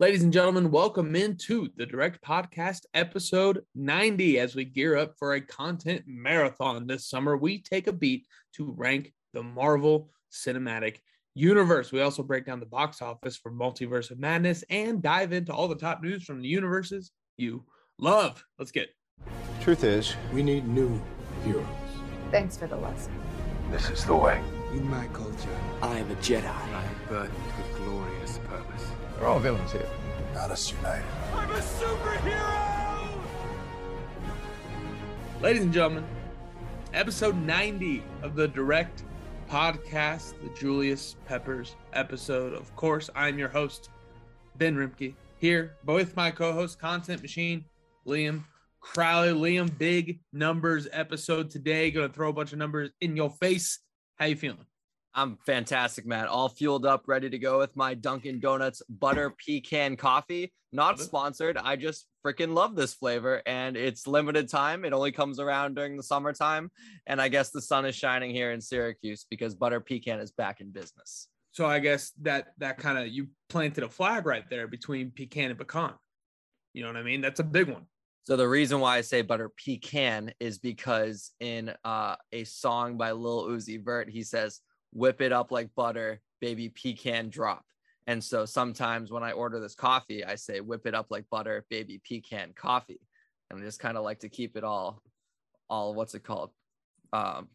Ladies and gentlemen, welcome into the Direct Podcast episode 90. As we gear up for a content marathon this summer, we take a beat to rank the Marvel Cinematic Universe. We also break down the box office for Multiverse of Madness and dive into all the top news from the universes you love. Let's get. Truth is, we need new heroes. Thanks for the lesson. This is the way. In my culture, I am a Jedi. I am birthed with glorious purpose. We're all villains here. Got us united. I'm a superhero! Ladies and gentlemen, episode 90 of the Direct Podcast, the Julius Peppers episode. Of course, I'm your host, Ben Roembke, here with my co host, Content Machine, Liam Crowley. Liam, big numbers episode today. Going to throw a bunch of numbers in your face. How you feeling? I'm fantastic, man. All fueled up, ready to go with my Dunkin' Donuts butter pecan coffee. Not sponsored. I just freaking love this flavor and it's limited time. It only comes around during the summertime. And I guess the sun is shining here in Syracuse because butter pecan is back in business. So I guess that that kind of you planted a flag right there between pecan and pecan. You know what I mean? That's a big one. So the reason why I say butter pecan is because in uh, a song by Lil Uzi Vert, he says, whip it up like butter, baby pecan drop. And so sometimes when I order this coffee, I say whip it up like butter, baby pecan coffee. And I just kind of like to keep it all, all what's it called? Um,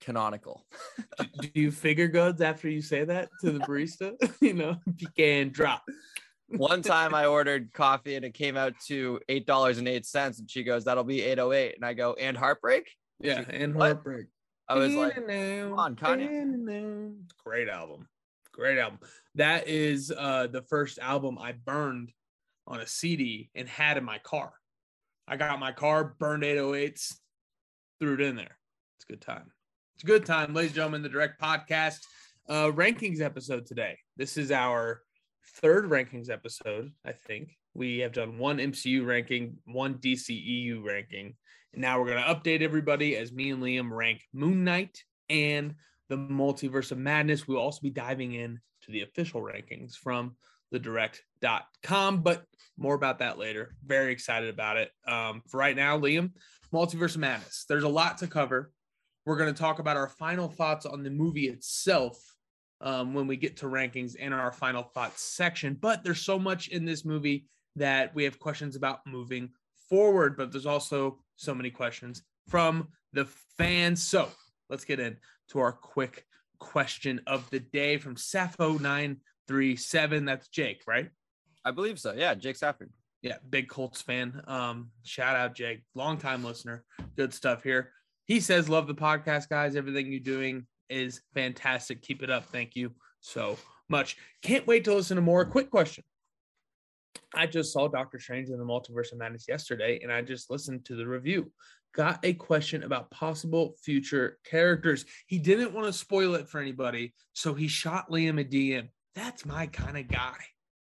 canonical. do, do you figure goods after you say that to the barista? you know, pecan drop. One time I ordered coffee and it came out to eight dollars and eight cents, and she goes, "That'll be eight oh eight. And I go, "And heartbreak." Yeah, She- and heartbreak. I was like, "Come on, Kanye." Great album. Great album. That is uh the first album I burned on a CD and had in my car. I got my car, burned 808s, threw it in there. It's a good time. It's a good time, ladies and gentlemen. The direct podcast uh rankings episode today. This is our third rankings episode, I think. We have done one MCU ranking, one DCEU ranking, and now we're going to update everybody as me and Liam rank Moon Knight and the Multiverse of Madness. We'll also be diving in to the official rankings from the direct.com, but more about that later. Very excited about it. Um, for right now, Liam, Multiverse of Madness. There's a lot to cover. We're going to talk about our final thoughts on the movie itself um, when we get to rankings and our final thoughts section. But there's so much in this movie that we have questions about moving forward, but there's also so many questions from the fans. So let's get into our quick question of the day from Sappho937. That's Jake, right? I believe so. Yeah, Jake Safford. Yeah, big Colts fan. Um, shout out Jake, longtime listener. Good stuff here. He says, Love the podcast, guys. Everything you're doing is fantastic. Keep it up. Thank you so much. Can't wait to listen to more. Quick question. I just saw Doctor Strange in the Multiverse of Madness yesterday, and I just listened to the review. Got a question about possible future characters. He didn't want to spoil it for anybody, so he shot Liam a DM. That's my kind of guy.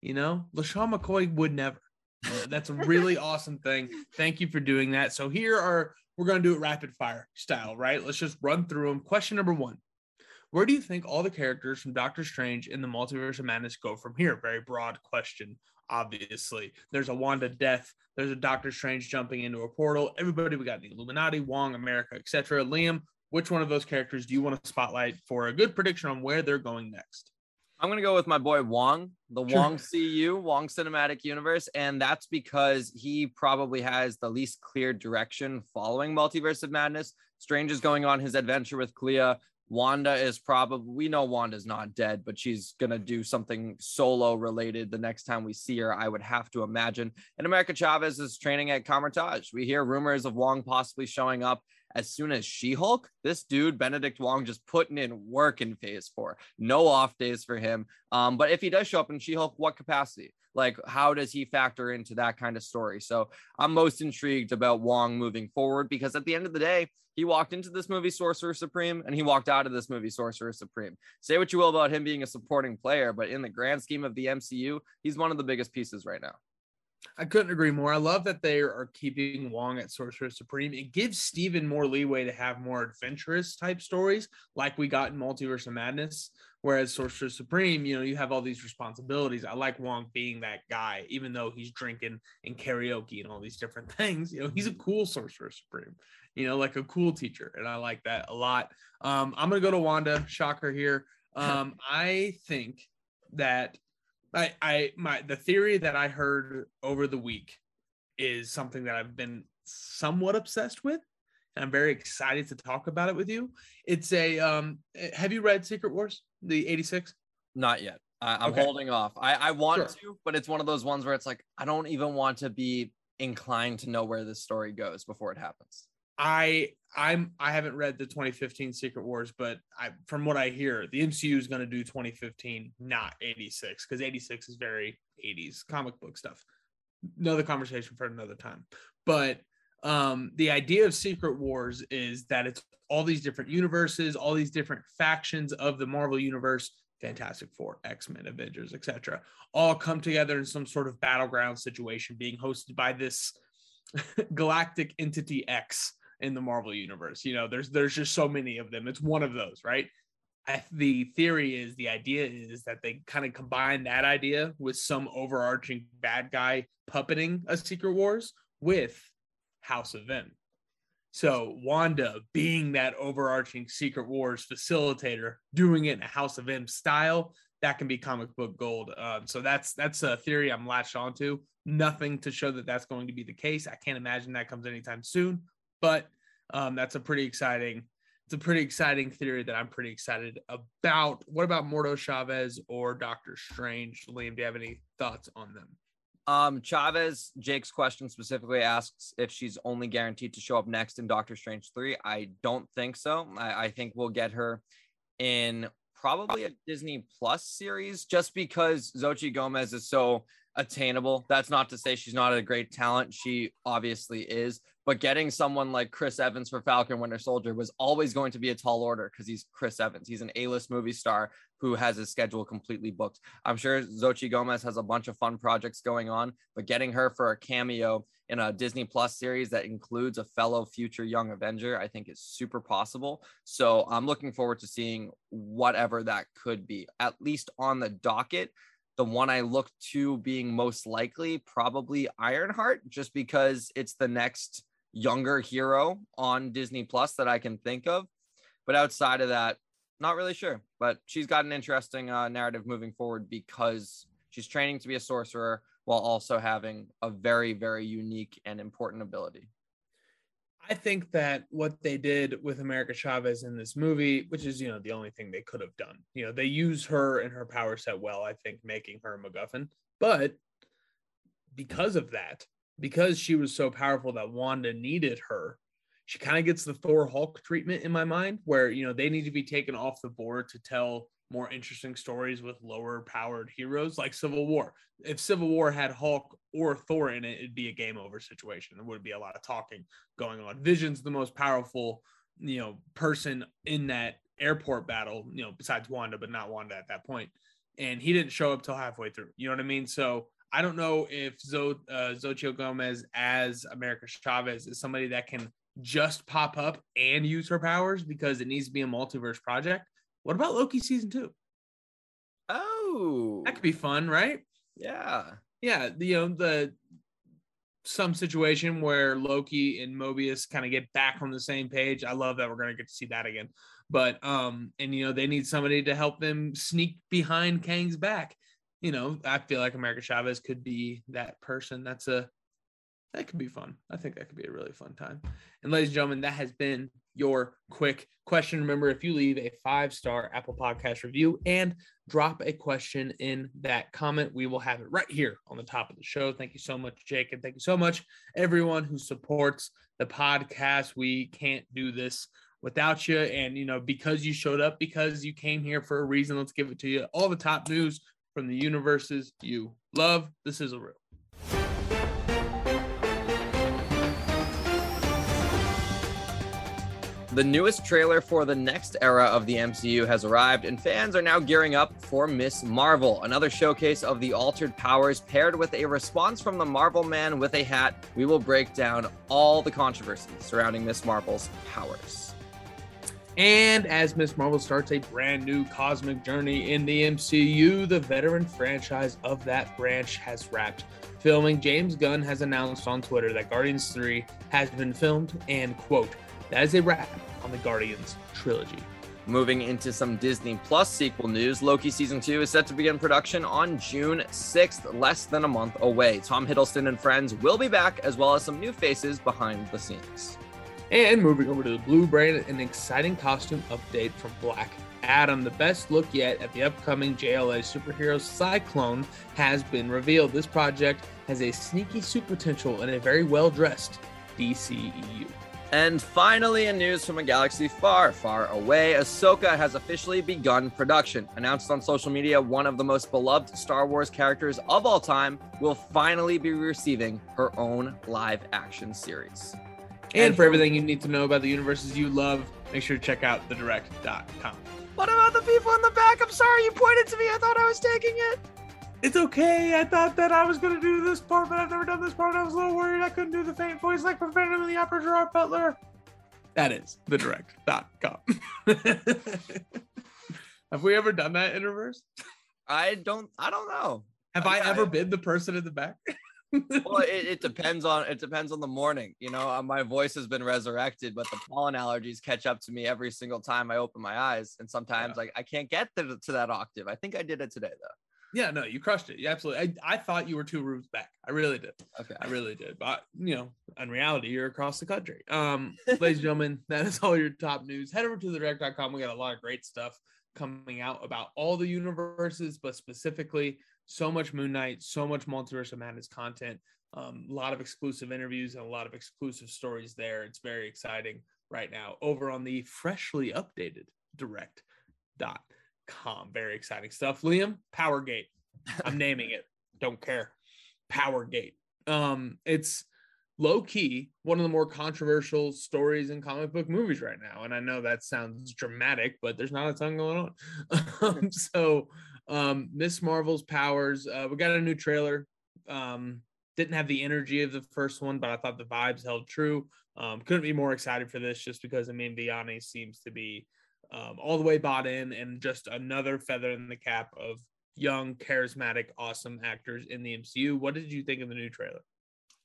You know, LeSean McCoy would never. Uh, That's a really awesome thing. Thank you for doing that. So here are we're going to do it rapid fire style, right? Let's just run through them. Question number one Where do you think all the characters from Doctor Strange in the Multiverse of Madness go from here? Very broad question, obviously. There's a Wanda death, there's a Doctor Strange jumping into a portal. Everybody, we got the Illuminati, Wong, America, etc. Liam, which one of those characters do you want to spotlight for a good prediction on where they're going next? I'm gonna go with my boy Wong, the Sure. Wong CU, Wong Cinematic Universe, and that's because he probably has the least clear direction following Multiverse of Madness. Strange is going on his adventure with Clea. Wanda is probably we know Wanda's not dead, but she's gonna do something solo related the next time we see her. I would have to imagine. And America Chavez is training at Kamar-Taj. We hear rumors of Wong possibly showing up as soon as She Hulk. This dude, Benedict Wong, just putting in work in phase four. No off days for him. Um, but if he does show up in She Hulk, what capacity? Like, how does he factor into that kind of story? So I'm most intrigued about Wong moving forward because at the end of the day, he walked into this movie Sorcerer Supreme and he walked out of this movie Sorcerer Supreme. Say what you will about him being a supporting player, but in the grand scheme of the MCU, he's one of the biggest pieces right now. I couldn't agree more. I love that they are keeping Wong at Sorcerer Supreme. It gives Stephen more leeway to have more adventurous type stories like we got in Multiverse of Madness. Whereas Sorcerer Supreme, you know, you have all these responsibilities. I like Wong being that guy, even though he's drinking and karaoke and all these different things. You know, he's a cool Sorcerer Supreme, you know, like a cool teacher. And I like that a lot. Um, I'm going to go to Wanda. Shocker here. Um, I think that I, I, my, the theory that I heard over the week is something that I've been somewhat obsessed with. And I'm very excited to talk about it with you. It's a, um, have you read Secret Wars, the 86? Not yet. I, I'm Okay. holding off. I, I want Sure. to, but it's one of those ones where it's like, I don't even want to be inclined to know where this story goes before it happens. I I'm I haven't read the 2015 Secret Wars, but I from what I hear, the MCU is going to do 2015, not 86, because 86 is very 80s comic book stuff. Another conversation for another time. But um the idea of Secret Wars is that it's all these different universes, all these different factions of the Marvel universe, Fantastic Four, X-Men, Avengers, etc., all come together in some sort of battleground situation being hosted by this galactic entity X in the Marvel universe. You know, there's there's just so many of them. It's one of those, right? I, the theory is the idea is that they kind of combine that idea with some overarching bad guy puppeting a Secret Wars with House of M. So Wanda being that overarching Secret Wars facilitator, doing it in a House of M style, that can be comic book gold. Um, so that's that's a theory I'm latched onto. Nothing to show that that's going to be the case. I can't imagine that comes anytime soon, but um, that's a pretty exciting. It's a pretty exciting theory that I'm pretty excited about. What about Mordo Chavez or Doctor Strange? Liam, do you have any thoughts on them? Um, Chavez, Jake's question specifically asks if she's only guaranteed to show up next in Doctor Strange 3. I don't think so. I, I think we'll get her in probably a Disney Plus series just because Xochitl Gomez is so attainable. That's not to say she's not a great talent. She obviously is. But getting someone like Chris Evans for Falcon Winter Soldier was always going to be a tall order because he's Chris Evans. He's an A-list movie star who has his schedule completely booked. I'm sure Xochitl Gomez has a bunch of fun projects going on, but getting her for a cameo in a Disney Plus series that includes a fellow future young Avenger, I think is super possible. So I'm looking forward to seeing whatever that could be, at least on the docket. The one I look to being most likely, probably Ironheart, just because it's the next younger hero on Disney Plus that I can think of. But outside of that, not really sure. But she's got an interesting uh, narrative moving forward because she's training to be a sorcerer while also having a very, very unique and important ability. I think that what they did with America Chavez in this movie, which is, you know, the only thing they could have done, you know, they use her and her power set well, I think, making her a MacGuffin. But because of that, because she was so powerful that Wanda needed her, she kind of gets the Thor Hulk treatment in my mind, where, you know, they need to be taken off the board to tell more interesting stories with lower powered heroes like Civil War. If Civil War had Hulk or Thor in it, it'd be a game over situation. There would be a lot of talking going on. Vision's the most powerful, you know, person in that airport battle, you know, besides Wanda, but not Wanda at that point. And he didn't show up till halfway through. You know what I mean? So I don't know if Zo, uh, Xochitl Gomez as America Chavez is somebody that can just pop up and use her powers because it needs to be a multiverse project. What about Loki season two? Oh, That could be fun, right? yeah. Yeah, the, you know the some situation where Loki and Mobius kind of get back on the same page. I love that we're gonna get to see that again. But um, and you know they need somebody to help them sneak behind Kang's back. You know, I feel like America Chavez could be that person. That's a that could be fun. I think that could be a really fun time. And ladies and gentlemen, that has been your quick question. Remember, if you leave a five star Apple Podcast review and drop a question in that comment, we will have it right here on the top of the show. Thank you so much, Jake. And thank you so much, everyone who supports the podcast. We can't do this without you. And, you know, because you showed up, because you came here for a reason, let's give it to you. All the top news from the universes you love. This is a real. The newest trailer for the next era of the MCU has arrived, and fans are now gearing up for Miss Marvel, another showcase of the altered powers paired with a response from the Marvel Man with a hat. We will break down all the controversy surrounding Miss Marvel's powers. And as Miss Marvel starts a brand new cosmic journey in the MCU, the veteran franchise of that branch has wrapped filming. James Gunn has announced on Twitter that Guardians 3 has been filmed and, quote, that is a wrap on the Guardians trilogy. Moving into some Disney Plus sequel news, Loki season two is set to begin production on June 6th, less than a month away. Tom Hiddleston and friends will be back, as well as some new faces behind the scenes. And moving over to the Blue Brand, an exciting costume update from Black Adam. The best look yet at the upcoming JSA superhero Cyclone has been revealed. This project has a sneaky suit potential and a very well dressed DCEU. And finally, in news from a galaxy far, far away, Ahsoka has officially begun production. Announced on social media, one of the most beloved Star Wars characters of all time will finally be receiving her own live action series. And for everything you need to know about the universes you love, make sure to check out thedirect.com. What about the people in the back? I'm sorry you pointed to me. I thought I was taking it. It's okay. I thought that I was gonna do this part, but I've never done this part. I was a little worried I couldn't do the faint voice like of the Opera Gerard Butler. That is thedirect.com. Have we ever done that in reverse? I don't. I don't know. Have I, I ever been the person in the back? well, it, it, depends on it depends on the morning. You know, uh, my voice has been resurrected, but the pollen allergies catch up to me every single time I open my eyes, and sometimes yeah. like I can't get to, to that octave. I think I did it today though. Yeah, no, you crushed it. Yeah, absolutely. I, I thought you were two rooms back. I really did. Okay. I really did. But you know, in reality, you're across the country. Um, ladies and gentlemen, that is all your top news. Head over to the direct.com. We got a lot of great stuff coming out about all the universes, but specifically so much Moon Knight, so much Multiverse of Madness content, um, a lot of exclusive interviews and a lot of exclusive stories there. It's very exciting right now over on the freshly updated direct.com. Very exciting stuff. Liam, Powergate. I'm naming it. Don't care. Powergate. Um, it's low key one of the more controversial stories in comic book movies right now. And I know that sounds dramatic, but there's not a ton going on. um, so um, Miss Marvel's powers. Uh, we got a new trailer. Um, didn't have the energy of the first one, but I thought the vibes held true. Um, couldn't be more excited for this just because I mean Vellani seems to be um, all the way bought in and just another feather in the cap of young, charismatic, awesome actors in the MCU. What did you think of the new trailer?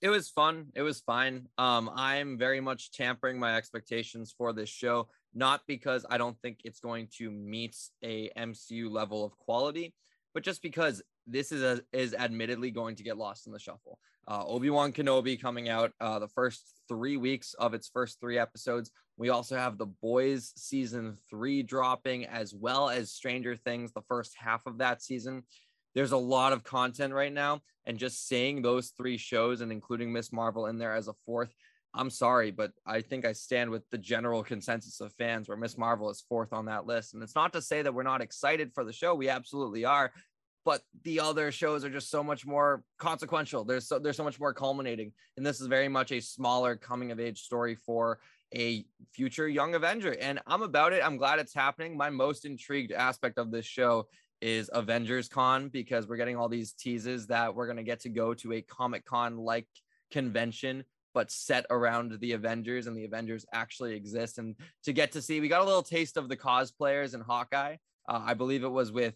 It was fun. It was fine. Um, I'm very much tampering my expectations for this show not because I don't think it's going to meet a MCU level of quality, but just because this is a, is admittedly going to get lost in the shuffle. Uh, Obi Wan Kenobi coming out uh, the first three weeks of its first three episodes. We also have The Boys season three dropping, as well as Stranger Things, the first half of that season. There's a lot of content right now, and just seeing those three shows and including Miss Marvel in there as a fourth I'm sorry, but I think I stand with the general consensus of fans where Miss Marvel is fourth on that list. And it's not to say that we're not excited for the show. We absolutely are. But the other shows are just so much more consequential. There's so there's so much more culminating. And this is very much a smaller coming of age story for a future young Avenger. And I'm about it. I'm glad it's happening. My most intrigued aspect of this show is Avengers Con because we're getting all these teases that we're going to get to go to a Comic Con like convention but set around the Avengers and the Avengers actually exist. And to get to see, we got a little taste of the cosplayers in Hawkeye. Uh, I believe it was with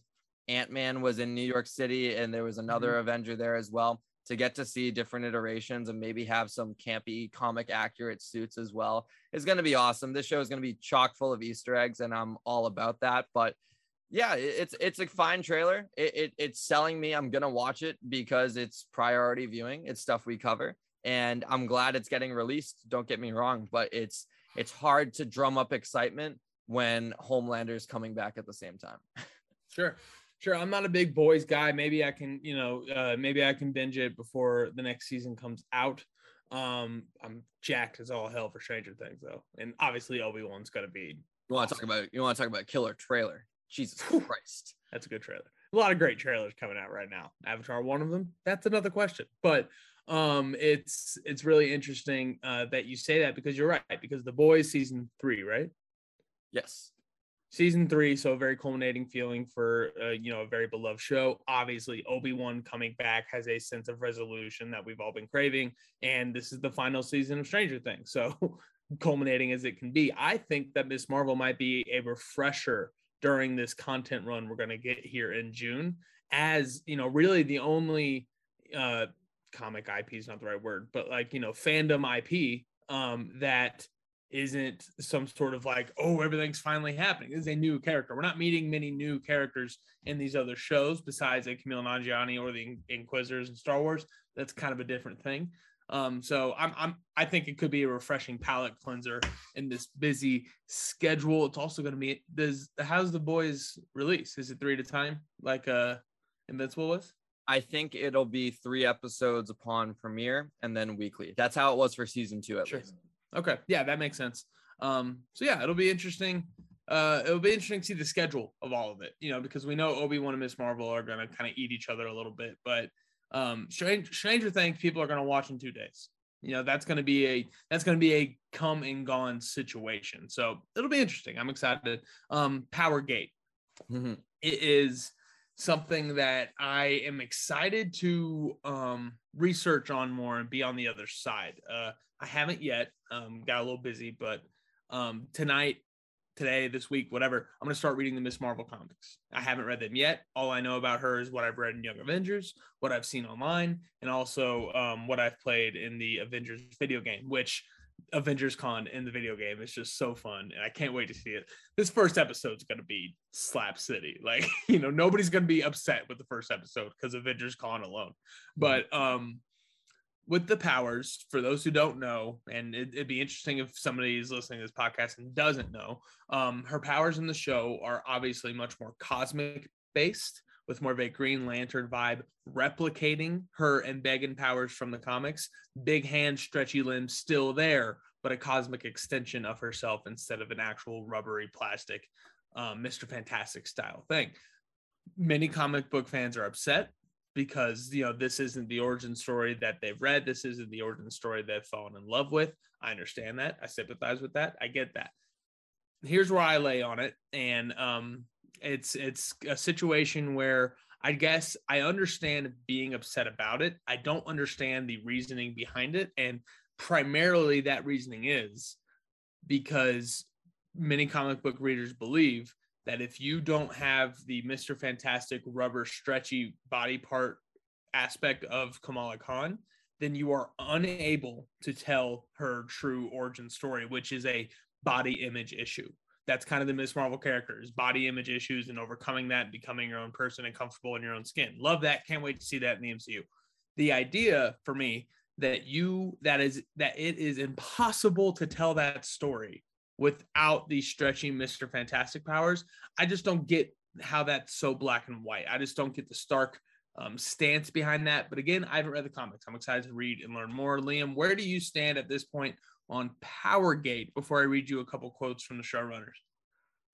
Ant Man was in New York City, and there was another mm-hmm. Avenger there as well. To get to see different iterations and maybe have some campy, comic accurate suits as well is going to be awesome. This show is going to be chock full of Easter eggs, and I'm all about that. But yeah, it's it's a fine trailer. It, it, it's selling me. I'm gonna watch it because it's priority viewing. It's stuff we cover and I'm glad it's getting released. Don't get me wrong, but it's it's hard to drum up excitement when Homelander's coming back at the same time. sure. Sure, I'm not a big boys guy. Maybe I can, you know, uh, maybe I can binge it before the next season comes out. Um, I'm jacked as all hell for Stranger Things though, and obviously Obi Wan's gonna be. You want to talk about? You want to talk about killer trailer? Jesus Christ, that's a good trailer. a lot of great trailers coming out right now. Avatar, one of them. That's another question, but um, it's it's really interesting uh, that you say that because you're right. Because the boys season three, right? Yes. Season three, so a very culminating feeling for uh, you know a very beloved show. Obviously, Obi Wan coming back has a sense of resolution that we've all been craving, and this is the final season of Stranger Things. So culminating as it can be, I think that Miss Marvel might be a refresher during this content run we're going to get here in June. As you know, really the only uh, comic IP is not the right word, but like you know, fandom IP um, that isn't some sort of like, oh, everything's finally happening. This is a new character. We're not meeting many new characters in these other shows besides a Kumail Nanjiani or the Inquisitors in Star Wars. That's kind of a different thing. Um, so I'm, I'm, I think it could be a refreshing palate cleanser in this busy schedule. It's also going to be, does, how's the boys release? Is it three at a time like uh Invincible was? I think it'll be three episodes upon premiere and then weekly. That's how it was for season two, at sure. least. Okay. Yeah, that makes sense. Um, so yeah, it'll be interesting. Uh, it'll be interesting to see the schedule of all of it, you know, because we know Obi-Wan and Miss Marvel are gonna kind of eat each other a little bit, but um Stranger, Stranger Things people are gonna watch in two days. You know, that's gonna be a that's gonna be a come and gone situation. So it'll be interesting. I'm excited. Um, Power Gate. Mm-hmm. It is something that I am excited to um, research on more and be on the other side. Uh, I haven't yet. Um, got a little busy, but um, tonight, today, this week, whatever, I'm going to start reading the Miss Marvel comics. I haven't read them yet. All I know about her is what I've read in Young Avengers, what I've seen online, and also um, what I've played in the Avengers video game, which Avengers Con in the video game is just so fun, and I can't wait to see it. This first episode is going to be slap city. Like, you know, nobody's going to be upset with the first episode because Avengers Con alone. But um, with the powers, for those who don't know, and it, would be interesting if somebody is listening to this podcast and doesn't know, um, her powers in the show are obviously much more cosmic based with more of a Green Lantern vibe, replicating her Embiggen powers from the comics. Big hand, stretchy limbs still there, but a cosmic extension of herself instead of an actual rubbery plastic um, Mr. Fantastic style thing. Many comic book fans are upset because you know this isn't the origin story that they've read. This isn't the origin story they've fallen in love with. I understand that. I sympathize with that. I get that. Here's where I lay on it, and um, it's it's a situation where I guess I understand being upset about it. I don't understand the reasoning behind it. And primarily that reasoning is because many comic book readers believe that if you don't have the Mr. Fantastic rubber stretchy body part aspect of Kamala Khan, then you are unable to tell her true origin story, which is a body image issue that's kind of the Miss Marvel characters, body image issues and overcoming that, and becoming your own person and comfortable in your own skin. Love that. Can't wait to see that in the MCU. The idea for me that you that is that it is impossible to tell that story without the stretching Mr. Fantastic powers. I just don't get how that's so black and white. I just don't get the stark um, stance behind that. But again, I haven't read the comics. I'm excited to read and learn more. Liam, where do you stand at this point on Powergate before I read you a couple quotes from the showrunners.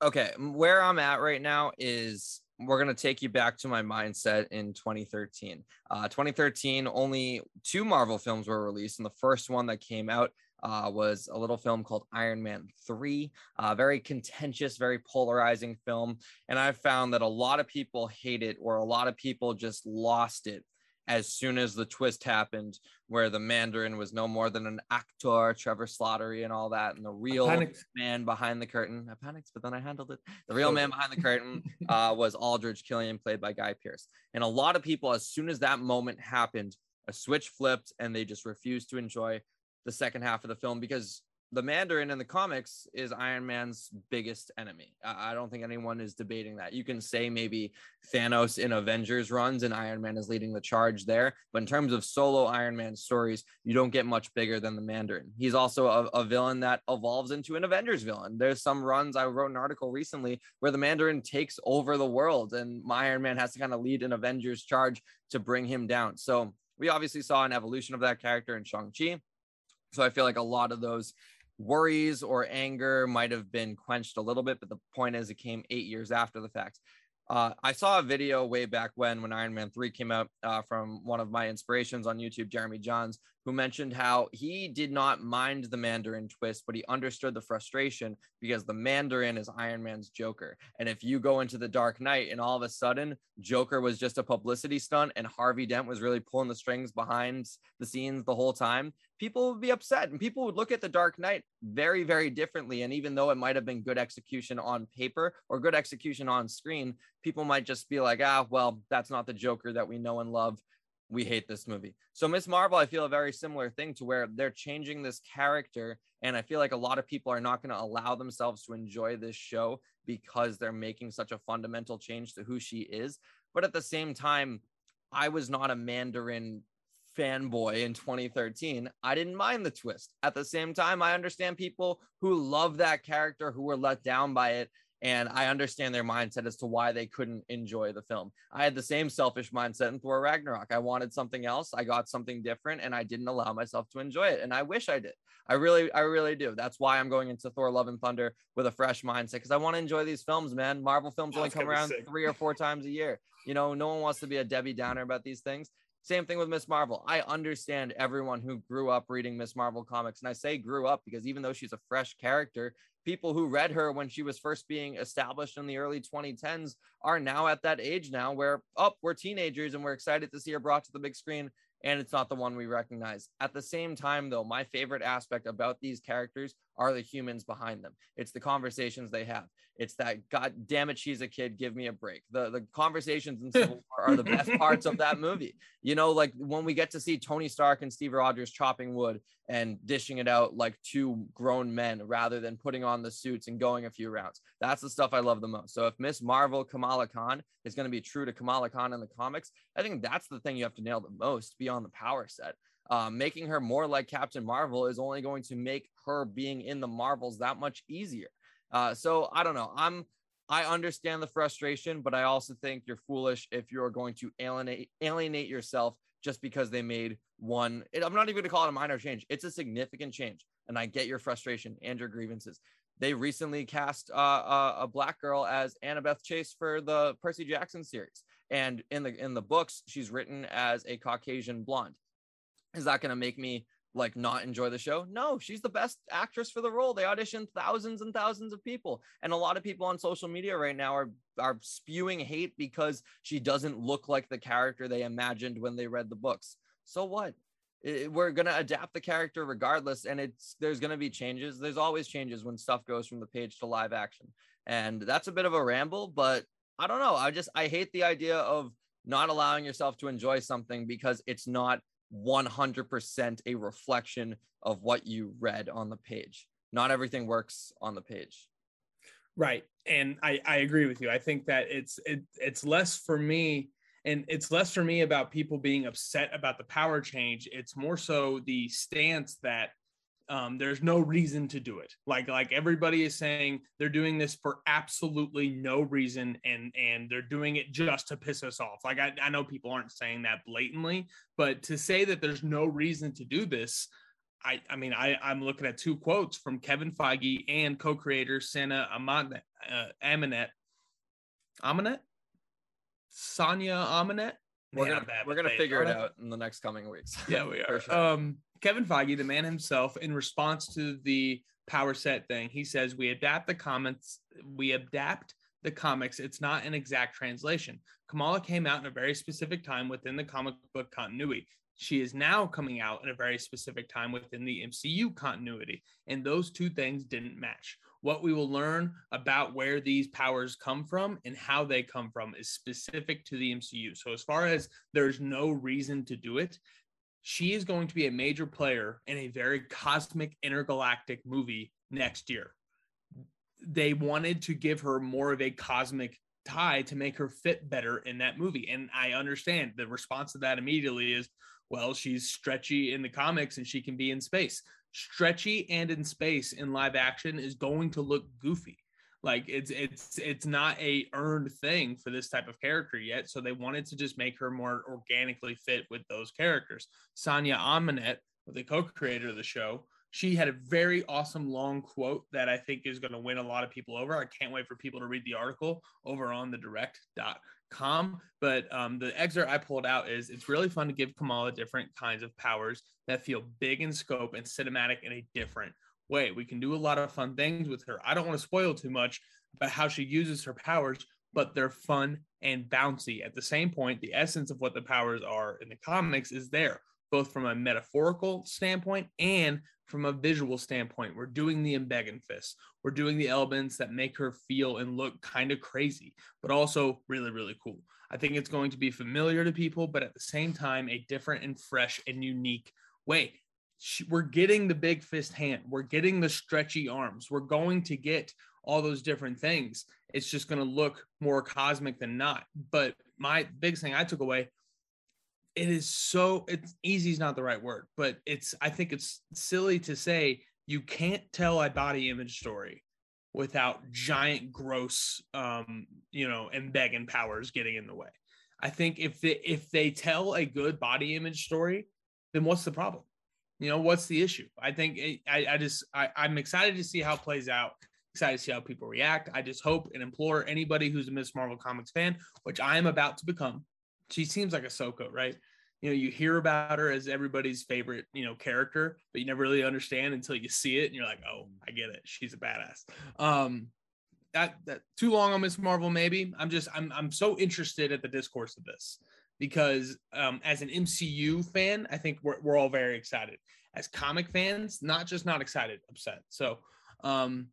Okay, where I'm at right now is we're going to take you back to my mindset in 2013. Uh, 2013, only two Marvel films were released, and the first one that came out uh, was a little film called Iron Man 3. Uh, very contentious, very polarizing film. And I found that a lot of people hate it, or a lot of people just lost it as soon as the twist happened, where the Mandarin was no more than an actor, Trevor Slattery, and all that, and the real man behind the curtain. I panicked, but then I handled it. The real man behind the curtain uh, was Aldrich Killian, played by Guy Pearce. And a lot of people, as soon as that moment happened, a switch flipped, and they just refused to enjoy the second half of the film because the Mandarin in the comics is Iron Man's biggest enemy. I don't think anyone is debating that. You can say maybe Thanos in Avengers runs and Iron Man is leading the charge there. But in terms of solo Iron Man stories, you don't get much bigger than the Mandarin. He's also a, a villain that evolves into an Avengers villain. There's some runs, I wrote an article recently where the Mandarin takes over the world and my Iron Man has to kind of lead an Avengers charge to bring him down. So we obviously saw an evolution of that character in Shang-Chi. So I feel like a lot of those worries or anger might have been quenched a little bit, but the point is, it came eight years after the fact. Uh, I saw a video way back when, when Iron Man 3 came out uh, from one of my inspirations on YouTube, Jeremy Jahns, who mentioned how he did not mind the Mandarin twist, but he understood the frustration because the Mandarin is Iron Man's Joker. And if you go into the Dark Knight and all of a sudden Joker was just a publicity stunt and Harvey Dent was really pulling the strings behind the scenes the whole time, people would be upset and people would look at the Dark Knight very, very differently. And even though it might have been good execution on paper or good execution on screen, people might just be like, ah, well, that's not the Joker that we know and love we hate this movie. So Miss Marvel, I feel a very similar thing to where they're changing this character, and I feel like a lot of people are not going to allow themselves to enjoy this show because they're making such a fundamental change to who she is. But at the same time, I was not a Mandarin fanboy in 2013. I didn't mind the twist. At the same time, I understand people who love that character who were let down by it and I understand their mindset as to why they couldn't enjoy the film. I had the same selfish mindset in Thor Ragnarok. I wanted something else. I got something different and I didn't allow myself to enjoy it. And I wish I did. I really, I really do. That's why I'm going into Thor Love and Thunder with a fresh mindset because I want to enjoy these films, man. Marvel films only come around three or four times a year. You know, no one wants to be a Debbie Downer about these things. Same thing with Miss Marvel. I understand everyone who grew up reading Miss Marvel comics. And I say grew up because even though she's a fresh character, people who read her when she was first being established in the early 2010s are now at that age now where, oh, we're teenagers and we're excited to see her brought to the big screen and it's not the one we recognize. At the same time, though, my favorite aspect about these characters are the humans behind them. It's the conversations they have. It's that God damn it, she's a kid. Give me a break. The the conversations in Civil War are the best parts of that movie. You know, like when we get to see Tony Stark and Steve Rogers chopping wood and dishing it out like two grown men rather than putting on the suits and going a few rounds. That's the stuff I love the most. So if Miss Marvel Kamala Khan is going to be true to Kamala Khan in the comics, I think that's the thing you have to nail the most beyond the power set. Uh, making her more like Captain Marvel is only going to make her being in the Marvels that much easier. Uh, so I don't know. I'm I understand the frustration, but I also think you're foolish if you're going to alienate alienate yourself just because they made one. I'm not even going to call it a minor change. It's a significant change, and I get your frustration and your grievances. They recently cast uh, a, a black girl as Annabeth Chase for the Percy Jackson series, and in the in the books, she's written as a Caucasian blonde. Is that going to make me like not enjoy the show? No, she's the best actress for the role. They auditioned thousands and thousands of people, and a lot of people on social media right now are are spewing hate because she doesn't look like the character they imagined when they read the books. So what? It, we're gonna adapt the character regardless, and it's there's gonna be changes. There's always changes when stuff goes from the page to live action, and that's a bit of a ramble, but I don't know. I just I hate the idea of not allowing yourself to enjoy something because it's not 100% a reflection of what you read on the page. Not everything works on the page. Right. And I, I agree with you. I think that it's it, it's less for me and it's less for me about people being upset about the power change. It's more so the stance that um, there's no reason to do it. Like like everybody is saying they're doing this for absolutely no reason, and and they're doing it just to piss us off. Like I, I know people aren't saying that blatantly, but to say that there's no reason to do this, I I mean I I'm looking at two quotes from Kevin Feige and co-creator Amanat, uh, Amanet, Amanet, Sonia Amanet. We're gonna we're gonna figure it out in the next coming weeks. Yeah, we are. Sure. Um, Kevin Feige, the man himself, in response to the power set thing, he says, We adapt the comments, we adapt the comics. It's not an exact translation. Kamala came out in a very specific time within the comic book continuity. She is now coming out in a very specific time within the MCU continuity. And those two things didn't match. What we will learn about where these powers come from and how they come from is specific to the MCU. So, as far as there's no reason to do it, she is going to be a major player in a very cosmic intergalactic movie next year. They wanted to give her more of a cosmic tie to make her fit better in that movie. And I understand the response to that immediately is, well, she's stretchy in the comics and she can be in space. Stretchy and in space in live action is going to look goofy. Like it's it's it's not a earned thing for this type of character yet. So they wanted to just make her more organically fit with those characters. Sonia Amanet, the co-creator of the show, she had a very awesome long quote that I think is going to win a lot of people over. I can't wait for people to read the article over on the direct.com. But um, the excerpt I pulled out is it's really fun to give Kamala different kinds of powers that feel big in scope and cinematic in a different way. We can do a lot of fun things with her. I don't want to spoil too much about how she uses her powers, but they're fun and bouncy. At the same point, the essence of what the powers are in the comics is there, both from a metaphorical standpoint and from a visual standpoint. We're doing the Embiggen fist. We're doing the elements that make her feel and look kind of crazy, but also really, really cool. I think it's going to be familiar to people, but at the same time, a different and fresh and unique way. We're getting the big fist hand. We're getting the stretchy arms. We're going to get all those different things. It's just going to look more cosmic than not. But my biggest thing I took away it is so it's easy is not the right word, but it's I think it's silly to say you can't tell a body image story without giant gross um you know Embiggen powers getting in the way. I think if they if they tell a good body image story, then what's the problem? You know, what's the issue? I think it, I, I just I, I'm excited to see how it plays out. Excited to see how people react. I just hope and implore anybody who's a Miss Marvel Comics fan, which I am about to become, she seems like Ahsoka, right? You know, you hear about her as everybody's favorite, you know, character, but you never really understand until you see it and you're like, oh, I get it. She's a badass. Um, that that too long on Miss Marvel, maybe. I'm just I'm I'm so interested at the discourse of this because um, as an MCU fan, I think we're we're all very excited. As comic fans, not just not excited, upset. So, um,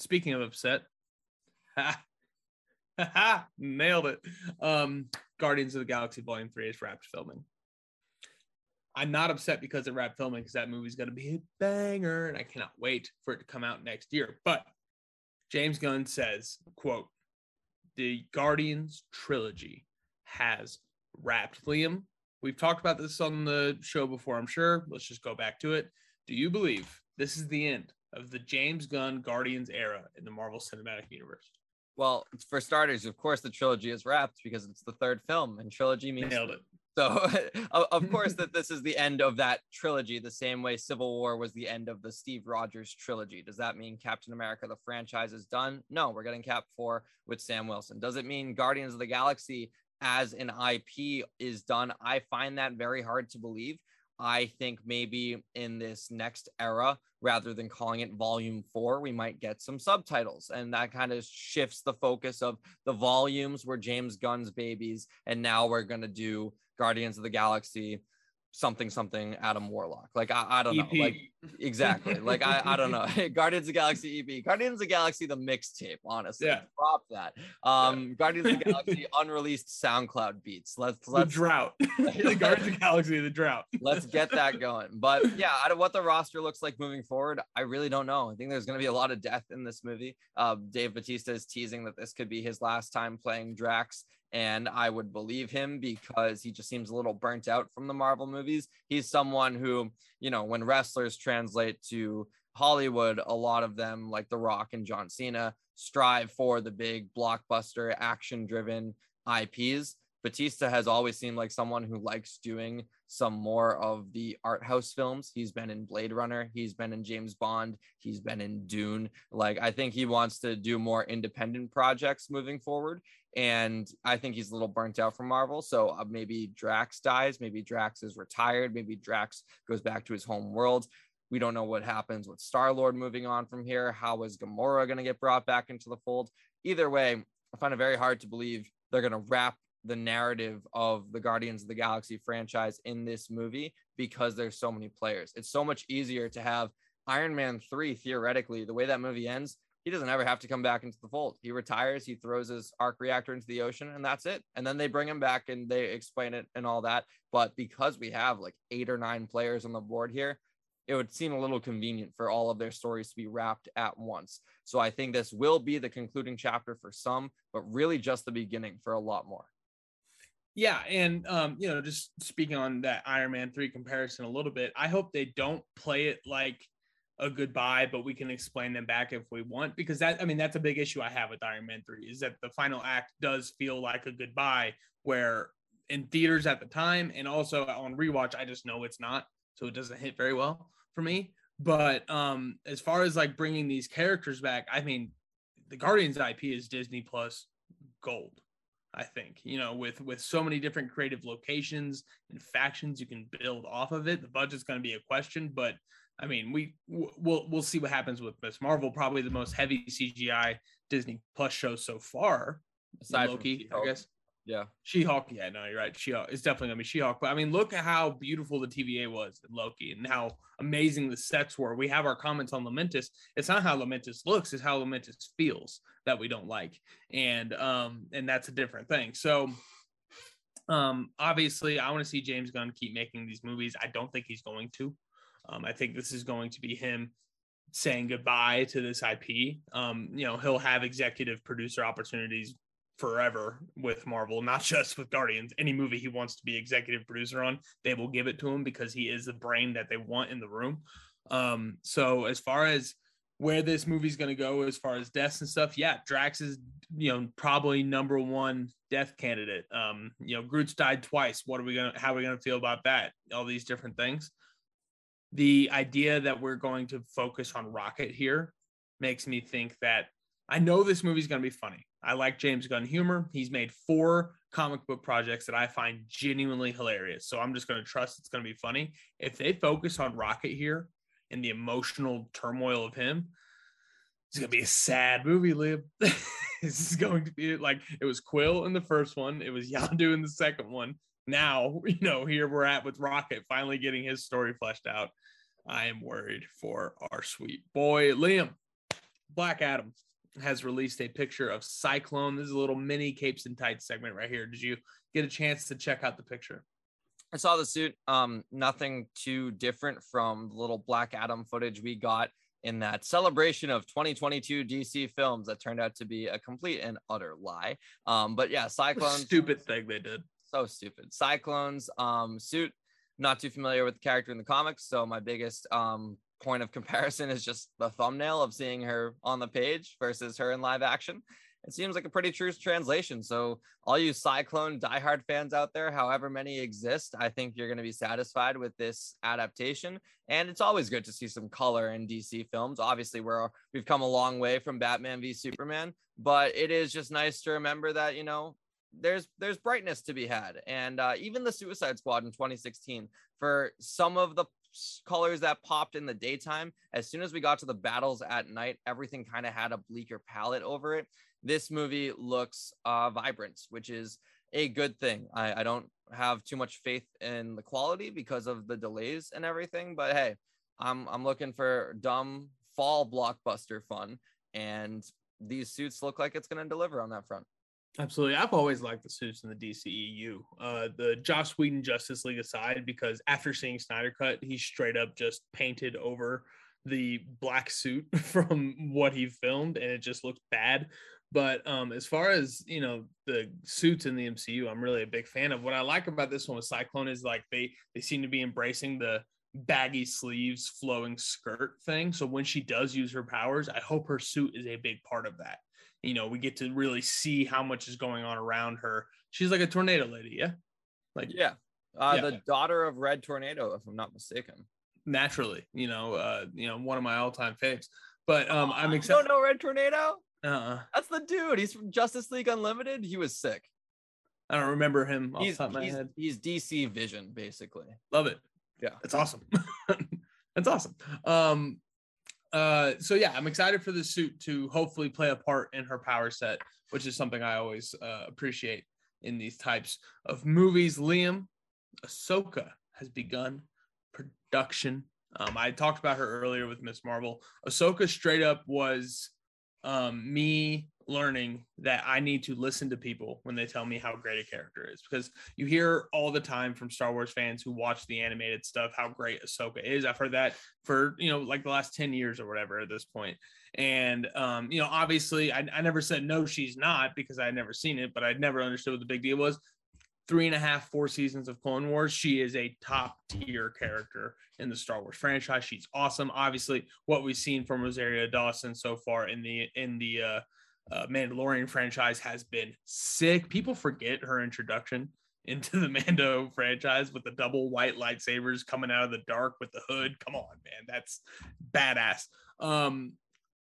speaking of upset, nailed it. Um, Guardians of the Galaxy Volume 3 is wrapped filming. I'm not upset because it wrapped filming because that movie's going to be a banger and I cannot wait for it to come out next year. But James Gunn says, quote, the Guardians trilogy has wrapped. Liam, we've talked about this on the show before, I'm sure. Let's just go back to it. Do you believe this is the end of the James Gunn Guardians era in the Marvel Cinematic Universe? Well, for starters, of course, the trilogy is wrapped because it's the third film, and trilogy means Nailed it. So, of course, that this is the end of that trilogy, the same way Civil War was the end of the Steve Rogers trilogy. Does that mean Captain America, the franchise, is done? No, we're getting Cap 4 with Sam Wilson. Does it mean Guardians of the Galaxy as an IP is done? I find that very hard to believe. I think maybe in this next era, rather than calling it volume four, we might get some subtitles. And that kind of shifts the focus of the volumes were James Gunn's babies. And now we're going to do Guardians of the Galaxy something something Adam Warlock. Like I, I don't EP. know. Like exactly. like I, I don't know. Guardians of the Galaxy EP. Guardians of the Galaxy the mixtape, honestly. Yeah. Drop that. Um yeah. Guardians of the Galaxy unreleased SoundCloud beats. Let's let's the drought. the Guardians of the Galaxy, the drought. let's get that going. But yeah, out of what the roster looks like moving forward, I really don't know. I think there's gonna be a lot of death in this movie. Uh, Dave Bautista is teasing that this could be his last time playing Drax and I would believe him because he just seems a little burnt out from the Marvel movies. He's someone who, you know, when wrestlers translate to Hollywood, a lot of them, like The Rock and John Cena, strive for the big blockbuster, action driven IPs. Bautista has always seemed like someone who likes doing some more of the art house films. He's been in Blade Runner, he's been in James Bond, he's been in Dune. Like, I think he wants to do more independent projects moving forward. And I think he's a little burnt out from Marvel. So uh, maybe Drax dies, maybe Drax is retired, maybe Drax goes back to his home world. We don't know what happens with Star Lord moving on from here. How is Gamora going to get brought back into the fold? Either way, I find it very hard to believe they're going to wrap the narrative of the Guardians of the Galaxy franchise in this movie because there's so many players. It's so much easier to have Iron Man 3 theoretically the way that movie ends he doesn't ever have to come back into the fold. He retires, he throws his arc reactor into the ocean, and that's it. And then they bring him back and they explain it and all that. But because we have like eight or nine players on the board here, it would seem a little convenient for all of their stories to be wrapped at once. So I think this will be the concluding chapter for some, but really just the beginning for a lot more. Yeah, and um, you know, just speaking on that Iron Man 3 comparison a little bit, I hope they don't play it like a goodbye, but we can explain them back if we want, because that, I mean, that's a big issue I have with Iron Man 3 is that the final act does feel like a goodbye, where in theaters at the time and also on rewatch, I just know it's not. So it doesn't hit very well for me. But um, as far as like bringing these characters back, I mean, the Guardians IP is Disney Plus gold. I think you know with with so many different creative locations and factions you can build off of it. The budget's going to be a question, but I mean we we'll we'll see what happens with Miss Marvel. Probably the most heavy CGI Disney Plus show so far. Aside Loki, I guess. Yeah. She Hulk. Yeah, no, you're right. She Hulk. It's definitely gonna be She Hulk. But I mean, look at how beautiful the TVA was in Loki and how amazing the sets were. We have our comments on Lamentis. It's not how Lamentis looks, it's how Lamentis feels that we don't like. And um, and that's a different thing. So um obviously I want to see James Gunn keep making these movies. I don't think he's going to. Um, I think this is going to be him saying goodbye to this IP. Um, you know, he'll have executive producer opportunities forever with Marvel, not just with Guardians. Any movie he wants to be executive producer on, they will give it to him because he is the brain that they want in the room. Um, so as far as where this movie's going to go as far as deaths and stuff, yeah, Drax is you know probably number one death candidate. Um, you know, Groot's died twice. What are we gonna? How are we gonna feel about that? All these different things. The idea that we're going to focus on Rocket here makes me think that I know this movie's going to be funny. I like James Gunn humor. He's made four comic book projects that I find genuinely hilarious. So I'm just going to trust it's going to be funny. If they focus on Rocket here and the emotional turmoil of him, it's to be a sad movie, Liam. this is going to be like it was Quill in the first one, it was Yondu in the second one. Now, you know, here we're at with Rocket finally getting his story fleshed out. I am worried for our sweet boy, Liam. Black Adam has released a picture of Cyclone. This is a little mini capes and tights segment right here. Did you get a chance to check out the picture? I saw the suit. Um, nothing too different from the little Black Adam footage we got in that celebration of 2022 DC films that turned out to be a complete and utter lie. Um, but yeah, Cyclone. Stupid thing they did. So stupid. Cyclones um, suit. Not too familiar with the character in the comics, so my biggest um, point of comparison is just the thumbnail of seeing her on the page versus her in live action. It seems like a pretty true translation. So, all you Cyclone diehard fans out there, however many exist, I think you're going to be satisfied with this adaptation. And it's always good to see some color in DC films. Obviously, we're we've come a long way from Batman v Superman, but it is just nice to remember that you know there's there's brightness to be had and uh, even the suicide squad in 2016 for some of the colors that popped in the daytime. As soon as we got to the battles at night, everything kind of had a bleaker palette over it. This movie looks uh, vibrant, which is a good thing. I, I don't have too much faith in the quality because of the delays and everything, but hey, I'm I'm looking for dumb fall blockbuster fun, and these suits look like it's going to deliver on that front. Absolutely. I've always liked the suits in the DCEU. Uh, the Joss Whedon Justice League aside, because after seeing Snyder Cut, he straight up just painted over the black suit from what he filmed and it just looked bad. But um, as far as you know, the suits in the MCU, I'm really a big fan of. What I like about this one with Cyclone is like they they seem to be embracing the baggy sleeves, flowing skirt thing. So when she does use her powers, I hope her suit is a big part of that you know, we get to really see how much is going on around her. She's like a tornado lady, yeah. Like yeah, uh, yeah. the daughter of Red Tornado, if I'm not mistaken. Naturally, you know, uh, you know, one of my all-time faves. But um, I'm excited. You don't know Red Tornado? Uh-uh. That's the dude. He's from Justice League Unlimited. He was sick. I don't remember him off he's, top of my he's, head. He's DC Vision, basically. Love it. Yeah, that's awesome. that's awesome. Um, uh, so yeah, I'm excited for the suit to hopefully play a part in her power set, which is something I always uh, appreciate in these types of movies. Liam, Ahsoka has begun production. Um, I talked about her earlier with Miss Marvel. Ahsoka straight up was um, me learning that I need to listen to people when they tell me how great a character is because you hear all the time from Star Wars fans who watch the animated stuff how great Ahsoka is. I've heard that for you know like the last 10 years or whatever at this point. And um, you know, obviously I, I never said no, she's not because I had never seen it, but I'd never understood what the big deal was. Three and a half, four seasons of Clone Wars. She is a top tier character in the Star Wars franchise. She's awesome. Obviously, what we've seen from Rosario Dawson so far in the in the uh, uh, Mandalorian franchise has been sick. People forget her introduction into the Mando franchise with the double white lightsabers coming out of the dark with the hood. Come on, man, that's badass. Um,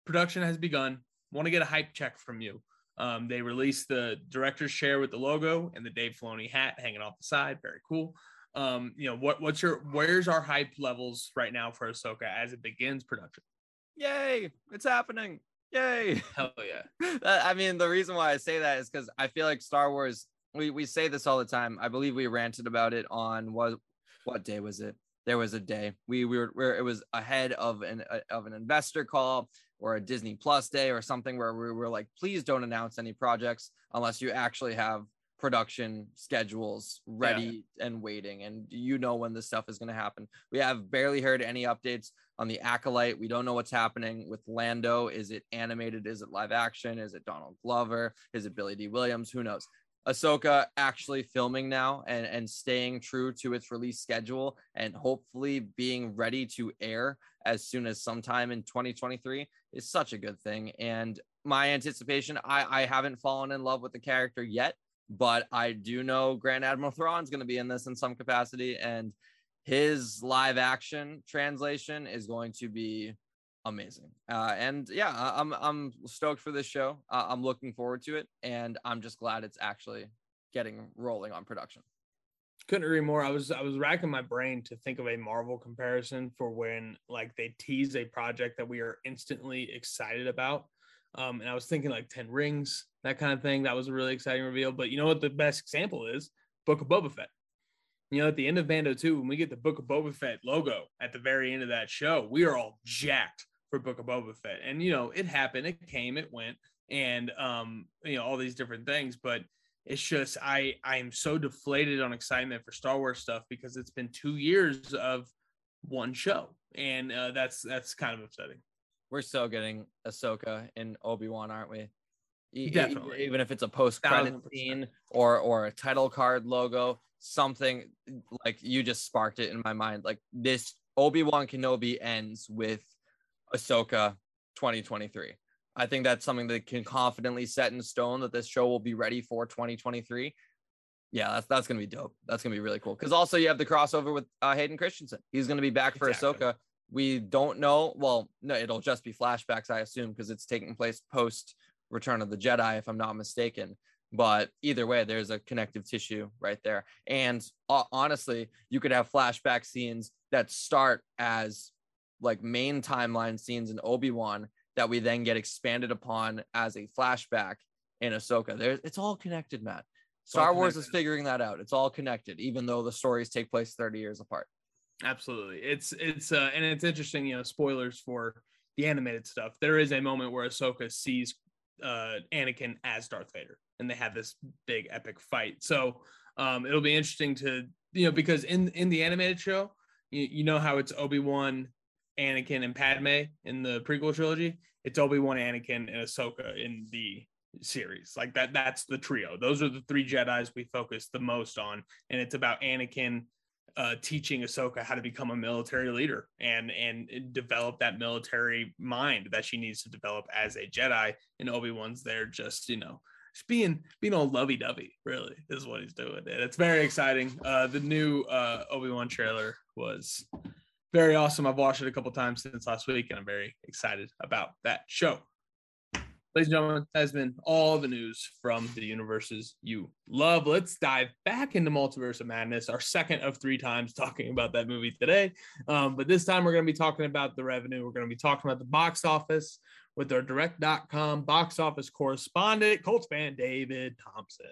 production has begun. Want to get a hype check from you. Um, they released the director's chair with the logo and the Dave Filoni hat hanging off the side. Very cool. Um, you know what? What's your where's our hype levels right now for Ahsoka as it begins production? Yay! It's happening. Yay! Hell yeah! I mean, the reason why I say that is because I feel like Star Wars. We we say this all the time. I believe we ranted about it on what what day was it? There was a day we, we were where it was ahead of an uh, of an investor call or a Disney Plus day or something where we were like, please don't announce any projects unless you actually have production schedules ready yeah. and waiting and you know when this stuff is going to happen. We have barely heard any updates on the acolyte. We don't know what's happening with lando. Is it animated? Is it live action? Is it donald glover? Is it Billy Dee Williams? Who knows? Ahsoka actually filming now and, and staying true to its release schedule and hopefully being ready to air as soon as sometime in 2023 is such a good thing. And my anticipation, I, I haven't fallen in love with the character yet, but I do know Grand Admiral Thrawn's going to be in this in some capacity, and his live action translation is going to be amazing. Uh, and yeah, I'm I'm stoked for this show. Uh, I'm looking forward to it, and I'm just glad it's actually getting rolling on production. Couldn't agree more. I was I was racking my brain to think of a Marvel comparison for when like they tease a project that we are instantly excited about. Um, and I was thinking like 10 rings, that kind of thing. That was a really exciting reveal. But you know what the best example is? Book of Boba Fett. You know, at the end of Mando 2, when we get the Book of Boba Fett logo at the very end of that show, we are all jacked for Book of Boba Fett. And you know, it happened, it came, it went, and um, you know, all these different things. But it's just I I am so deflated on excitement for Star Wars stuff because it's been two years of one show, and uh, that's that's kind of upsetting. We're so getting Ahsoka and Obi Wan, aren't we? Definitely. Even if it's a post credit scene or or a title card logo, something like you just sparked it in my mind. Like this Obi Wan Kenobi ends with Ahsoka 2023. I think that's something that can confidently set in stone that this show will be ready for 2023. Yeah, that's that's gonna be dope. That's gonna be really cool. Because also you have the crossover with uh, Hayden Christensen. He's gonna be back for exactly. Ahsoka. We don't know. Well, no, it'll just be flashbacks, I assume, because it's taking place post Return of the Jedi, if I'm not mistaken. But either way, there's a connective tissue right there. And uh, honestly, you could have flashback scenes that start as like main timeline scenes in Obi-Wan that we then get expanded upon as a flashback in Ahsoka. There, it's all connected, Matt. Star Wars is figuring that out. It's all connected, even though the stories take place 30 years apart. Absolutely. It's it's uh and it's interesting, you know, spoilers for the animated stuff. There is a moment where Ahsoka sees uh Anakin as Darth Vader and they have this big epic fight. So um it'll be interesting to you know because in in the animated show, you, you know how it's Obi-Wan, Anakin and Padme in the prequel trilogy. It's Obi Wan, Anakin, and Ahsoka in the series. Like that. That's the trio. Those are the three Jedi's we focus the most on, and it's about Anakin uh, teaching Ahsoka how to become a military leader and and develop that military mind that she needs to develop as a Jedi. And Obi Wan's there just you know just being being all lovey dovey. Really is what he's doing, and it's very exciting. Uh, the new uh, Obi Wan trailer was very awesome. I've watched it a couple times since last week, and I'm very excited about that show. Ladies and gentlemen, that has been all the news from the universes you love. Let's dive back into Multiverse of Madness, our second of three times talking about that movie today. Um, but this time we're going to be talking about the revenue. We're going to be talking about the box office with our direct.com box office correspondent, Colts fan David Thompson.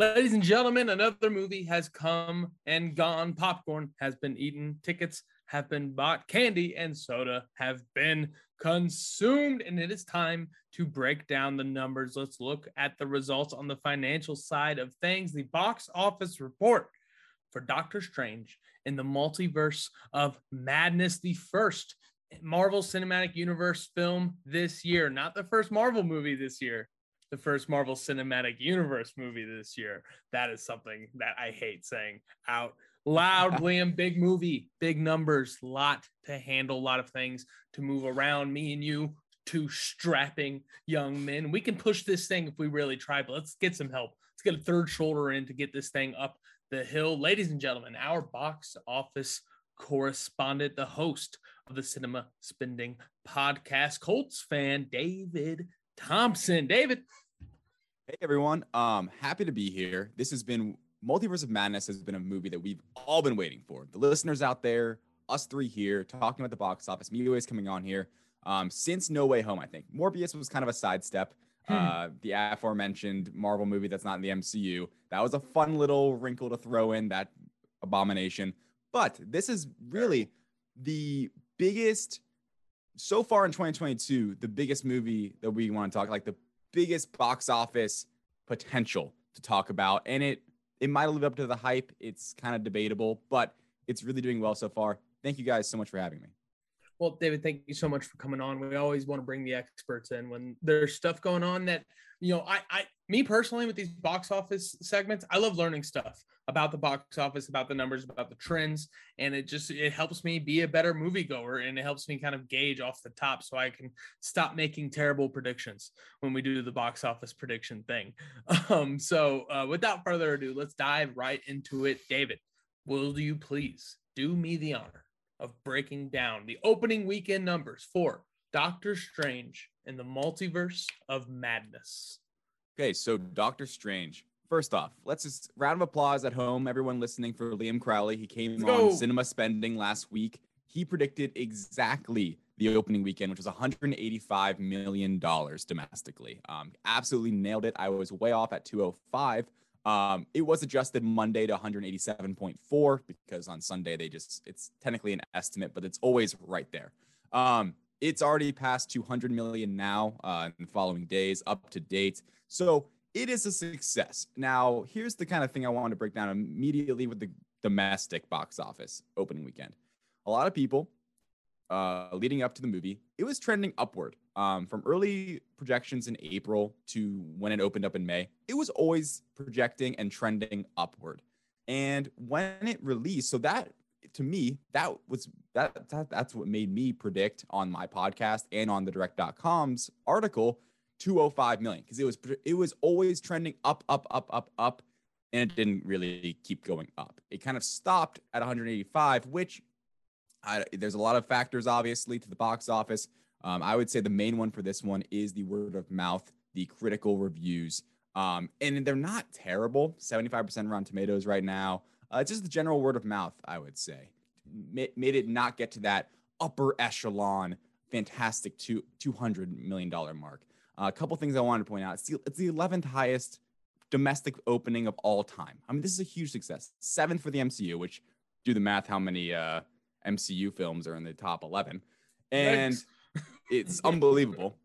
Ladies and gentlemen, another movie has come and gone. Popcorn has been eaten, tickets have been bought, candy and soda have been consumed, and it is time to break down the numbers. Let's look at the results on the financial side of things. The box office report for Doctor Strange in the multiverse of madness, the first Marvel Cinematic Universe film this year, not the first Marvel movie this year, the first Marvel Cinematic Universe movie this year. That is something that I hate saying out loud. Liam, big movie, big numbers, lot to handle, a lot of things to move around. Me and you, two strapping young men. We can push this thing if we really try, but let's get some help. Let's let's get a third shoulder in to get this thing up the hill. Ladies and gentlemen, our box office correspondent, the host of the Cinema Spending podcast, Colts fan David Thompson. David. Hey everyone. Um, happy to be here. This has been Multiverse of Madness has been a movie that we've all been waiting for. The listeners out there, us three here, talking about the box office, me always coming on here. Um, since No Way Home, I think Morbius was kind of a sidestep. Hmm. Uh, the aforementioned Marvel movie that's not in the MCU. That was a fun little wrinkle to throw in that abomination. But this is really the biggest so far in 2022, the biggest movie that we want to talk like the biggest box office potential to talk about. And it it might live up to the hype. It's kind of debatable, but it's really doing well so far. Thank you guys so much for having me. Well, David, thank you so much for coming on. We always want to bring the experts in when there's stuff going on that, you know, I, I, me personally, with these box office segments, I love learning stuff about the box office, about the numbers, about the trends, and it just it helps me be a better moviegoer, and it helps me kind of gauge off the top so I can stop making terrible predictions when we do the box office prediction thing. Um, so, uh, without further ado, let's dive right into it. David, will you please do me the honor? Of breaking down the opening weekend numbers for Doctor Strange and the Multiverse of Madness. Okay, so Doctor Strange. First off, let's just round of applause at home, everyone listening for Liam Crowley. He came let's on go. Cinema Spending last week. He predicted exactly the opening weekend, which was 185 million dollars domestically. Um, absolutely nailed it. I was way off at 205. Um, it was adjusted Monday to 187.4 because on Sunday they just it's technically an estimate, but it's always right there. Um, it's already past 200 million now uh, in the following days, up to date. So it is a success. Now, here's the kind of thing I wanted to break down immediately with the domestic box office opening weekend. A lot of people uh, leading up to the movie, it was trending upward. Um, from early projections in April to when it opened up in May, it was always projecting and trending upward. And when it released, so that to me, that was that, that that's what made me predict on my podcast and on the direct.com's article 205 million because it was it was always trending up, up, up, up, up, and it didn't really keep going up. It kind of stopped at 185, which I, there's a lot of factors, obviously, to the box office. Um, I would say the main one for this one is the word of mouth, the critical reviews. Um, and they're not terrible 75% Rotten Tomatoes right now. Uh, it's just the general word of mouth, I would say. Ma- made it not get to that upper echelon, fantastic two, $200 million mark. Uh, a couple things I wanted to point out. It's the, it's the 11th highest domestic opening of all time. I mean, this is a huge success. Seventh for the MCU, which do the math, how many uh, MCU films are in the top 11. And it's unbelievable.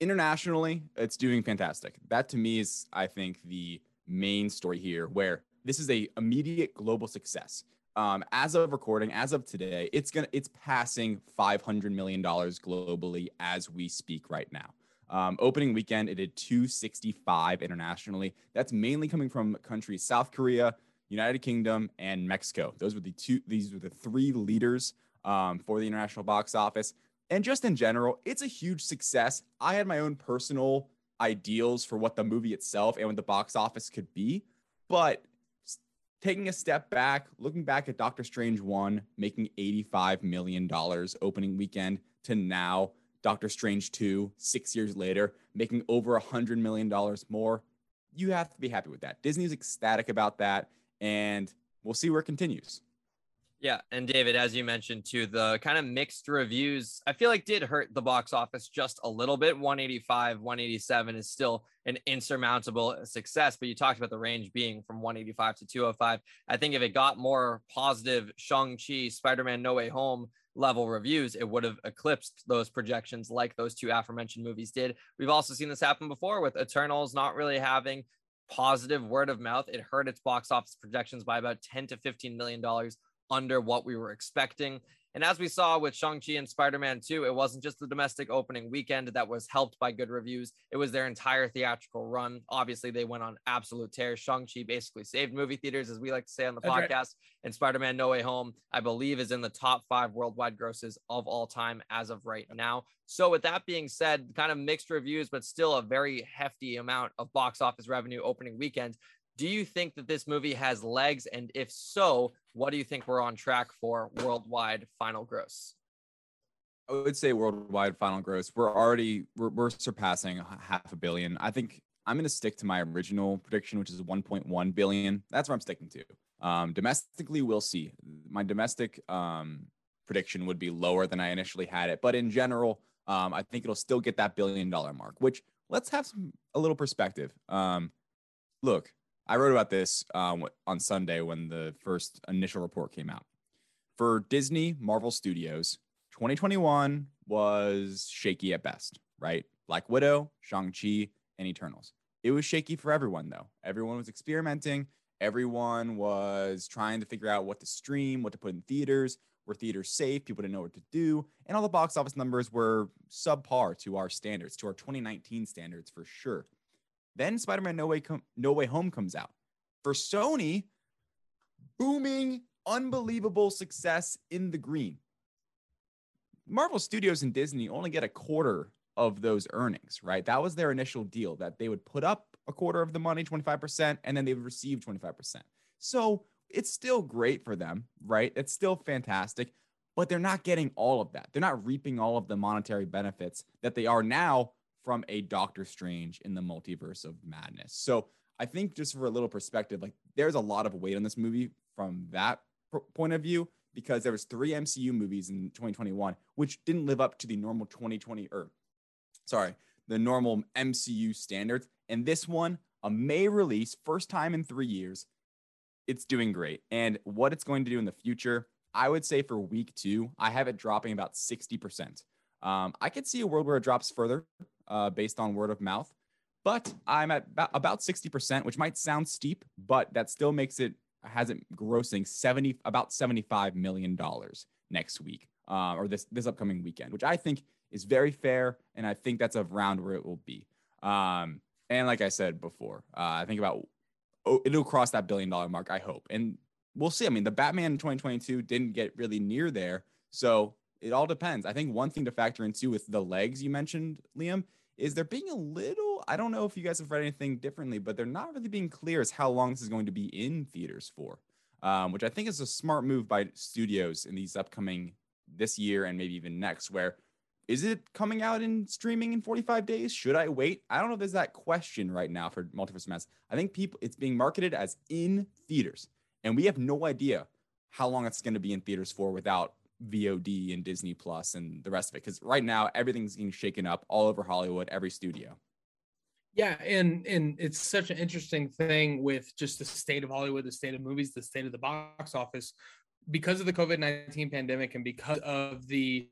Internationally, it's doing fantastic. That to me is, I think, the main story here, where this is a immediate global success. Um, as of recording, as of today, it's gonna it's passing 500 million dollars globally as we speak right now. Um, opening weekend, it did 265 internationally. That's mainly coming from countries South Korea, United Kingdom, and Mexico. Those were the two. These were the three leaders um, for the international box office. And just in general, it's a huge success. I had my own personal ideals for what the movie itself and what the box office could be, but taking a step back, looking back at Doctor Strange 1 making $85 million opening weekend to now Doctor Strange 2 6 years later making over $100 million more, you have to be happy with that. Disney's ecstatic about that and we'll see where it continues. Yeah, and David, as you mentioned too, the kind of mixed reviews I feel like did hurt the box office just a little bit. 185, 187 is still an insurmountable success, but you talked about the range being from 185 to 205. I think if it got more positive Shang-Chi, Spider-Man No Way Home level reviews, it would have eclipsed those projections like those two aforementioned movies did. We've also seen this happen before with Eternals not really having positive word of mouth. It hurt its box office projections by about 10 to 15 million dollars under what we were expecting. And as we saw with Shang-Chi and Spider-Man 2, it wasn't just the domestic opening weekend that was helped by good reviews. It was their entire theatrical run. Obviously, they went on absolute tear. Shang-Chi basically saved movie theaters, as we like to say on the That's podcast. Right. And Spider-Man No Way Home, I believe, is in the top five worldwide grosses of all time as of right now. So with that being said, kind of mixed reviews, but still a very hefty amount of box office revenue opening weekend. Do you think that this movie has legs? And if so, what do you think we're on track for worldwide final gross? I would say worldwide final gross. We're already we're, we're surpassing half a billion. I think I'm going to stick to my original prediction, which is 1.1 billion. That's where I'm sticking to. Um, domestically, we'll see. My domestic um, prediction would be lower than I initially had it, but in general, um, I think it'll still get that billion dollar mark. Which let's have some a little perspective. Um, look, I wrote about this um, on Sunday when the first initial report came out. For Disney, Marvel Studios, 2021 was shaky at best, right? Black Widow, Shang-Chi, and Eternals. It was shaky for everyone, though. Everyone was experimenting. Everyone was trying to figure out what to stream, what to put in theaters. Were theaters safe? People didn't know what to do. And all the box office numbers were subpar to our standards, to our 2019 standards for sure. Then Spider-Man No Way Com- No Way Home comes out. For Sony, booming, unbelievable success in the green. Marvel Studios and Disney only get a quarter of those earnings, right? That was their initial deal that they would put up a quarter of the money, 25%, and then they would receive 25%. So it's still great for them, right? It's still fantastic, but they're not getting all of that. They're not reaping all of the monetary benefits that they are now from a Doctor Strange in the multiverse of madness. So I think just for a little perspective, like there's a lot of weight on this movie from that point of view because there was three MCU movies in 2021 which didn't live up to the normal 2020 or sorry, the normal MCU standards. And this one, a May release, first time in 3 years, it's doing great. And what it's going to do in the future, I would say for week 2, I have it dropping about 60%. Um, I could see a world where it drops further uh, based on word of mouth. But I'm at about 60%, which might sound steep, but that still makes it has it grossing 70 about 75 million dollars next week uh, or this this upcoming weekend, which I think is very fair, and I think that's around where it will be. Um, and like I said before, uh, I think about oh, it'll cross that billion dollar mark. I hope, and we'll see. I mean, the Batman in 2022 didn't get really near there, so it all depends. I think one thing to factor into with the legs you mentioned, Liam, is they're being a little i don't know if you guys have read anything differently but they're not really being clear as how long this is going to be in theaters for um, which i think is a smart move by studios in these upcoming this year and maybe even next where is it coming out in streaming in 45 days? Should i wait? I don't know if there's that question right now for multiverse mass. I think people it's being marketed as in theaters and we have no idea how long it's going to be in theaters for without VOD and Disney Plus and the rest of it. Because right now everything's being shaken up all over Hollywood, every studio. Yeah, and and it's such an interesting thing with just the state of Hollywood, the state of movies, the state of the box office, because of the COVID nineteen pandemic and because of the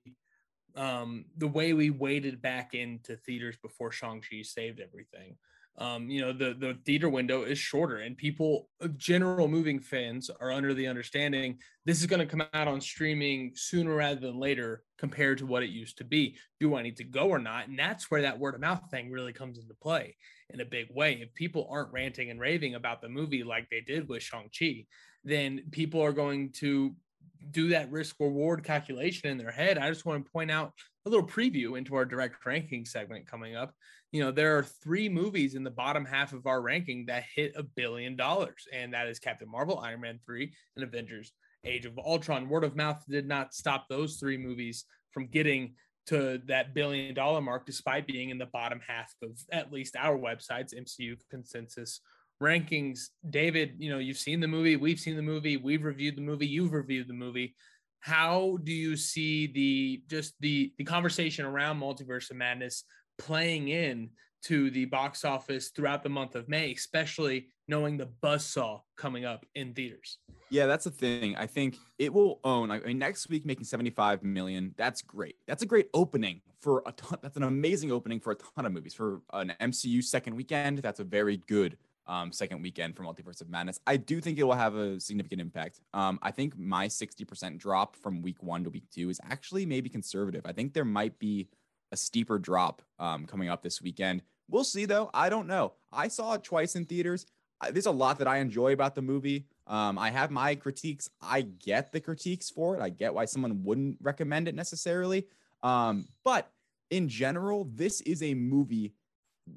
um the way we waded back into theaters before Shang Chi saved everything um, you know the the theater window is shorter and people uh, general moving fans are under the understanding this is going to come out on streaming sooner rather than later compared to what it used to be. Do i need to go or not? And that's where that word of mouth thing really comes into play in a big way. If people aren't ranting and raving about the movie like they did with shang-chi then people are going to do that risk reward calculation in their head i just want to point out a little preview into our direct ranking segment coming up you know, there are three movies in the bottom half of our ranking that hit a billion dollars, and that is Captain Marvel, Iron Man 3, and Avengers Age of Ultron. Word of mouth did not stop those three movies from getting to that billion dollar mark, despite being in the bottom half of at least our website's MCU consensus rankings. David, you know, you've seen the movie, we've seen the movie, we've reviewed the movie, you've reviewed the movie. How do you see the just the the conversation around multiverse of madness playing in to the box office throughout the month of May, especially knowing the buzzsaw coming up in theaters. Yeah, that's the thing. I think it will own. I mean, next week making 75 million. That's great. That's a great opening for a ton. That's an amazing opening for a ton of movies. For an MCU second weekend, that's a very good um, second weekend for Multiverse of Madness. I do think it will have a significant impact. Um, I think my 60% drop from week one to week two is actually maybe conservative. I think there might be a steeper drop um, coming up this weekend. We'll see though. I don't know. I saw it twice in theaters. There's a lot that I enjoy about the movie. Um, I have my critiques. I get the critiques for it. I get why someone wouldn't recommend it necessarily. Um, but in general, this is a movie.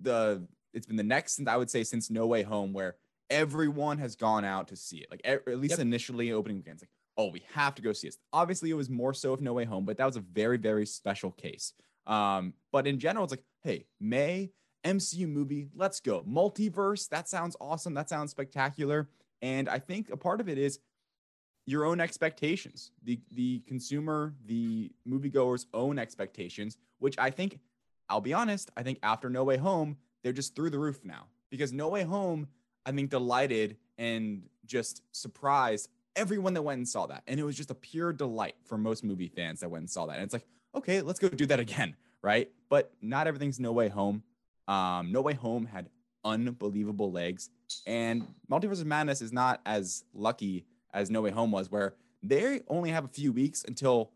The it's been the next, since I would say, since No Way Home, where everyone has gone out to see it. Like at least yep. initially, opening weekends, like oh, we have to go see it. Obviously, it was more so if No Way Home, but that was a very very special case. Um, but in general, it's like, hey, May MCU movie, let's go. Multiverse, that sounds awesome. That sounds spectacular. And I think a part of it is your own expectations, the the consumer, the moviegoer's own expectations, which I think, I'll be honest, I think after No Way Home, they're just through the roof now because No Way Home, I think, delighted and just surprised everyone that went and saw that. And it was just a pure delight for most movie fans that went and saw that. And it's like, okay, let's go do that again, right? But not everything's No Way Home. Um, no Way Home had unbelievable legs, and Multiverse of Madness is not as lucky as No Way Home was, where they only have a few weeks until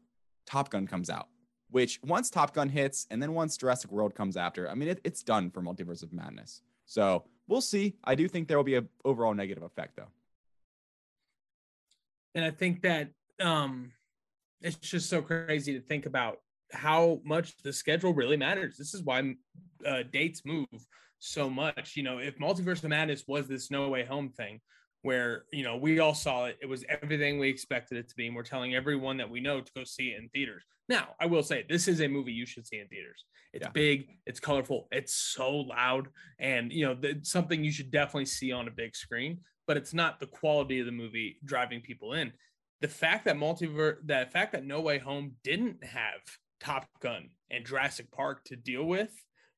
Top Gun comes out. Which once Top Gun hits, and then once Jurassic World comes after, I mean, it, it's done for Multiverse of Madness. So we'll see. I do think there will be an overall negative effect, though. And I think that um, it's just so crazy to think about how much the schedule really matters. This is why uh, dates move so much. You know, if Multiverse of Madness was this No Way Home thing, where you know we all saw it, it was everything we expected it to be, and we're telling everyone that we know to go see it in theaters. Now, I will say this is a movie you should see in theaters. It's yeah. big, it's colorful, it's so loud, and you know, something you should definitely see on a big screen. But it's not the quality of the movie driving people in. The fact that multiverse, the fact that No Way Home didn't have Top Gun and Jurassic Park to deal with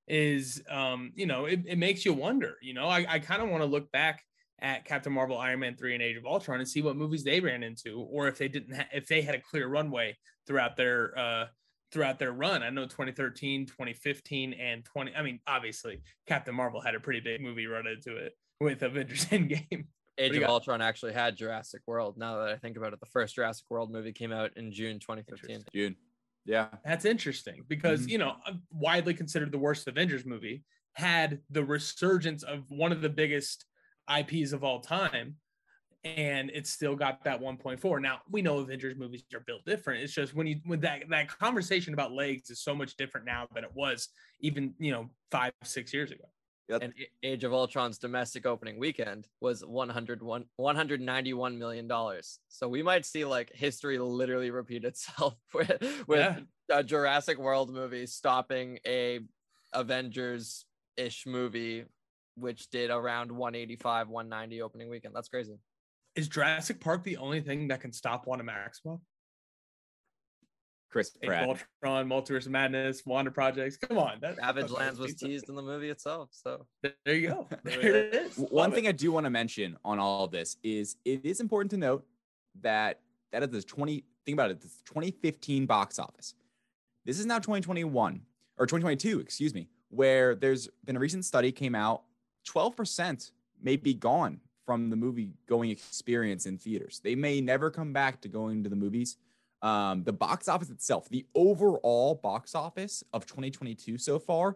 is um, you know, it, it makes you wonder. You know, I, I kind of want to look back at Captain Marvel, Iron Man 3, and Age of Ultron and see what movies they ran into, or if they didn't ha- if they had a clear runway throughout their uh throughout their run. I know 2013, 2015, and 20. I mean, obviously, Captain Marvel had a pretty big movie run into it with Avengers Endgame. Age of Ultron actually had Jurassic World. Now that I think about it, the first Jurassic World movie came out in June 2015. June. Yeah. That's interesting because, mm-hmm. you know, widely considered the worst Avengers movie had the resurgence of one of the biggest IPs of all time. And it still got that 1.4. Now we know Avengers movies are built different. It's just when you when that that conversation about legs is so much different now than it was even you know five six years ago. Yep. And Age of Ultron's domestic opening weekend was 101 191 million dollars. So we might see like history literally repeat itself with, with yeah. a Jurassic World movie stopping a Avengers ish movie which did around 185 190 opening weekend. That's crazy. Is Jurassic Park the only thing that can stop Wanda Maximoff? Chris Pratt. Voltron, Multiverse of Madness, Wanda Projects. Come on. That, Savage Lands was teased in the movie itself. So there you go. There it is. One Love thing it. I do want to mention on all of this is it is important to note that that is the 20, think about it, the 2015 box office. This is now 2021 or 2022, excuse me, where there's been a recent study came out 12% may be gone from the movie going experience in theaters. They may never come back to going to the movies um, the box office itself, the overall box office of 2022 so far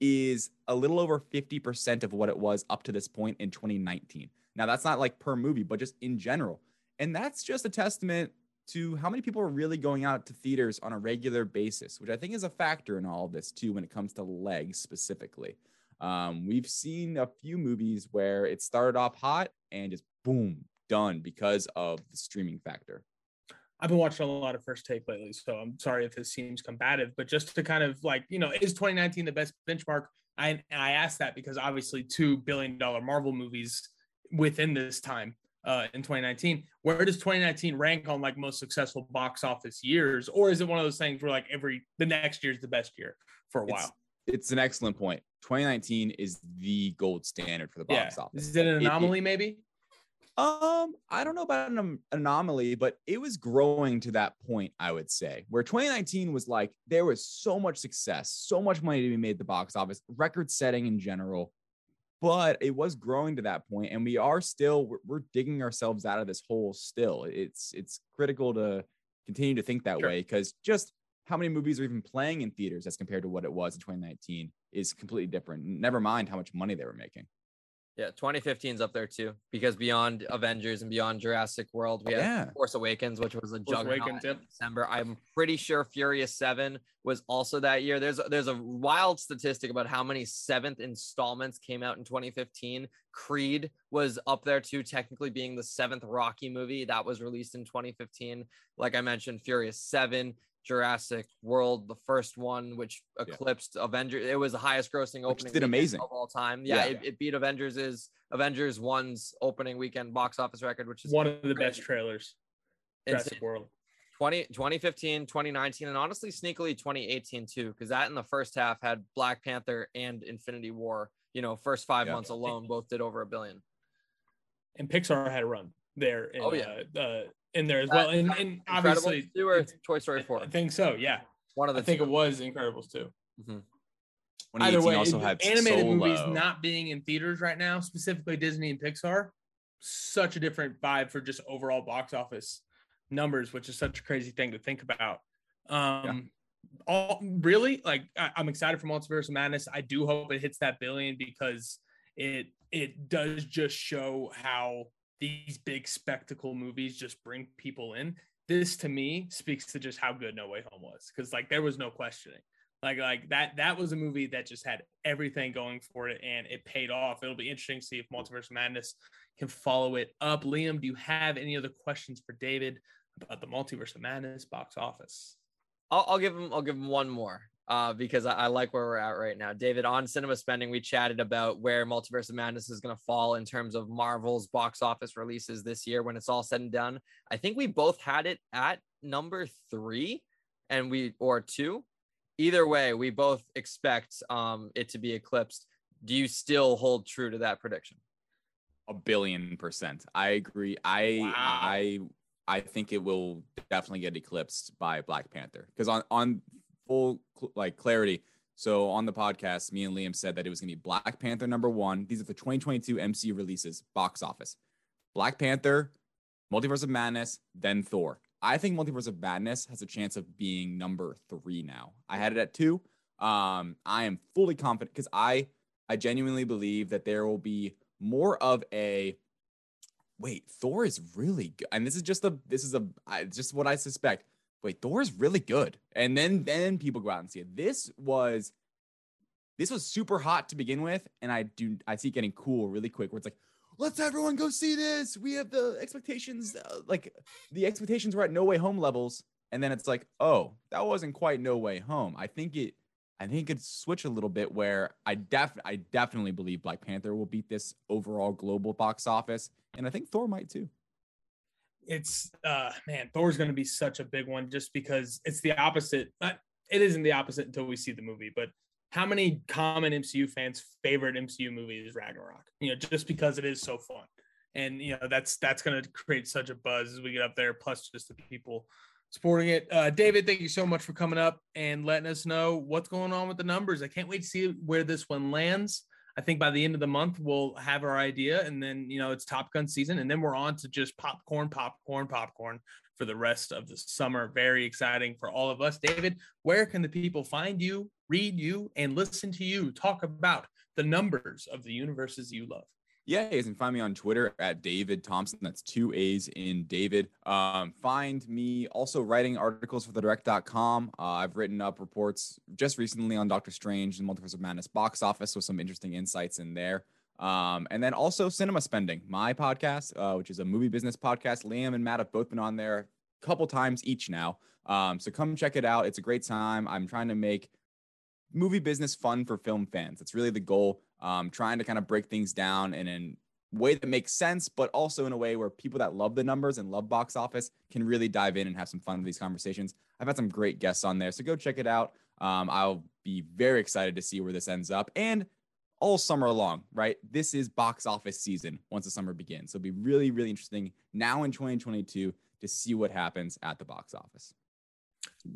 is a little over 50% of what it was up to this point in 2019. Now, that's not like per movie, but just in general. And that's just a testament to how many people are really going out to theaters on a regular basis, which I think is a factor in all of this too when it comes to legs specifically. Um, we've seen a few movies where it started off hot and just boom, done because of the streaming factor. I've been watching a lot of first take lately, so I'm sorry if this seems combative, but just to kind of like, you know, is 2019 the best benchmark? I I asked that because obviously two billion dollar Marvel movies within this time uh, in 2019. Where does 2019 rank on like most successful box office years, or is it one of those things where like every the next year is the best year for a while? It's an excellent point. 2019 is the gold standard for the box yeah. office. Is it an anomaly, it, it, maybe? Um, I don't know about an anomaly, but it was growing to that point, I would say, where 2019 was like there was so much success, so much money to be made at the box office, record setting in general. but it was growing to that point and we are still we're, we're digging ourselves out of this hole still it's it's critical to continue to think that Sure. way because just how many movies are even playing in theaters as compared to what it was in 2019 is completely different never mind how much money they were making Yeah, 2015 is up there too because beyond Avengers and beyond Jurassic World, we had Yeah. Force Awakens, which was a juggernaut Awakens, in. December. I'm pretty sure Furious Seven was also that year. There's there's a wild statistic about how many seventh installments came out in 2015. Creed was up there too, technically being the seventh Rocky movie that was released in 2015. Like I mentioned, Furious Seven. Jurassic World, the first one, which eclipsed Avengers. It was the highest grossing Which opening did amazing. of all time. Yeah, Yeah. It, it beat Avengers Avengers one's opening weekend box office record, which is One of the crazy. best trailers. insane. Jurassic World. 20, 2015, 2019, and honestly, sneakily 2018 too, because that in the first half had Black Panther and Infinity War. You know, first five Yeah. months alone, both did over a billion. And Pixar had a run there. In, Oh, yeah. uh, uh, in there as That- well. And, that and Incredibles obviously, 2 or it's- Toy Story 4. I think so. Yeah. One of the I think two. it was Incredibles too. Mhm. Either way, also it- had animated movies not being in theaters right now, specifically Disney and Pixar, such a different vibe for just overall box office numbers, which is such a crazy thing to think about. Um, all really like I, I'm excited for Multiverse of Madness. I do hope it hits that billion because it it does just show how these big spectacle movies just bring people in. This to me speaks to just how good No Way Home was because like there was no questioning like like that that was a movie that just had everything going for it and it paid off it'll be interesting to see if multiverse madness can follow it up liam do you have any other questions for david about the multiverse of madness box office I'll, I'll give him. I'll give him one more uh, because I, I like where we're at right now. David, on cinema spending, we chatted about where Multiverse of Madness is going to fall in terms of Marvel's box office releases this year when it's all said and done. I think we both had it at number three, and we or two. Either way, we both expect um, it to be eclipsed. Do you still hold true to that prediction? a billion percent. I agree. I Wow. I I think it will definitely get eclipsed by Black Panther because on on full like clarity. So on the podcast, me and Liam said that it was going to be Black Panther number one. These are the 2022 MCU releases, box office. Black Panther, Multiverse of Madness, then Thor. I think Multiverse of Madness has a chance of being number three now. I had it at two. Um, I am fully confident because I I genuinely believe that there will be more of a wait. Thor is really good, and this is just a this is a I, just what I suspect. Wait, Thor is really good, and then then people go out and see it. This was this was super hot to begin with, and I do I see it getting cool really quick. Where it's like, let's everyone go see this. We have the expectations, uh, like the expectations were at No Way Home levels, and then it's like, oh, that wasn't quite No Way Home. I think it, I think it switch a little bit where I def I definitely believe Black Panther will beat this overall global box office, and I think Thor might too. It's uh man thor's going to be such a big one just because it's the opposite uh, it isn't the opposite until we see the movie but how many common mcu fans favorite mcu movie is ragnarok? You know just because it is so fun. And you know that's that's going to create such a buzz as we get up there plus just the people supporting it. Uh david thank you so much for coming up and letting us know what's going on with the numbers. I can't wait to see where this one lands I think by the end of the month we'll have our idea, and then you know it's Top Gun season, and then we're on to just popcorn, popcorn, popcorn for the rest of the summer. Very exciting for all of us. David, where can the people find you, read you, and listen to you talk about the numbers of the universes you love? Yeah, you can find me on Twitter at David Thompson. That's two A's in David. Um, find me also writing articles for the direct.com. Uh, I've written up reports just recently on Doctor Strange and Multiverse of Madness box office with some interesting insights in there. Um, and then also Cinema Spending, my podcast, uh, which is a movie business podcast. Liam and Matt have both been on there a couple times each now. Um, so come check it out. It's a great time. I'm trying to make movie business fun for film fans. That's really the goal. Um, trying to kind of break things down in a way that makes sense, but also in a way where people that love the numbers and love box office can really dive in and have some fun with these conversations. I've had some great guests on there, so go check it out. Um, I'll be very excited to see where this ends up. And all summer long, right? This is box office season once the summer begins. So it'll be really, really interesting now in 2022 to see what happens at the box office.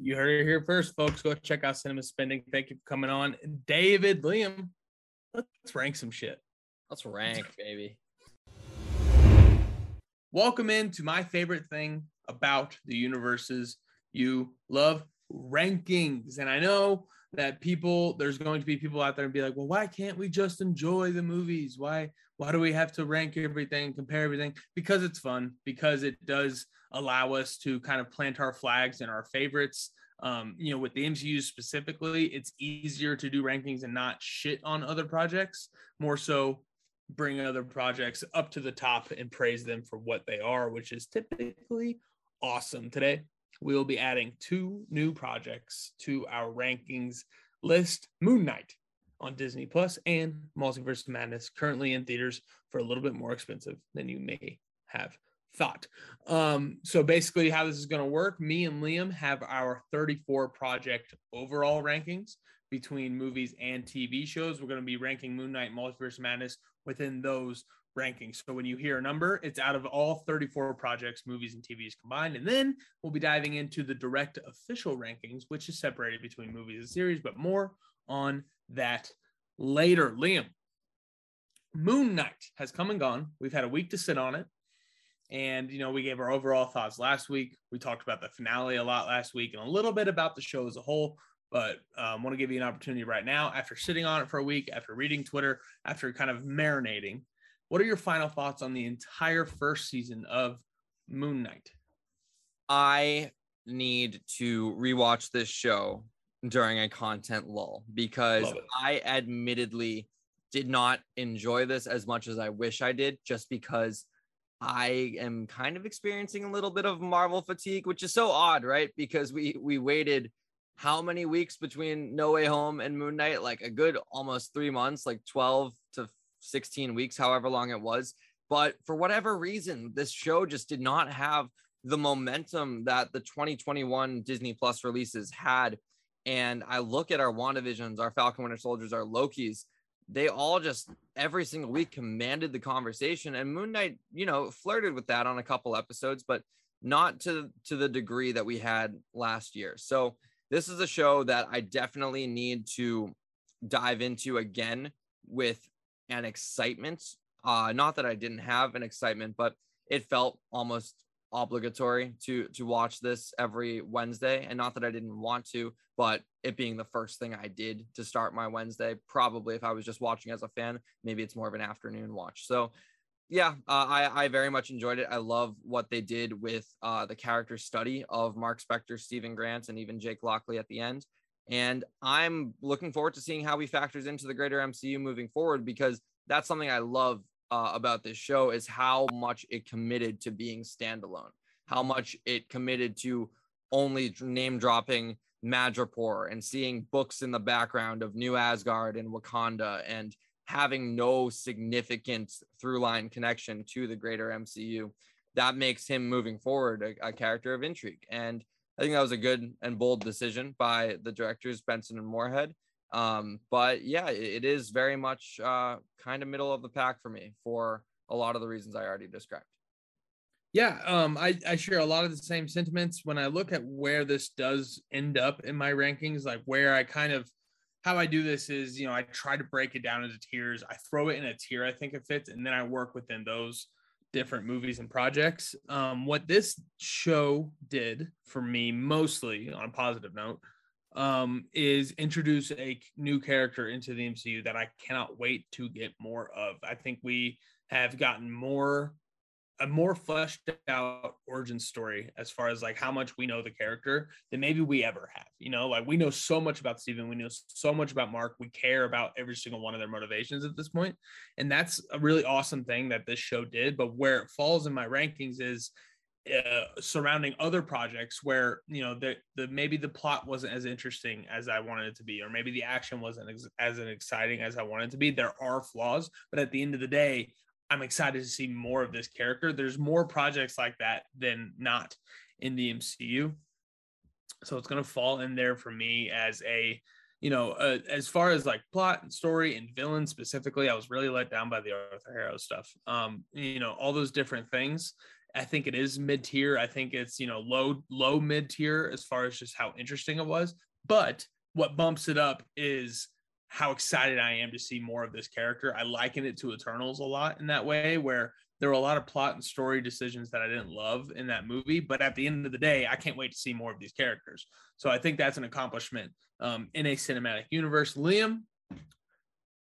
You heard it here first, folks. Go check out Cinema Spending. Thank you for coming on, David, Liam. Let's rank some shit. Let's rank, baby. Welcome into my favorite thing about the universes you love rankings. And I know that people, there's going to be people out there and be like, well, why can't we just enjoy the movies? Why, why do we have to rank everything, compare everything? Because it's fun, because it does allow us to kind of plant our flags and our favorites. Um, you know, with the MCU specifically, it's easier to do rankings and not shit on other projects, more so bring other projects up to the top and praise them for what they are, which is typically awesome. Today, we will be adding two new projects to our rankings list Moon Knight on Disney Plus and Multiverse Madness, currently in theaters for a little bit more expensive than you may have thought. Um, so basically, how this is going to work me and Liam have our 34 project overall rankings between movies and TV shows. We're going to be ranking Moon Knight, Multiverse Madness within those rankings. So when you hear a number, it's out of all 34 projects, movies, and TVs combined. And then we'll be diving into the direct official rankings, which is separated between movies and series, but more on that later. Liam, Moon Knight has come and gone. We've had a week to sit on it. And, you know, we gave our overall thoughts last week. We talked about the finale a lot last week and a little bit about the show as a whole. But I um, want to give you an opportunity right now, after sitting on it for a week, after reading Twitter, after kind of marinating, what are your final thoughts on the entire first season of Moon Knight? I need to rewatch this show during a content lull because I admittedly did not enjoy this as much as I wish I did, just because I am kind of experiencing a little bit of Marvel fatigue, which is so odd, right? Because we we waited how many weeks between No Way Home and Moon Knight? Like a good almost three months, like 12 to 16 weeks, however long it was. But for whatever reason, this show just did not have the momentum that the 2021 Disney Plus releases had. And I look at our WandaVisions, our Falcon Winter Soldiers, our Loki's, they all just every single week commanded the conversation. And Moon Knight, you know, flirted with that on a couple episodes, but not to to the degree that we had last year. So this is a show that I definitely need to dive into again with an excitement. Uh, not that I didn't have an excitement, but it felt almost obligatory to to watch this every Wednesday, and not that I didn't want to, but it being the first thing I did to start my Wednesday. Probably if I was just watching as a fan, maybe it's more of an afternoon watch. So yeah, uh, I, I very much enjoyed it. I love what they did with uh, the character study of Mark Spector, Steven Grant, and even Jake Lockley at the end. And I'm looking forward to seeing how he factors into the greater MCU moving forward because that's something I love uh, about this show is how much it committed to being standalone, how much it committed to only name dropping Madripoor and seeing books in the background of New Asgard and Wakanda and having no significant through line connection to the greater MCU. That makes him moving forward a, a character of intrigue. And I think that was a good and bold decision by the directors Benson and Moorhead. Um, but yeah, it, it is very much uh, kind of middle of the pack for me for a lot of the reasons I already described. Yeah, um, I, I share a lot of the same sentiments when I look at where this does end up in my rankings, like where I kind of how I do this is, you know, I try to break it down into tiers. I throw it in a tier I think it fits, and then I work within those different movies and projects. Um, what this show did for me, mostly on a positive note, um, is introduce a new character into the MCU that I cannot wait to get more of. I think we have gotten more a more fleshed out origin story as far as like how much we know the character than maybe we ever have. You know, like we know so much about Steven, we know so much about Mark, we care about every single one of their motivations at this point. And that's a really awesome thing that this show did. But where it falls in my rankings is uh, surrounding other projects where you know the the maybe the plot wasn't as interesting as I wanted it to be, or maybe the action wasn't ex- as exciting as I wanted it to be. There are flaws, but at the end of the day, I'm excited to see more of this character. There's more projects like that than not in the MCU. So it's going to fall in there for me as a, you know, uh, as far as like plot and story and villain specifically, I was really let down by the Arthur Harrow stuff. Um, you know, all those different things. I think it is mid tier. I think it's, you know, low, low mid tier as far as just how interesting it was. But what bumps it up is how excited I am to see more of this character. I liken it to Eternals a lot in that way, where there were a lot of plot and story decisions that I didn't love in that movie. But at the end of the day, I can't wait to see more of these characters. So I think that's an accomplishment um, in a cinematic universe. Liam,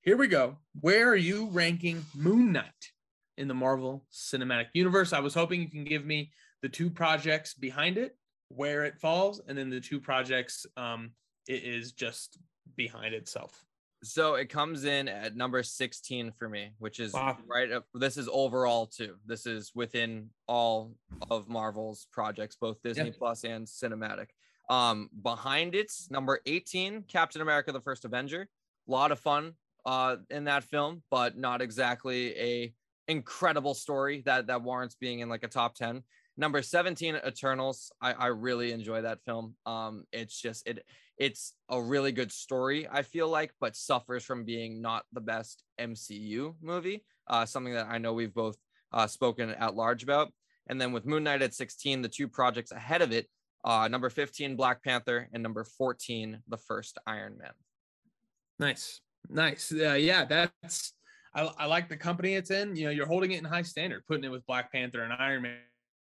here we go. Where are you ranking Moon Knight in the Marvel Cinematic Universe? I was hoping you can give me the two projects behind it, where it falls, and then the two projects um, it is just behind itself. So it comes in at number 16 for me, which is Wow. right up. This is overall too. This is within all of Marvel's projects, both Disney Yeah. Plus and cinematic. Um, behind it's number 18, Captain America: The First Avenger. A lot of fun uh in that film, but not exactly a incredible story that that warrants being in like a top 10. Number 17, Eternals. I, I really enjoy that film. Um, it's just it it's a really good story, I feel like, but suffers from being not the best MCU movie. Uh, something that I know we've both uh, spoken at large about. And then with Moon Knight at 16, the two projects ahead of it, uh, number 15, Black Panther, and number 14, the first Iron Man. Nice, nice. Uh, yeah, that's. I, I like the company it's in. You know, you're holding it in high standard, putting it with Black Panther and Iron Man,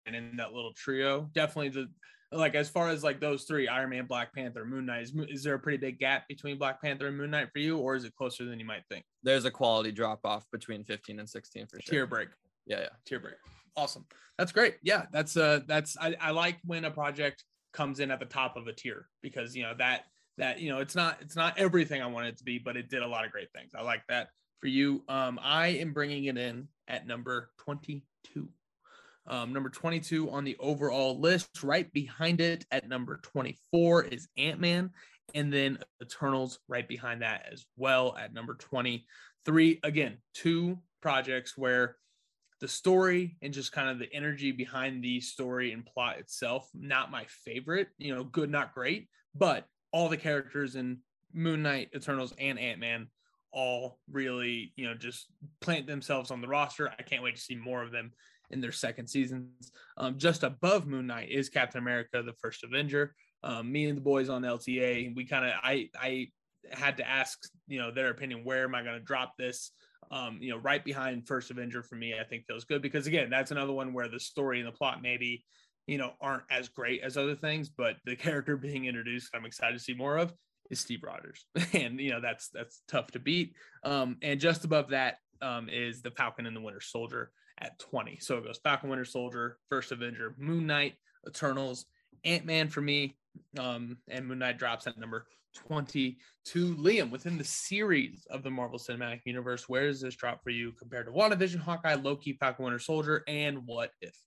and in that little trio. Definitely the like as far as like those three, Iron Man, Black Panther, Moon Knight. Is, is there a pretty big gap between Black Panther and Moon Knight for you, or is it closer than you might think? There's a quality drop off between 15 and 16 for sure. Tier break. Yeah, yeah. tier break. Awesome. That's great. Yeah, that's uh that's I, I like when a project comes in at the top of a tier because you know that that you know it's not it's not everything I want it to be, but it did a lot of great things. I like that for you. Um, I am bringing it in at number 22. Um, number 22 on the overall list, right behind it at number 24 is Ant Man, and then Eternals right behind that as well at number 23. Again, two projects where the story and just kind of the energy behind the story and plot itself not my favorite you know good not great but all the characters in moon knight eternals and ant-man all really you know just plant themselves on the roster. I can't wait to see more of them in their second seasons. Um, just above moon knight is captain america the first avenger. Um, me and the boys on lta we kind of i i had to ask you know their opinion where am i going to drop this? Um, you know, right behind First Avenger for me, I think feels good because again, that's another one where the story and the plot maybe, you know, aren't as great as other things, but the character being introduced, I'm excited to see more of is Steve Rogers, and you know that's that's tough to beat. Um, and just above that um, is the Falcon and the Winter Soldier at 20. So it goes Falcon, Winter Soldier, First Avenger, Moon Knight, Eternals, Ant Man for me, um, and Moon Knight drops at number 22. Liam, within the series of the Marvel Cinematic Universe, where does this drop for you compared to WandaVision, Hawkeye, Loki, Falcon Winter Soldier, and What If?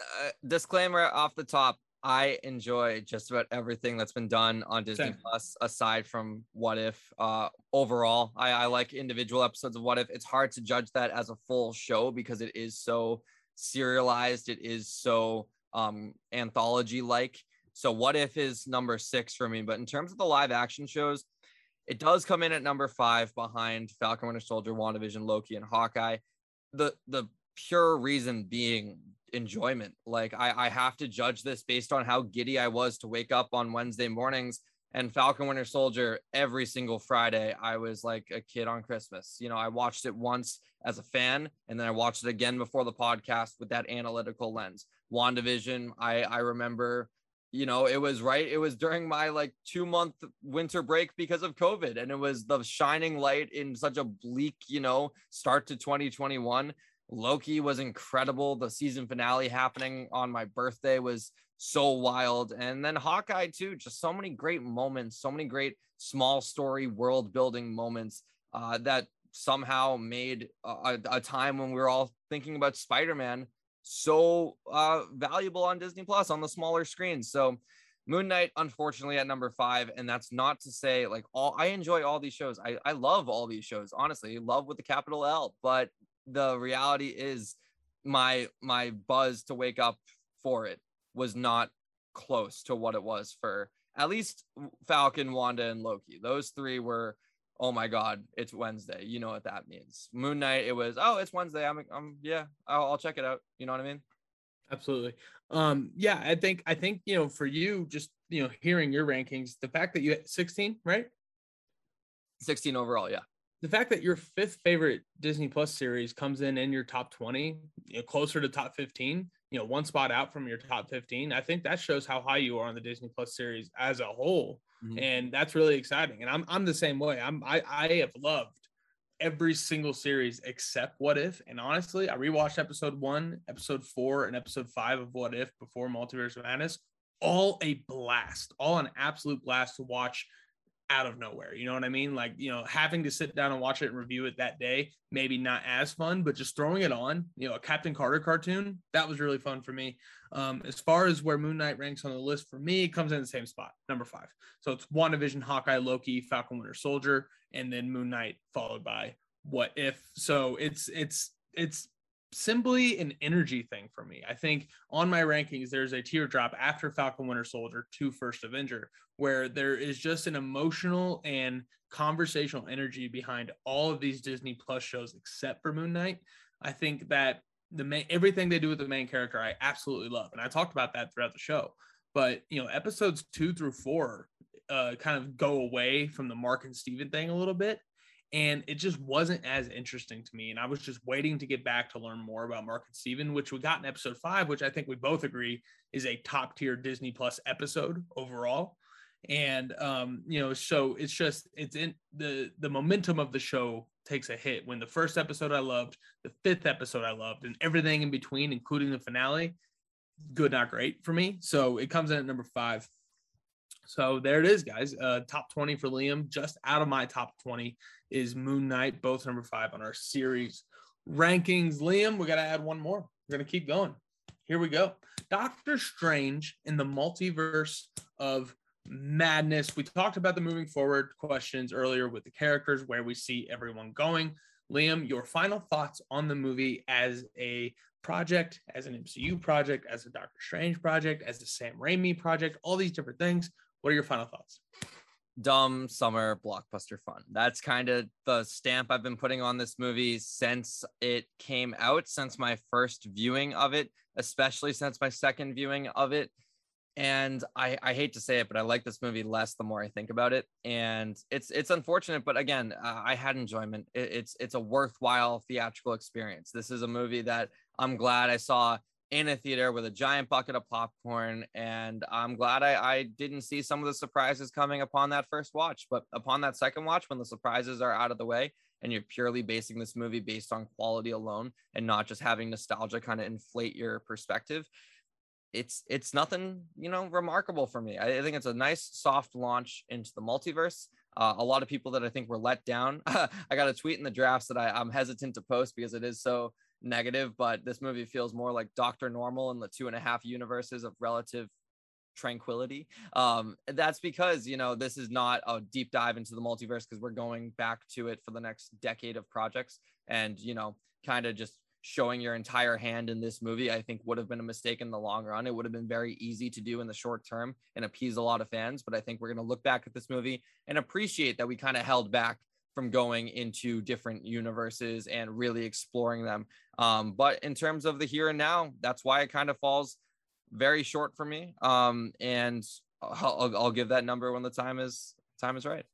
Uh, disclaimer off the top I enjoy just about everything that's been done on Disney Same. Plus, aside from What If. Uh, overall, I, I like individual episodes of What If. It's hard to judge that as a full show because it is so serialized. It is so um, anthology like. So What If is number six for me. But in terms of the live action shows, it does come in at number five behind Falcon Winter Soldier, WandaVision, Loki, and Hawkeye. The the pure reason being enjoyment. Like I, I have to judge this based on how giddy I was to wake up on Wednesday mornings and Falcon Winter Soldier every single Friday. I was like a kid on Christmas. You know, I watched it once as a fan, and then I watched it again before the podcast with that analytical lens. WandaVision, I I remember, you know, it was right. It was during my like two month winter break because of COVID, and it was the shining light in such a bleak, you know, start to 2021. Loki was incredible. The season finale happening on my birthday was so wild. And then Hawkeye, too, just so many great moments, so many great small story world building moments uh, that somehow made a, a time when we were all thinking about Spider Man so uh, valuable on Disney Plus on the smaller screens. So, Moon Knight, unfortunately, at number five, and that's not to say like all I enjoy all these shows. I, I love all these shows, honestly, love with the capital L, but the reality is my my buzz to wake up for it was not close to what it was for at least Falcon, Wanda, and Loki. Those three were, oh my god, it's Wednesday. You know what that means. Moon Knight, it was, oh, it's Wednesday. I'm, I'm yeah, I'll, I'll check it out. You know what I mean? Absolutely. Um, yeah, I think I think you know for you, just you know, hearing your rankings, the fact that you had 16, right? 16 overall, yeah. The fact that your fifth favorite Disney Plus series comes in in your top 20, you know, closer to top 15, you know, one spot out from your top 15, I think that shows how high you are on the Disney Plus series as a whole. Mm-hmm. And that's really exciting. And I'm I'm the same way. I'm I I have loved every single series except What If. And honestly, I rewatched episode one, episode four, and episode five of What If before Multiverse of Madness. All a blast, all an absolute blast to watch out of nowhere. You know what I mean? Like, you know, having to sit down and watch it and review it that day, maybe not as fun, but just throwing it on, you know, a Captain Carter cartoon, that was really fun for me. Um, as far as where Moon Knight ranks on the list for me, it comes in the same spot, number five. So it's WandaVision, Hawkeye, Loki, Falcon Winter Soldier, and then Moon Knight followed by What If. So it's it's it's simply an energy thing for me. I think on my rankings, there's a teardrop after Falcon Winter Soldier to First Avenger, where there is just an emotional and conversational energy behind all of these Disney Plus shows except for Moon Knight. I think that the main everything they do with the main character, I absolutely love, and I talked about that throughout the show. But you know, episodes two through four uh, kind of go away from the Mark and Steven thing a little bit, and it just wasn't as interesting to me. And I was just waiting to get back to learn more about Mark and Steven, which we got in episode five, which I think we both agree is a top tier Disney Plus episode overall. And um, you know, so it's just it's in the the momentum of the show takes a hit when the first episode I loved, the fifth episode I loved, and everything in between, including the finale, good, not great for me. So it comes in at number five. So there it is, guys. Uh, top 20 for Liam. Just out of my top 20 is Moon Knight, both number five on our series rankings. Liam, we got to add one more. We're going to keep going. Here we go. Doctor Strange in the multiverse of madness. We talked about the moving forward questions earlier with the characters, where we see everyone going. Liam, your final thoughts on the movie as a project, as an MCU project, as a Doctor Strange project, as a Sam Raimi project, all these different things. What are your final thoughts? Dumb summer blockbuster fun. That's kind of the stamp I've been putting on this movie since it came out, since my first viewing of it, especially since my second viewing of it. And I, I hate to say it, but I like this movie less the more I think about it. And it's it's unfortunate, but again, uh, I had enjoyment. It, it's it's a worthwhile theatrical experience. This is a movie that I'm glad I saw in a theater with a giant bucket of popcorn. And I'm glad I, I didn't see some of the surprises coming upon that first watch. But upon that second watch, when the surprises are out of the way and you're purely basing this movie based on quality alone and not just having nostalgia kind of inflate your perspective, it's it's nothing you know remarkable for me. I, think it's a nice soft launch into the multiverse. Uh, a lot of people that I think were let down. I got a tweet in the drafts that I, I'm hesitant to post because it is so negative, but this movie feels more like Doctor Normal in the two and a half universes of relative tranquility. Um, that's because you know this is not a deep dive into the multiverse because we're going back to it for the next decade of projects, and you know, kind of just showing your entire hand in this movie, I think would have been a mistake in the long run. It would have been very easy to do in the short term and appease a lot of fans. But I think we're going to look back at this movie and appreciate that we kind of held back from going into different universes and really exploring them. Um, but in terms of the here and now, that's why it kind of falls very short for me. Um, and I'll, I'll give that number when the time is time is right.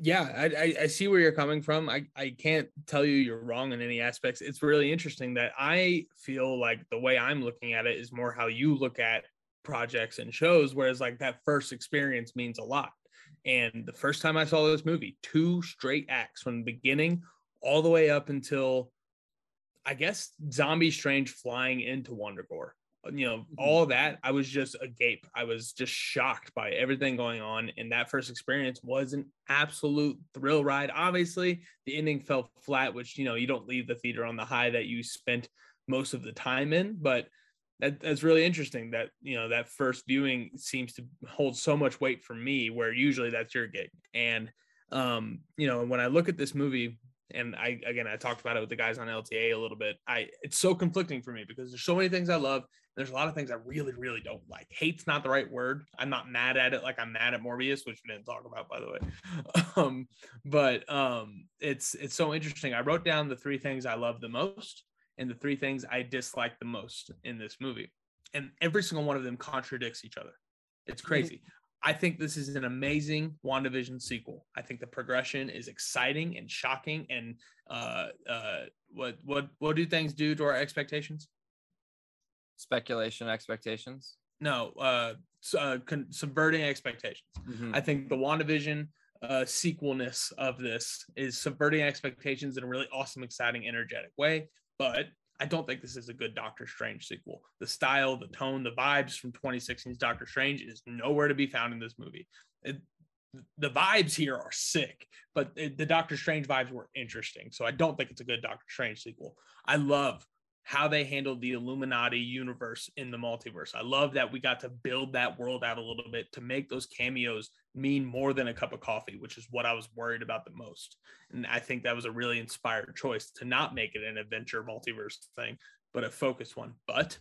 Yeah, I, I, see where you're coming from. I, I can't tell you you're wrong in any aspects. It's really interesting that I feel like the way I'm looking at it is more how you look at projects and shows, whereas like that first experience means a lot. And the first time I saw this movie, two straight acts from the beginning all the way up until I guess Zombie Strange flying into Wundagore. You know, mm-hmm. all that, I was just agape. I was just shocked by everything going on. And that first experience was an absolute thrill ride. Obviously, the ending fell flat, which, you know, you don't leave the theater on the high that you spent most of the time in. But that, that's really interesting that you know that first viewing seems to hold so much weight for me where usually that's your gig. And um you know when i look at this movie and i again i talked about it with the guys on lta a little bit i it's so conflicting for me because there's so many things i love there's a lot of things i really really don't like. Hate's not the right word. I'm not mad at it like i'm mad at morbius which we didn't talk about by the way. Um but um it's it's so interesting. I wrote down the three things i love the most and the three things I dislike the most in this movie. And every single one of them contradicts each other. It's crazy. I think this is an amazing WandaVision sequel. I think the progression is exciting and shocking. And uh, uh, what what what do things do to our expectations? Speculation, expectations. No, uh, uh con- subverting expectations. Mhm. I think the WandaVision uh, sequelness of this is subverting expectations in a really awesome, exciting, energetic way. But I don't think this is a good Doctor Strange sequel. The style, the tone, the vibes from 2016's Doctor Strange is nowhere to be found in this movie. It, the vibes here are sick, but it, the Doctor Strange vibes were interesting. So I don't think it's a good Doctor Strange sequel. I love how they handled the Illuminati universe in the multiverse. I love that we got to build that world out a little bit to make those cameos mean more than a cup of coffee, which is what I was worried about the most. And I think that was a really inspired choice to not make it an adventure multiverse thing, but a focused one. But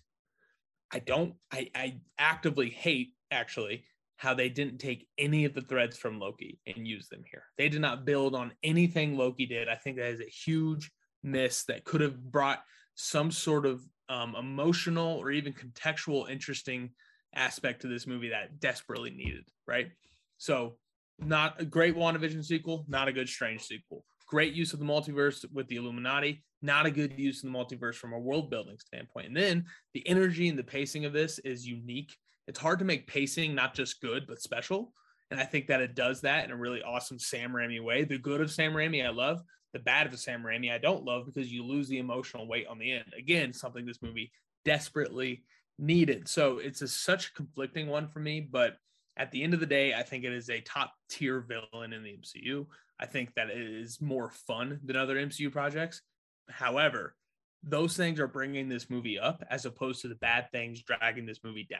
I don't, I, I actively hate actually how they didn't take any of the threads from Loki and use them here. They did not build on anything Loki did. I think that is a huge miss that could have brought some sort of um, emotional or even contextual interesting aspect to this movie that desperately needed, right? So, not a great WandaVision sequel, not a good Strange sequel. Great use of the multiverse with the Illuminati, not a good use of the multiverse from a world building standpoint. And then the energy and the pacing of this is unique. It's hard to make pacing not just good, but special. And I think that it does that in a really awesome Sam Raimi way. The good of Sam Raimi, I love. The bad of the Sam Raimi, I don't love because you lose the emotional weight on the end. Again, something this movie desperately needed. So it's a, such a conflicting one for me. But at the end of the day, I think it is a top tier villain in the MCU. I think that it is more fun than other MCU projects. However, those things are bringing this movie up as opposed to the bad things dragging this movie down,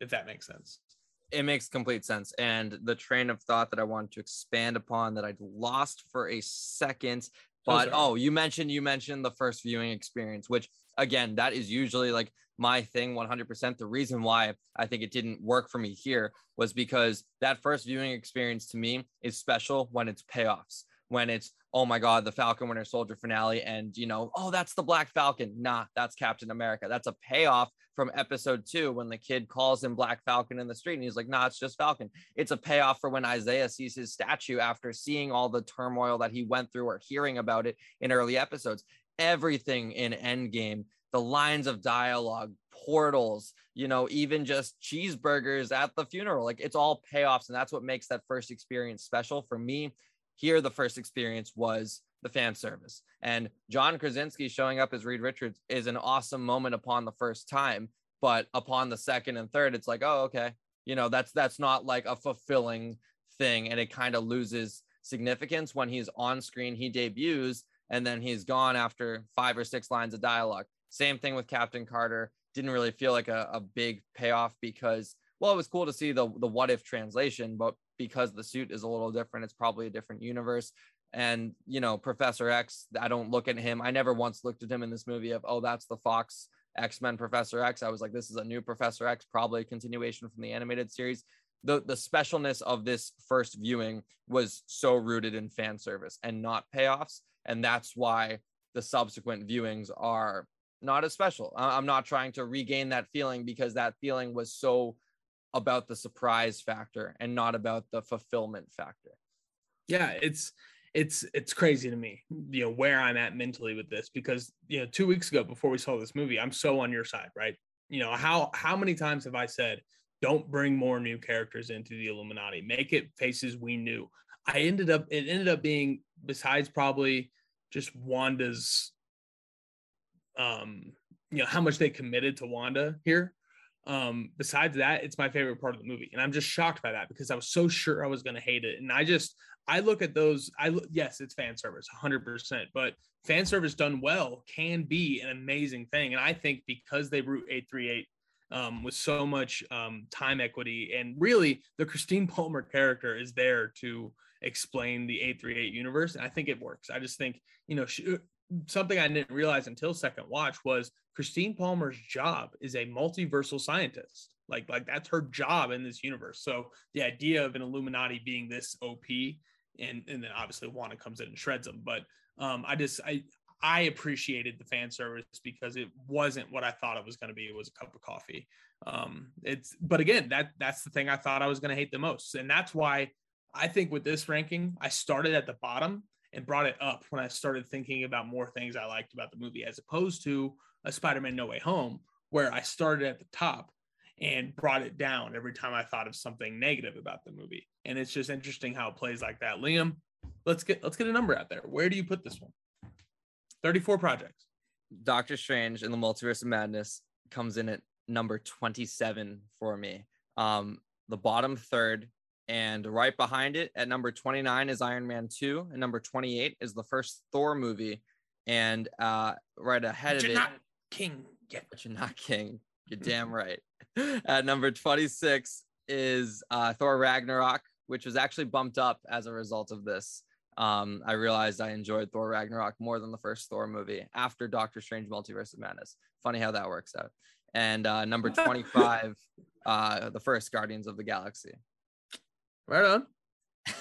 if that makes sense. It makes complete sense. And the train of thought that I wanted to expand upon that I'd lost for a second. Oh, but sorry. oh, you mentioned you mentioned the first viewing experience, which again, that is usually like my thing 100%. The reason why I think it didn't work for me here was because that first viewing experience to me is special when it's payoffs, when it's, oh my God, the Falcon Winter Soldier finale. And, you know, oh, that's the Black Falcon. Nah, that's Captain America. That's a payoff from episode two when the kid calls him Black Falcon in the street and he's like, nah, it's just Falcon. It's a payoff for when Isaiah sees his statue after seeing all the turmoil that he went through or hearing about it in early episodes. Everything in Endgame the lines of dialogue, portals, you know, even just cheeseburgers at the funeral. Like it's all payoffs. And that's what makes that first experience special. For me, here, the first experience was the fan service. And John Krasinski showing up as Reed Richards is an awesome moment upon the first time. But upon the second and third, it's like, oh, okay. You know, that's that's not like a fulfilling thing. And it kind of loses significance when he's on screen, he debuts, and then he's gone after five or six lines of dialogue. Same thing with Captain Carter. Didn't really feel like a, a big payoff because, well, it was cool to see the the what if translation, but because the suit is a little different, it's probably a different universe. And you know, Professor X, I don't look at him. I never once looked at him in this movie of, oh, that's the Fox X Men Professor X. I was like, this is a new Professor X, probably a continuation from the animated series. The the specialness of this first viewing was so rooted in fan service and not payoffs, and that's why the subsequent viewings are not as special. I'm not trying to regain that feeling because that feeling was so about the surprise factor and not about the fulfillment factor. yeah it's it's it's crazy to me you know where i'm at mentally with this because you know two weeks ago before we saw this movie i'm so on your side right? You know how how many times have i said don't bring more new characters into the illuminati. Make it faces we knew. I ended up it ended up being besides probably just wanda's um you know how much they committed to wanda here um besides that it's my favorite part of the movie and i'm just shocked by that because i was so sure i was going to hate it and i just i look at those i look yes it's fan service 100% but fan service done well can be an amazing thing and i think because they root 838 um, with so much um, time equity and really the christine palmer character is there to explain the 838 universe and i think it works. I just think you know she, something I didn't realize until second watch was Christine Palmer's job is a multiversal scientist. Like, like that's her job in this universe. So the idea of an Illuminati being this OP, and and then obviously Wanda comes in and shreds them. But um, I just I I appreciated the fan service because it wasn't what I thought it was going to be. It was a cup of coffee. Um, it's but again, that that's the thing I thought I was going to hate the most, and that's why I think with this ranking, I started at the bottom and brought it up when I started thinking about more things I liked about the movie, as opposed to a Spider-Man No Way Home, where I started at the top and brought it down every time I thought of something negative about the movie. And it's just interesting how it plays like that. Liam, let's get let's get a number out there. Where do you put this one? 34 projects. Doctor Strange in the Multiverse of Madness comes in at number 27 for me. Um, the bottom third, and right behind it at number 29 is Iron Man 2, and number 28 is the first Thor movie. And uh, right ahead But of you're it, not king yet. but you're not king. You're damn right. At number 26 is uh, Thor Ragnarok, which was actually bumped up as a result of this. Um, I realized I enjoyed Thor Ragnarok more than the first Thor movie after Doctor Strange Multiverse of Madness. Funny how that works out. And uh, number 25, uh, the first Guardians of the Galaxy. Right on.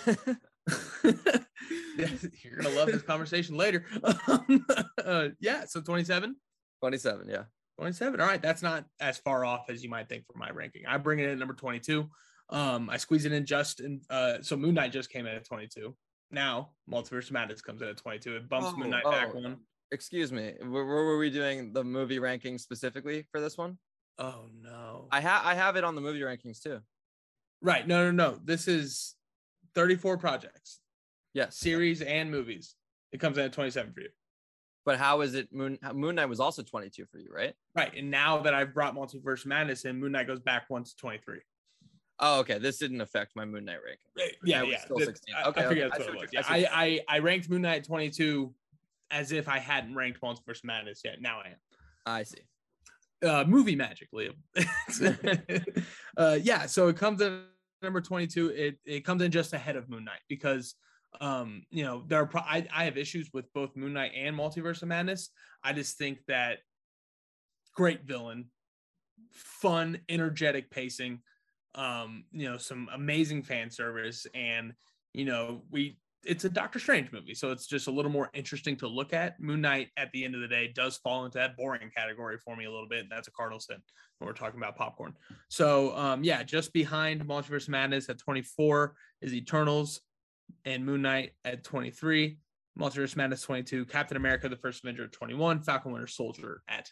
You're gonna love this conversation later. uh, yeah, so 27. 27, yeah. 27. All right, that's not as far off as you might think for my ranking. I bring it in at number 22. Um, I squeeze it in just in. Uh, so Moon Knight just came in at 22. Now Multiverse of Madness comes in at 22. It bumps Oh, Moon Knight back oh. one. Excuse me. where were we doing the movie ranking specifically for this one? Oh no! I have I have it on the movie rankings too. Right, no, no, no. This is 34 projects, Yes. series and movies. It comes in at 27 for you. But how is it Moon Moon Knight was also 22 for you, right? Right, and now that I've brought Multiverse Madness in, Moon Knight goes back one to 23. Oh, okay. This didn't affect my Moon Knight ranking. Yeah, was yeah. still 16. I, Okay, I okay. I what it was. I Yeah, I, I, I ranked Moon Knight 22 as if I hadn't ranked Multiverse Madness yet. Now I am. I see. Uh, movie magic, Liam. uh, yeah, so it comes in number 22. It it comes in just ahead of Moon Knight because um, you know, there are pro- I, I have issues with both Moon Knight and Multiverse of Madness. I just think that great villain, fun, energetic pacing, um, you know, some amazing fan service, and you know, we it's a Doctor Strange movie, so it's just a little more interesting to look at. Moon Knight, at the end of the day, does fall into that boring category for me a little bit. and That's a cardinal sin when we're talking about popcorn. So, um, yeah, just behind Multiverse Madness at 24 is Eternals and Moon Knight at 23. Multiverse Madness 22, Captain America: The First Avenger at 21, Falcon Winter Soldier at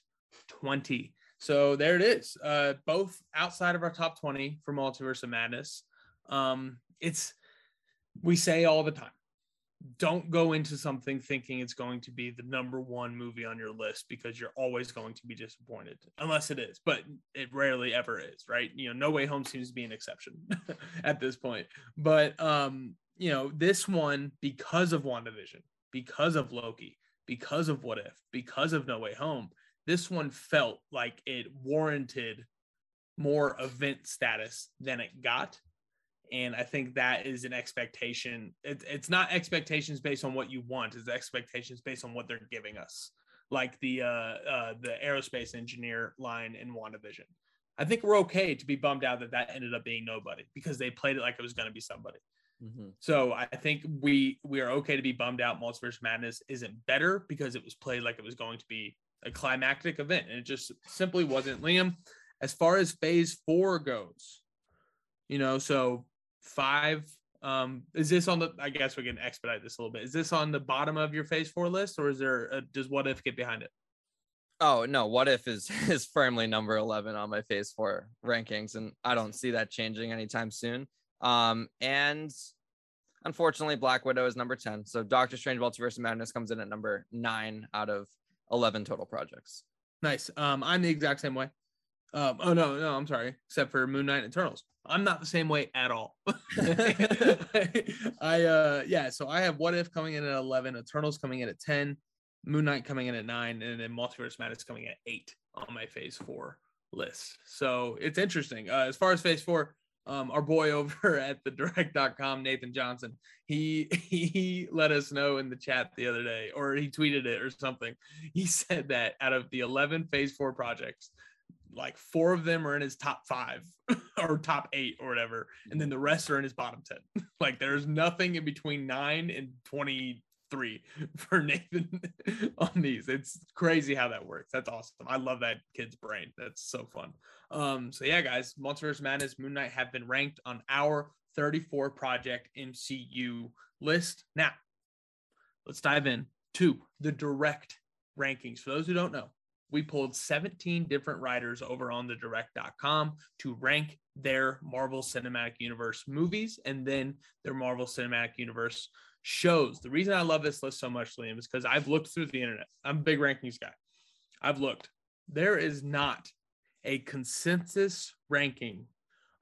20. So there it is. Uh, both outside of our top 20 for Multiverse of Madness. Um, it's we say all the time don't go into something thinking it's going to be the number one movie on your list because you're always going to be disappointed unless it is but it rarely ever is right? You know no way home seems to be an exception at this point but um you know this one because of wandavision because of loki because of what if because of no way home this one felt like it warranted more event status than it got and I think that is an expectation. It, it's not expectations based on what you want; it's expectations based on what they're giving us, like the uh, uh, the aerospace engineer line in WandaVision. I think we're okay to be bummed out that that ended up being nobody because they played it like it was going to be somebody. Mhm. So I think we we are okay to be bummed out. Multiverse Madness isn't better because it was played like it was going to be a climactic event, and it just simply wasn't. Liam, as far as Phase Four goes, you know, so five. Um, is this on the? I guess we can expedite this a little bit. Is this on the bottom of your Phase Four list, or is there? A, does What If get behind it? Oh no, what if is is firmly number 11 on my phase four rankings, and I don't see that changing anytime soon. Um, and unfortunately, Black Widow is number 10. So Doctor Strange Multiverse of Madness comes in at number nine out of 11 total projects. Nice. Um, I'm the exact same way. Um, oh no, no, I'm sorry. Except for Moon Knight and Eternals, I'm not the same way at all. I uh, yeah. So I have What If coming in at 11, Eternals coming in at 10, Moon Knight coming in at nine, and then Multiverse Madness coming at eight on my Phase Four list. So it's interesting. Uh, as far as Phase Four, um, our boy over at the direct.com, Nathan Johnson, he he let us know in the chat the other day, or he tweeted it or something. He said that out of the 11 phase four projects, like four of them are in his top five or top eight or whatever, and then the rest are in his bottom 10. like there's nothing in between nine and 23 for Nathan on these. It's crazy how that works. That's awesome. I love that kid's brain. That's so fun. Um, so yeah, guys, Multiverse Madness, Moon Knight have been ranked on our 34 project MCU list. Now, let's dive in to the direct rankings. For those who don't know, we pulled 17 different writers over on the direct.com to rank their Marvel Cinematic Universe movies and then their Marvel Cinematic Universe shows. The reason I love this list so much, Liam, is because I've looked through the internet. I'm a big rankings guy. I've looked. There is not a consensus ranking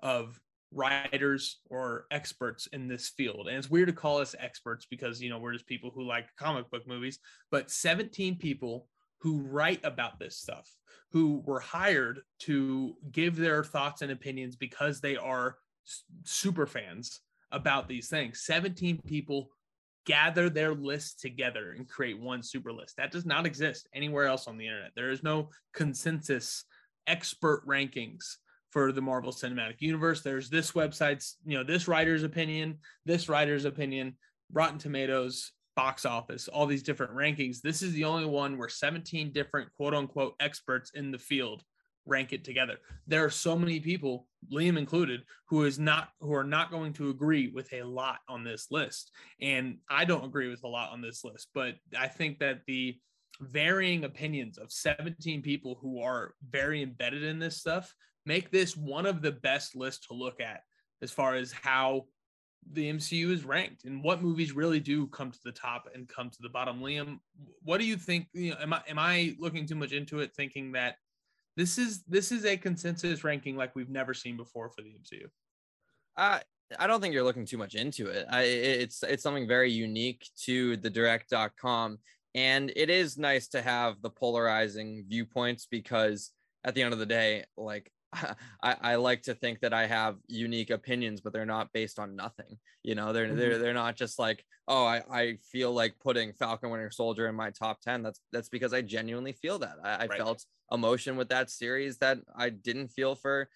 of writers or experts in this field. And it's weird to call us experts because, you know, we're just people who like comic book movies, but 17 people who write about this stuff, who were hired to give their thoughts and opinions because they are super fans about these things. 17 people gather their lists together and create one super list. That does not exist anywhere else on the internet. There is no consensus expert rankings for the Marvel Cinematic Universe. There's this website's, you know, this writer's opinion, this writer's opinion, Rotten Tomatoes, box office, all these different rankings. This is the only one where 17 different quote unquote experts in the field rank it together. There are so many people, Liam included, who is not who are not going to agree with a lot on this list. And I don't agree with a lot on this list, but I think that the varying opinions of 17 people who are very embedded in this stuff make this one of the best lists to look at as far as how the MCU is ranked and what movies really do come to the top and come to the bottom. Liam, what do you think? You know, am I am I looking too much into it, thinking that this is this is a consensus ranking like we've never seen before for the MCU? Uh, I don't think you're looking too much into it. I, it's it's something very unique to the direct.com and it is nice to have the polarizing viewpoints because at the end of the day, like I, I like to think that I have unique opinions, but they're not based on nothing. You know, they're mm-hmm. they're they're not just like, oh, I, I feel like putting Falcon Winter Soldier in my top 10. That's that's because I genuinely feel that. I, I right. felt emotion with that series that I didn't feel for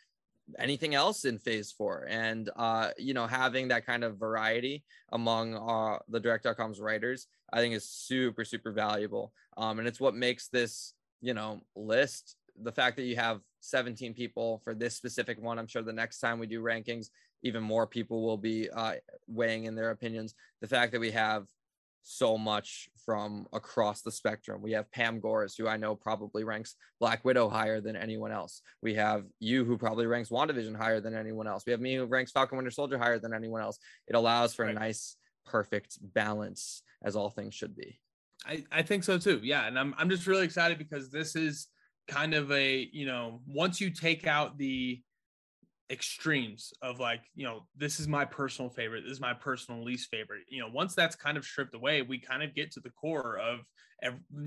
anything else in phase four and uh you know having that kind of variety among uh the direct.com's writers i think is super super valuable um and it's what makes this you know list the fact that you have 17 people for this specific one, I'm sure the next time we do rankings, even more people will be uh, weighing in their opinions. The fact that we have so much from across the spectrum. We have Pam Gores, who I know probably ranks Black Widow higher than anyone else. We have you, who probably ranks WandaVision higher than anyone else. We have me, who ranks Falcon Winter Soldier higher than anyone else. It allows for right. a nice, perfect balance, as all things should be. I, I think so too. Yeah. And I'm, I'm just really excited because this is kind of a you know once you take out the extremes of like you know this is my personal favorite this is my personal least favorite you know once that's kind of stripped away we kind of get to the core of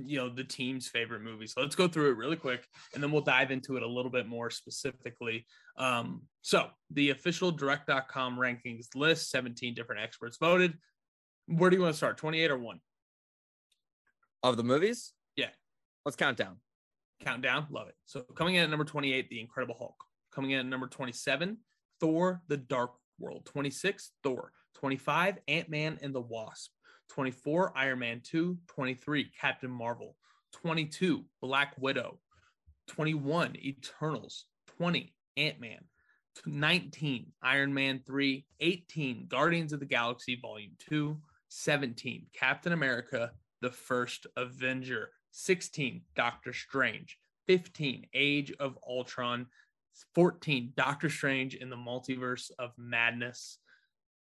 you know the team's favorite movie. So let's go through it really quick and then we'll dive into it a little bit more specifically. Um so the official direct.com rankings list 17 different experts voted. Where do you want to start 28 or 1 of the movies? Yeah. Let's count down Countdown, love it. So coming in at number 28, The Incredible Hulk. Coming in at number 27, Thor, The Dark World. 26, Thor. 25, Ant Man and the Wasp. 24, Iron Man 2. 23, Captain Marvel. 22, Black Widow. 21, Eternals. 20, Ant Man. 19, Iron Man 3. 18, Guardians of the Galaxy Volume 2. 17, Captain America, the First Avenger. 16, Doctor Strange. 15, Age of Ultron. 14, Doctor Strange in the Multiverse of Madness.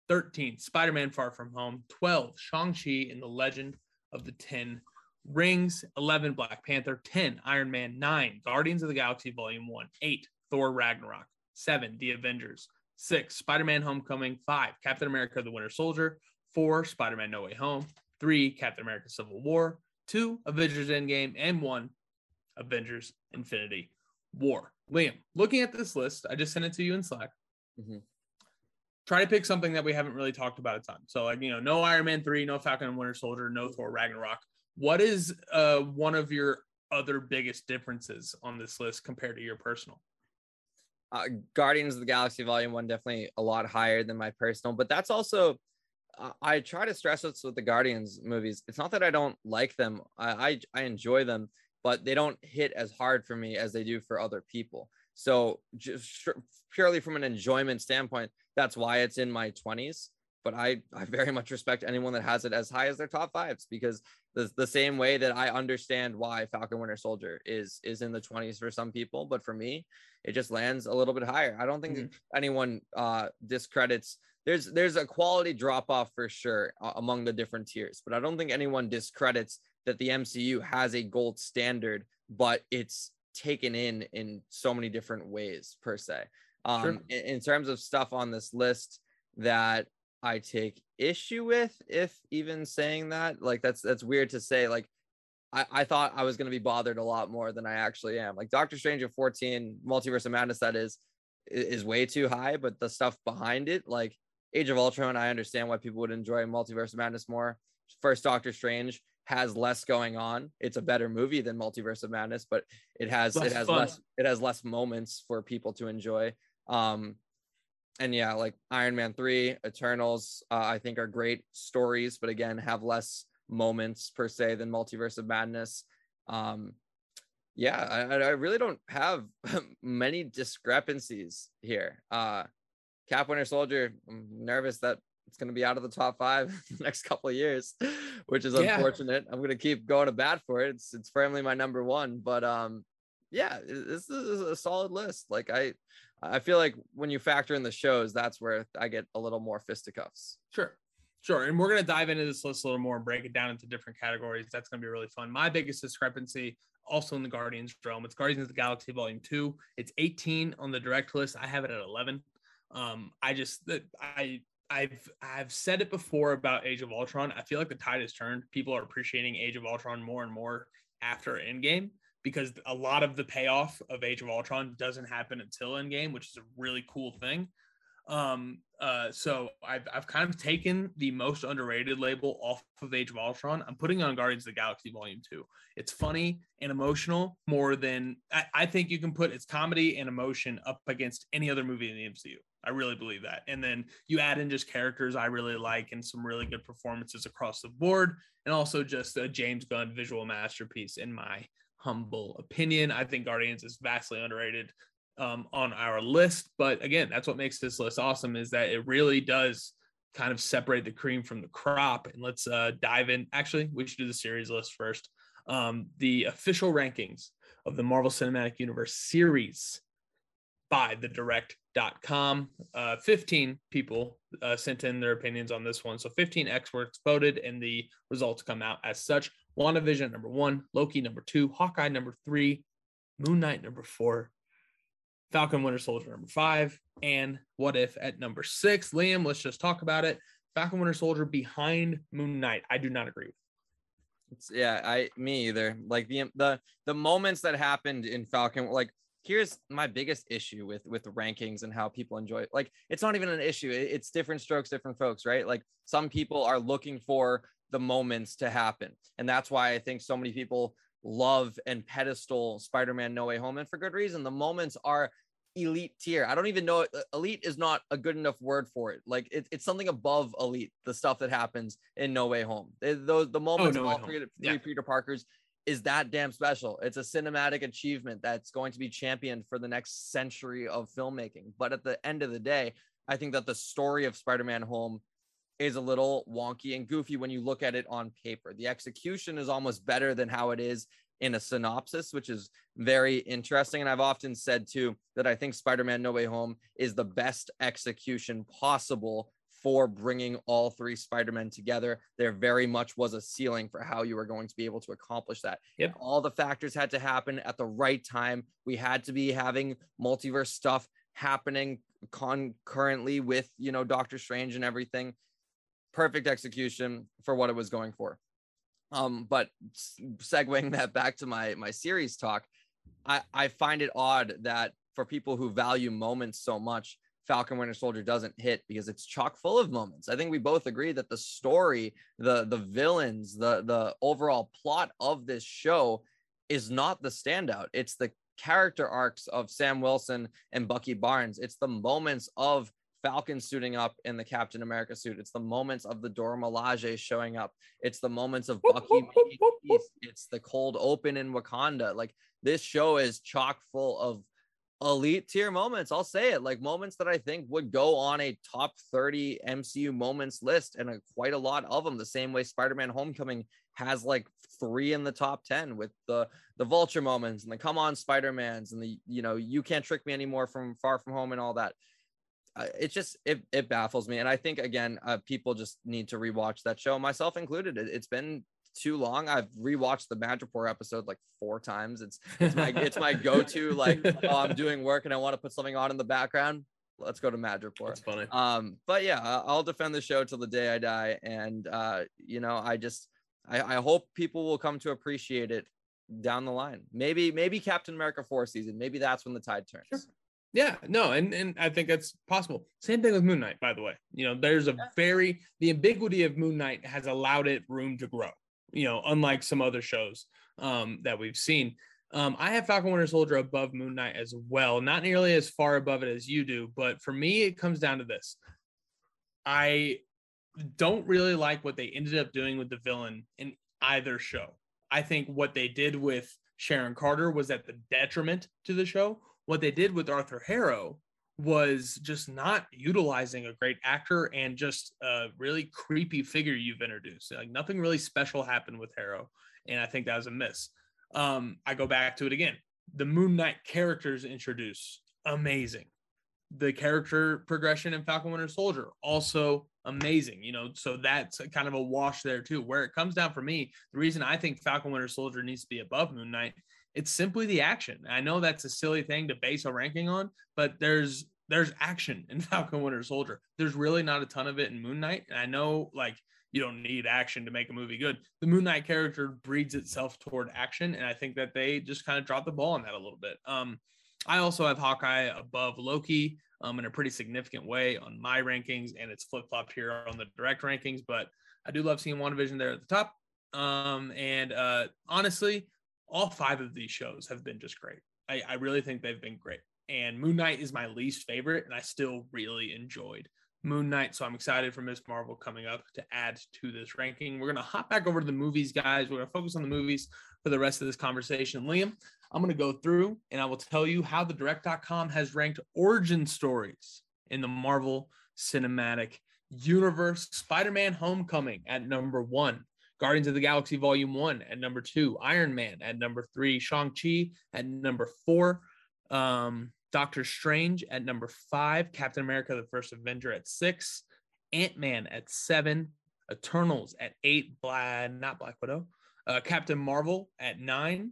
13, Spider Man Far From Home. 12, Shang-Chi in the Legend of the Ten Rings. 11, Black Panther. 10, Iron Man. 9, Guardians of the Galaxy Volume 1. 8, Thor Ragnarok. 7, The Avengers. 6, Spider Man Homecoming. 5, Captain America the Winter Soldier. 4, Spider Man No Way Home. 3, Captain America Civil War two Avengers Endgame, and one Avengers Infinity War. Liam, looking at this list, I just sent it to you in Slack. Mm-hmm. Try to pick something that we haven't really talked about a ton. So, like, you know, no Iron Man 3, no Falcon and Winter Soldier, no Thor Ragnarok. What is uh, one of your other biggest differences on this list compared to your personal? Uh, Guardians of the Galaxy Volume 1 definitely a lot higher than my personal, but that's also I, try to stress this with the Guardians movies. It's not that I don't like them. I, I I enjoy them, but they don't hit as hard for me as they do for other people. So just purely from an enjoyment standpoint, that's why it's in my 20s. But I, I very much respect anyone that has it as high as their top fives because the, the same way that I understand why Falcon Winter Soldier is is in the 20s for some people, but for me, it just lands a little bit higher. I don't think mm-hmm. anyone uh discredits there's there's a quality drop off for sure among the different tiers, but I don't think anyone discredits that the MCU has a gold standard, but it's taken in in so many different ways per se. Um, sure. in, in terms of stuff on this list that I take issue with, if even saying that, like that's that's weird to say. Like I, I thought I was gonna be bothered a lot more than I actually am. Like Doctor Strange at 14, Multiverse of Madness, that is is way too high, but the stuff behind it, like Age of Ultron, I understand why people would enjoy Multiverse of Madness more. First Doctor Strange has less going on. It's a better movie than Multiverse of Madness, but it has less it has fun. less it has less moments for people to enjoy. Um, and yeah, like Iron Man 3, Eternals, uh, I think are great stories, but again, have less moments per se than Multiverse of Madness. Um, yeah, I, I really don't have many discrepancies here. Uh, Cap Winter Soldier, I'm nervous that it's going to be out of the top five the next couple of years, which is yeah. unfortunate. I'm going to keep going to bat for it. It's it's firmly my number one, but um, yeah, this is a solid list. Like I, I feel like when you factor in the shows, that's where I get a little more fisticuffs. Sure. Sure. And we're going to dive into this list a little more and break it down into different categories. That's going to be really fun. My biggest discrepancy, also in the Guardians realm, it's Guardians of the Galaxy Volume 2. It's 18 on the direct list. I have it at 11. Um, I just, that I, I've I've said it before about Age of Ultron. I feel like the tide has turned. People are appreciating Age of Ultron more and more after Endgame because a lot of the payoff of Age of Ultron doesn't happen until Endgame, which is a really cool thing. Um, uh, so I've I've kind of taken the most underrated label off of Age of Ultron. I'm putting on Guardians of the Galaxy Volume Two. It's funny and emotional more than I, I think you can put its comedy and emotion up against any other movie in the MCU. I really believe that. And then you add in just characters I really like and some really good performances across the board, and also just a James Gunn visual masterpiece, in my humble opinion. I think Guardians is vastly underrated um, on our list. But again, that's what makes this list awesome is that it really does kind of separate the cream from the crop. And let's uh, dive in. Actually, we should do the series list first. Um, the official rankings of the Marvel Cinematic Universe series by the direct.com. Uh, 15 people uh, sent in their opinions on this one. So 15 experts voted, and the results come out as such. WandaVision number one, Loki number two, Hawkeye number three, Moon Knight number four, Falcon Winter Soldier number five, and What If at number six. Liam, let's just talk about it. Falcon Winter Soldier behind Moon Knight. I do not agree with. It's, yeah, I me either. Like the the the moments that happened in Falcon, like here's my biggest issue with with rankings and how people enjoy it. Like it's not even an issue. It's different strokes, different folks, right? Like some people are looking for the moments to happen, and that's why I think so many people love and pedestal Spider-Man No Way Home, and for good reason. The moments are elite tier. I don't even know elite is not a good enough word for it. Like it, it's something above elite. The stuff that happens in No Way Home, those the oh, moments oh, no of all three, three yeah. Peter Parkers is that damn special. It's a cinematic achievement that's going to be championed for the next century of filmmaking. But at the end of the day, I think that the story of Spider-Man Home is a little wonky and goofy when you look at it on paper. The execution is almost better than how it is in a synopsis, which is very interesting. And I've often said too that I think Spider Man No Way Home is the best execution possible for bringing all three Spider-Men together. There very much was a ceiling for how you were going to be able to accomplish that. Yep. All the factors had to happen at the right time. We had to be having multiverse stuff happening concurrently with, you know, Doctor Strange and everything. Perfect execution for what it was going for. Um, but segueing that back to my my series talk, I, I find it odd that for people who value moments so much, Falcon Winter Soldier doesn't hit because it's chock full of moments. I think we both agree that the story, the the villains, the the overall plot of this show is not the standout. It's the character arcs of Sam Wilson and Bucky Barnes. It's the moments of Falcon suiting up in the Captain America suit. It's the moments of the Dora Milaje showing up. It's the moments of Bucky. it's the cold open in Wakanda. Like this show is chock full of elite tier moments. I'll say it like moments that I think would go on a top 30 MCU moments list and a, quite a lot of them. The same way Spider Man Homecoming has like three in the top 10 with the the vulture moments and the come on Spider-Mans and the you know you can't trick me anymore from far from home and all that. Uh, it just it, it baffles me and I think again uh, people just need to rewatch that show myself included. It, it's been too long. I've rewatched the Madripoor episode like four times. It's it's my it's my go-to like oh, I'm doing work and I want to put something on in the background. Let's go to Madripoor. That's funny. Um, but yeah, I'll defend the show till the day I die. And uh, you know, I just I, I hope people will come to appreciate it down the line. Maybe, maybe Captain America 4 season. Maybe that's when the tide turns. Sure. Yeah, no, and and I think that's possible. Same thing with Moon Knight, by the way. You know, there's a very the ambiguity of Moon Knight has allowed it room to grow. You know, unlike some other shows um, that we've seen. Um, I have Falcon Winter Soldier above Moon Knight as well, not nearly as far above it as you do, but for me, it comes down to this. I don't really like what they ended up doing with the villain in either show. I think what they did with Sharon Carter was at the detriment to the show. What they did with Arthur Harrow was just not utilizing a great actor and just a really creepy figure you've introduced. Like nothing really special happened with Harrow, and I think that was a miss. Um, I go back to it again. The Moon Knight characters introduced amazing. The character progression in Falcon Winter Soldier also amazing, you know. So that's kind of a wash there too. Where it comes down for me, the reason I think Falcon Winter Soldier needs to be above Moon Knight, it's simply the action. I know that's a silly thing to base a ranking on, but there's there's action in Falcon Winter Soldier. There's really not a ton of it in Moon Knight, and I know like you don't need action to make a movie good. The Moon Knight character breeds itself toward action, and I think that they just kind of dropped the ball on that a little bit. Um, I also have Hawkeye above Loki um, in a pretty significant way on my rankings, and it's flip flopped here on the direct rankings. But I do love seeing WandaVision there at the top. Um, and uh, honestly, all five of these shows have been just great. I, I really think they've been great. And Moon Knight is my least favorite, and I still really enjoyed Moon Knight. So I'm excited for Miss Marvel coming up to add to this ranking. We're going to hop back over to the movies, guys. We're going to focus on the movies for the rest of this conversation. Liam, I'm going to go through and I will tell you how the direct.com has ranked origin stories in the Marvel Cinematic Universe. Spider Man Homecoming at number one. Guardians of the Galaxy Volume 1 at number two, Iron Man at number three, Shang-Chi at number four, um, Doctor Strange at number five, Captain America the First Avenger at six, Ant Man at seven, Eternals at eight, Black, not Black Widow, uh, Captain Marvel at nine,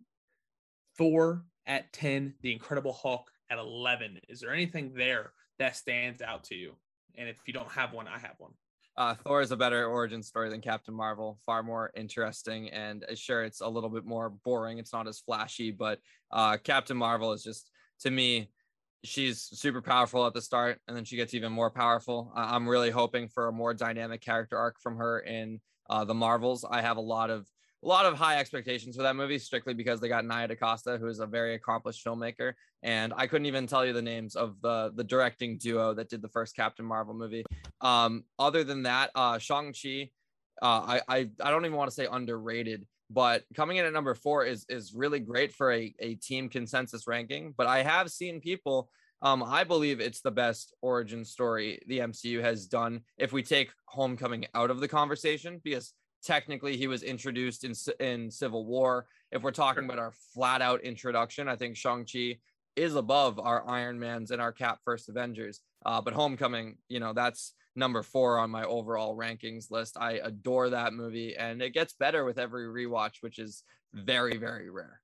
Thor at 10, The Incredible Hulk at 11. Is there anything there that stands out to you? And if you don't have one, I have one. Uh, Thor is a better origin story than Captain Marvel, far more interesting. And uh, sure, it's a little bit more boring. It's not as flashy, but uh, Captain Marvel is just, to me, she's super powerful at the start and then she gets even more powerful. I'm really hoping for a more dynamic character arc from her in uh, the Marvels. I have a lot of a lot of high expectations for that movie strictly because they got Nia DaCosta, who is a very accomplished filmmaker. And I couldn't even tell you the names of the the directing duo that did the first Captain Marvel movie. Um, other than that, uh, Shang-Chi, uh, I, I I don't even want to say underrated, but coming in at number four is is really great for a, a team consensus ranking. But I have seen people um, I believe it's the best origin story the MCU has done. If we take Homecoming out of the conversation, because technically he was introduced in in Civil War. If we're talking about our flat out introduction, I think Shang Chi is above our Iron Man's and our Cap First Avengers. Uh, but Homecoming, you know, that's number four on my overall rankings list. I adore that movie, and it gets better with every rewatch, which is very very rare.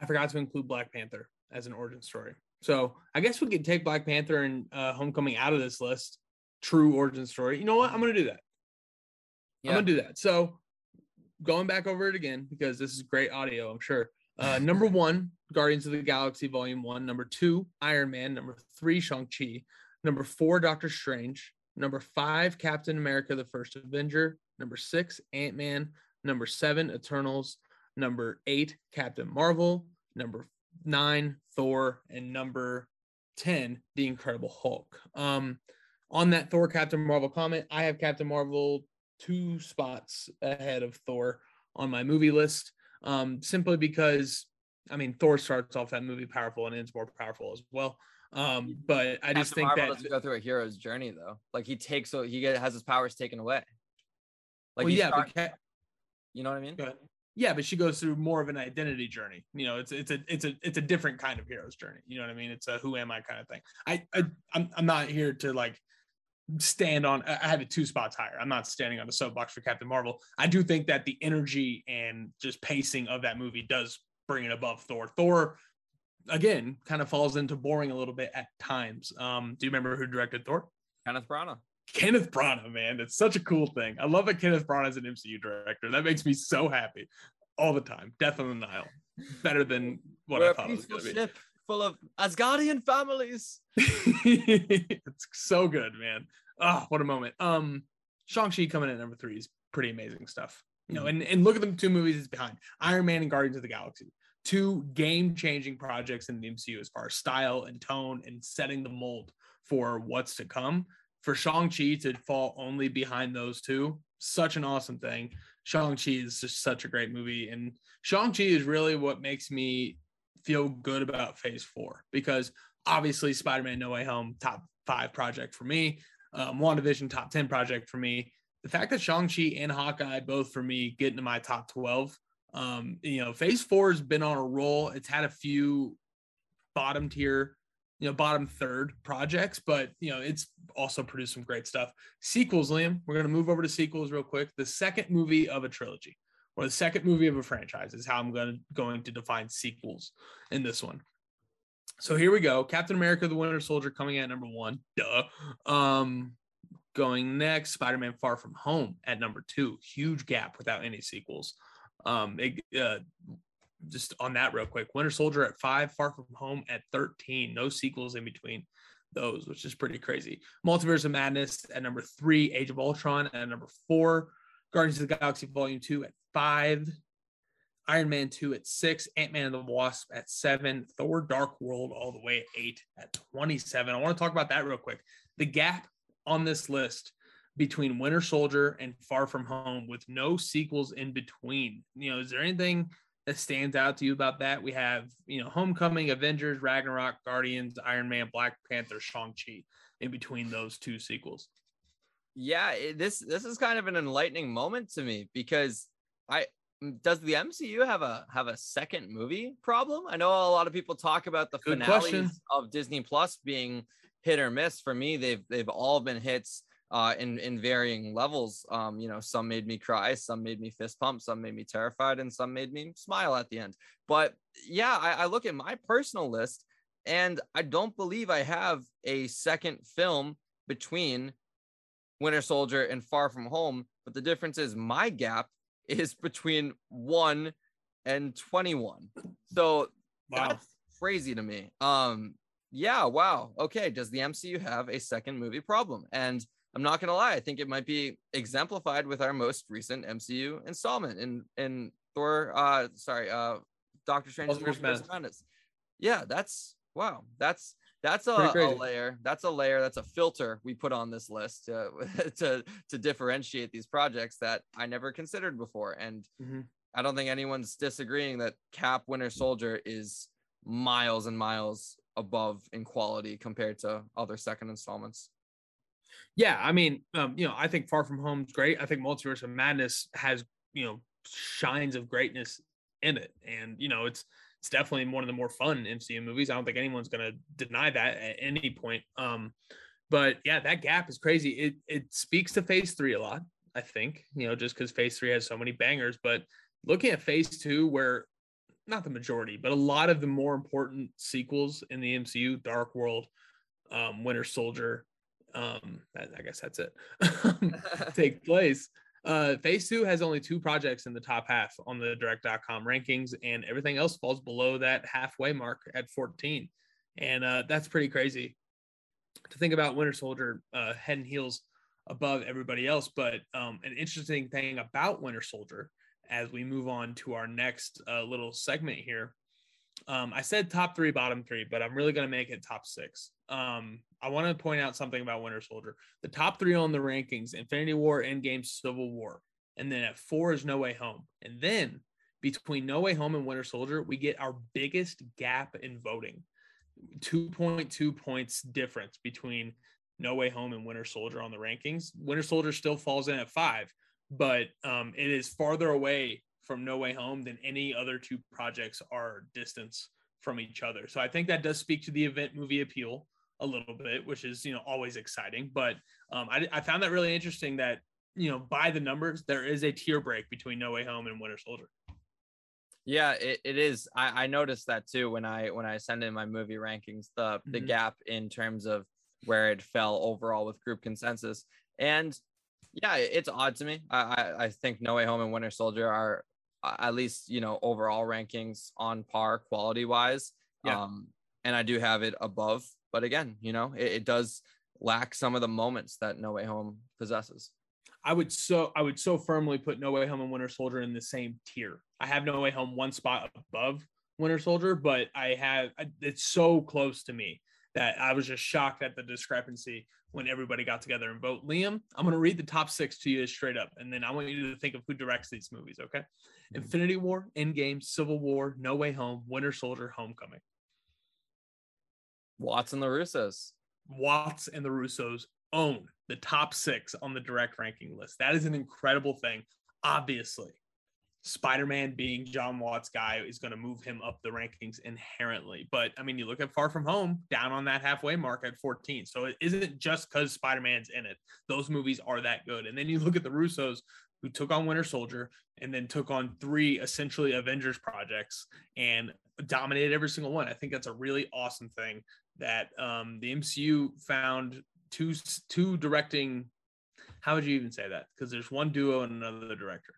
I forgot to include Black Panther as an origin story. So I guess we could take Black Panther and uh, Homecoming out of this list. True origin story. You know what? I'm going to do that. Yeah. I'm gonna do that. So going back over it again because this is great audio, I'm sure. Uh, number one, Guardians of the Galaxy Volume One. Number two, Iron Man. Number three, Shang Chi. Number four, Doctor Strange. Number five, Captain America: The First Avenger. Number six, Ant Man. Number seven, Eternals. Number eight, Captain Marvel. Number nine, Thor, and number 10, The Incredible Hulk. Um, on that Thor Captain Marvel comment, I have Captain Marvel two spots ahead of Thor on my movie list, um, simply because I mean Thor starts off that movie powerful and ends more powerful as well. Um, but I just think Marvel that doesn't go through a hero's journey though. Like he takes so he get, has his powers taken away. Like well, yeah, start- but Ca- you know what I mean? Yeah, but she goes through more of an identity journey. You know, it's it's a it's a it's a different kind of hero's journey. You know what I mean? It's a who am I kind of thing. I, I I'm I'm not here to like stand on. I have it two spots higher. I'm not standing on the soapbox for Captain Marvel. I do think that the energy and just pacing of that movie does bring it above Thor. Thor, again, kind of falls into boring a little bit at times. Um, do you remember who directed Thor? Kenneth Branagh. Kenneth Branagh, man, it's such a cool thing. I love that Kenneth Branagh is an MCU director. That makes me so happy all the time. Death on the Nile, better than what We're I thought it was going to ship full of Asgardian families. it's so good, man. Oh, what a moment. Um, Shang Chi coming in at number three is pretty amazing stuff. You know, and and look at the two movies it's behind: Iron Man and Guardians of the Galaxy. Two game-changing projects in the MCU as far as style and tone and setting the mold for what's to come for Shang-Chi to fall only behind those two, such an awesome thing. Shang-Chi is just such a great movie. And Shang-Chi is really what makes me feel good about phase four because obviously Spider-Man No Way Home, top five project for me. Um, WandaVision, top 10 project for me. The fact that Shang-Chi and Hawkeye both for me get into my top 12. Um, you know, phase four has been on a roll. It's had a few bottom tier you know, bottom third projects, but you know, it's also produced some great stuff. Sequels, Liam. We're gonna move over to sequels real quick. The second movie of a trilogy or the second movie of a franchise is how I'm going to going to define sequels in this one. So here we go. Captain America: The Winter Soldier coming at number one. Duh. Um, going next, Spider-Man: Far From Home at number two. Huge gap without any sequels. Um, it, uh, just on that real quick winter soldier at five far from home at 13 no sequels in between those which is pretty crazy multiverse of madness at number three age of ultron at number four guardians of the galaxy volume two at five iron man 2 at six ant-man and the wasp at seven thor dark world all the way at eight at 27 i want to talk about that real quick the gap on this list between winter soldier and far from home with no sequels in between you know is there anything that stands out to you about that? We have, you know, Homecoming, Avengers, Ragnarok, Guardians, Iron Man, Black Panther, Shang-Chi in between those two sequels. Yeah, this this is kind of an enlightening moment to me because I does the MCU have a have a second movie problem? I know a lot of people talk about the Good finales question. of Disney Plus being hit or miss. For me, they've they've all been hits uh, in in varying levels. Um, you know, some made me cry, some made me fist pump, some made me terrified, and some made me smile at the end. But yeah, I, I look at my personal list, and I don't believe I have a second film between Winter Soldier and Far From Home. But the difference is my gap is between one and 21. So Wow. that's crazy to me. Um, yeah, wow. Okay, does the MCU have a second movie problem? And I'm not gonna lie, I think it might be exemplified with our most recent MCU installment in in Thor. Uh, sorry, uh, Doctor Strange's Multiverse Multiverse Madness. Madness. Yeah, that's wow. That's that's a, a layer. That's a layer. That's a filter we put on this list to to to differentiate these projects that I never considered before. And Mhm. I don't think anyone's disagreeing that Cap Winter Soldier is miles and miles above in quality compared to other second installments. Yeah, I mean, um, you know, I think Far From Home's great. I think Multiverse of Madness has, you know, shines of greatness in it, and you know, it's it's definitely one of the more fun MCU movies. I don't think anyone's going to deny that at any point. Um, but yeah, that gap is crazy. It it speaks to Phase Three a lot. I think you know, just because Phase Three has so many bangers, but looking at Phase Two, where not the majority, but a lot of the more important sequels in the MCU, Dark World, um, Winter Soldier, um, I, I guess that's it, take place. Uh, phase two has only two projects in the top half on the direct.com rankings, and everything else falls below that halfway mark at 14. And uh, that's pretty crazy to think about Winter Soldier uh, head and heels above everybody else. But um, an interesting thing about Winter Soldier as we move on to our next uh, little segment here Um, I said top three, bottom three, but I'm really going to make it top six. Um, I want to point out something about Winter Soldier. The top three on the rankings Infinity War, Endgame, Civil War. And then at four is No Way Home. And then between No Way Home and Winter Soldier, we get our biggest gap in voting 2.2 points difference between No Way Home and Winter Soldier on the rankings. Winter Soldier still falls in at five, but um, it is farther away from No Way Home than any other two projects are distance from each other. So I think that does speak to the event movie appeal a little bit, which is you know always exciting. But um, I, I found that really interesting that you know by the numbers there is a tier break between No Way Home and Winter Soldier. Yeah, it, it is. I, I noticed that too when I when I send in my movie rankings, the the Mhm. gap in terms of where it fell overall with group consensus. And yeah, it's odd to me. I I, I think No Way Home and Winter Soldier are at least you know overall rankings on par quality wise. Yeah. Um, and I do have it above, but again, you know, it, it does lack some of the moments that No Way Home possesses. I would so I would so firmly put No Way Home and Winter Soldier in the same tier. I have No Way Home one spot above Winter Soldier, but I have it's so close to me that I was just shocked at the discrepancy when everybody got together and vote. Liam, I'm going to read the top six to you straight up, and then I want you to think of who directs these movies. Okay, mm-hmm. Infinity War, Endgame, Civil War, No Way Home, Winter Soldier, Homecoming. Watson the Russos. Watts and the Russos own the top six on the direct ranking list. That is an incredible thing. Obviously, Spider Man being Jon Watts' guy is going to move him up the rankings inherently. But I mean, you look at Far From Home down on that halfway mark at 14. So it isn't just because Spider Man's in it. Those movies are that good. And then you look at the Russos who took on Winter Soldier and then took on three essentially Avengers projects and dominated every single one. I think that's a really awesome thing that um, the MCU found two two directing. How would you even say that? Because there's one duo and another director.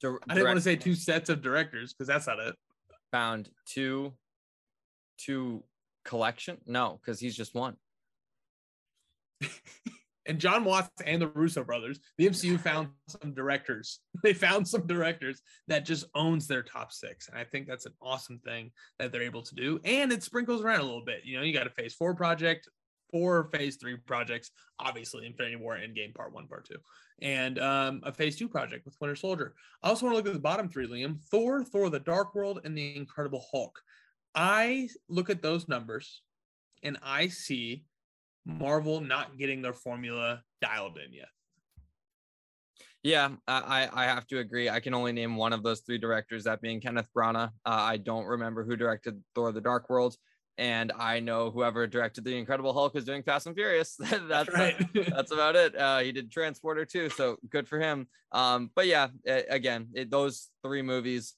Dir- I didn't want to say two sets of directors because that's not it. found two two collection no because he's just one And Jon Watts and the Russo brothers, the MCU found some directors. They found some directors that just owns their top six, and I think that's an awesome thing that they're able to do. And it sprinkles around a little bit. You know, you got a Phase Four project, four Phase Three projects, obviously Infinity War, Endgame, Part One, Part Two, and um, a Phase Two project with Winter Soldier. I also want to look at the bottom three, Liam: Thor, Thor: The Dark World, and the Incredible Hulk. I look at those numbers, and I see Marvel not getting their formula dialed in yet. yeah I, I have to agree i can only name one of those three directors that being kenneth branagh uh, i don't remember who directed thor the dark world and i know whoever directed the incredible hulk is doing fast and furious that's right. that's about it. Uh, he did Transporter too, so good for him. Um, but yeah, a- again, it, those three movies,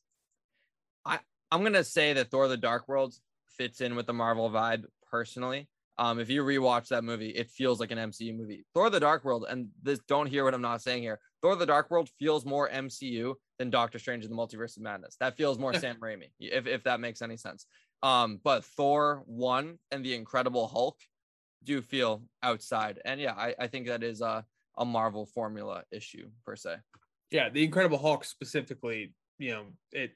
I I'm gonna say that Thor: The Dark World fits in with the Marvel vibe personally. Um, if you rewatch that movie, it feels like an MCU movie. Thor: The Dark World, and this don't hear what I'm not saying here. Thor: The Dark World feels more MCU than Doctor Strange in the Multiverse of Madness. That feels more Sam Raimi, if if that makes any sense. Um, but Thor one and the Incredible Hulk do feel outside. And yeah, I, I think that is a, a Marvel formula issue per se. yeah, the Incredible Hulk specifically, you know, it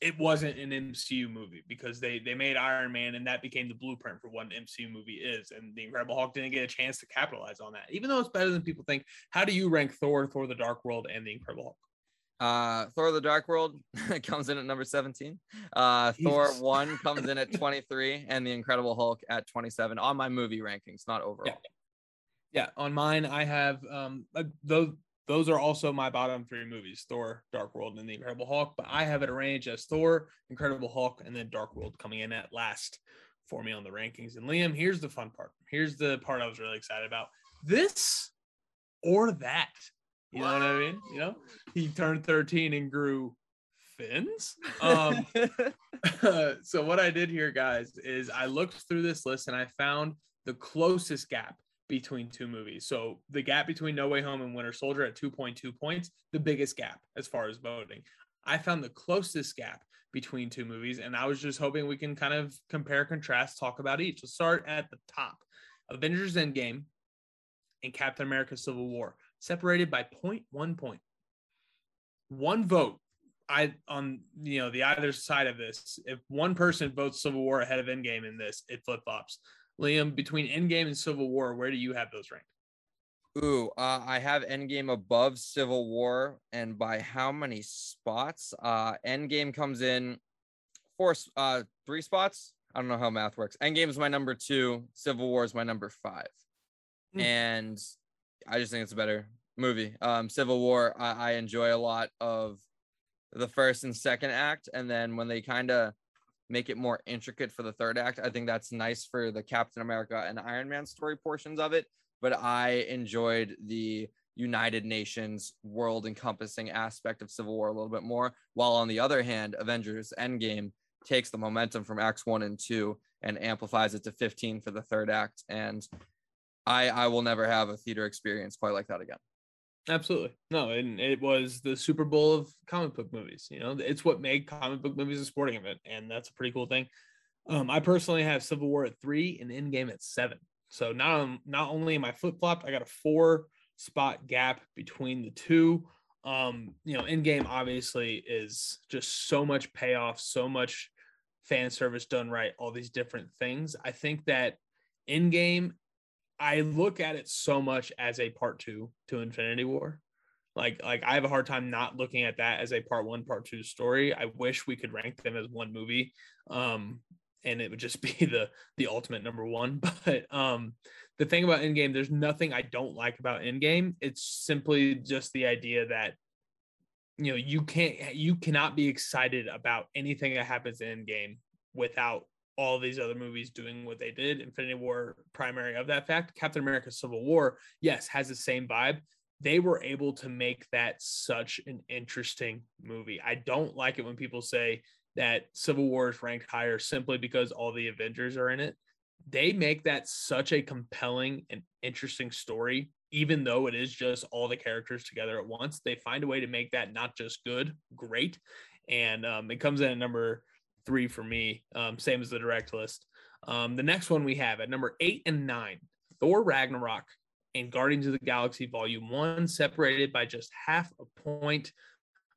it wasn't an MCU movie because they they made Iron Man and that became the blueprint for what an MCU movie is. And the Incredible Hulk didn't get a chance to capitalize on that, even though it's better than people think. How do you rank Thor, Thor: The Dark World, and the Incredible Hulk? Uh, Thor: The Dark World comes in at number 17. Uh, Thor one comes in at 23, and the Incredible Hulk at 27 on my movie rankings, not overall. Yeah, on mine, I have um uh, those. Are also my bottom three movies: Thor, Dark World, and the Incredible Hulk. But I have it arranged as Thor, Incredible Hulk, and then Dark World coming in at last for me on the rankings. And Liam, here's the fun part. Here's the part I was really excited about. This or that. You know what I mean? You know, he turned 13 and grew fins. Um, so what I did here, guys, is I looked through this list and I found the closest gap between two movies. So the gap between No Way Home and Winter Soldier at 2.2 points, the biggest gap as far as voting. I found the closest gap between two movies, and I was just hoping we can kind of compare, contrast, talk about each. Let's start at the top. Avengers Endgame and Captain America Civil War, separated by 0.1 point. One vote. I on you know the other side of this, if one person votes Civil War ahead of Endgame in this, it flip flops. Liam, between Endgame and Civil War, where do you have those ranked? Ooh, uh, I have Endgame above Civil War, and by how many spots? Uh, Endgame comes in four, uh, three spots. I don't know how math works. Endgame is my number two. Civil War is my number five, mm. and I just think it's a better movie. Um, Civil War, I, I enjoy a lot of the first and second act, and then when they kind of make it more intricate for the third act, I think that's nice for the Captain America and Iron Man story portions of it but I enjoyed the United Nations world encompassing aspect of Civil War a little bit more. While on the other hand, Avengers Endgame takes the momentum from acts one and two and amplifies it to 15 for the third act. And I I will never have a theater experience quite like that again. Absolutely. No, and it was the Super Bowl of comic book movies. You know, it's what made comic book movies a sporting event, and that's a pretty cool thing. Um, I personally have Civil War at three and Endgame at seven. So not not only am I flip flopped, I got a four spot gap between the two. Um, you know, Endgame obviously is just so much payoff, so much fan service done right, all these different things. I think that Endgame, I look at it so much as a part two to Infinity War. Like, like I have a hard time not looking at that as a part one, part two story. I wish we could rank them as one movie. Um, and it would just be the the ultimate number one. But um, the thing about Endgame, there's nothing I don't like about Endgame. It's simply just the idea that you know you can't you cannot be excited about anything that happens in Endgame without all these other movies doing what they did. Infinity War, primary of that fact. Captain America: Civil War, yes, has the same vibe. They were able to make that such an interesting movie. I don't like it when people say that Civil War is ranked higher simply because all the Avengers are in it. They make that such a compelling and interesting story, even though it is just all the characters together at once. They find a way to make that not just good, great. And um, it comes in at number three for me, um, same as the direct list. Um, the next one we have at number eight and nine Thor Ragnarok and Guardians of the Galaxy Volume One, separated by just half a point.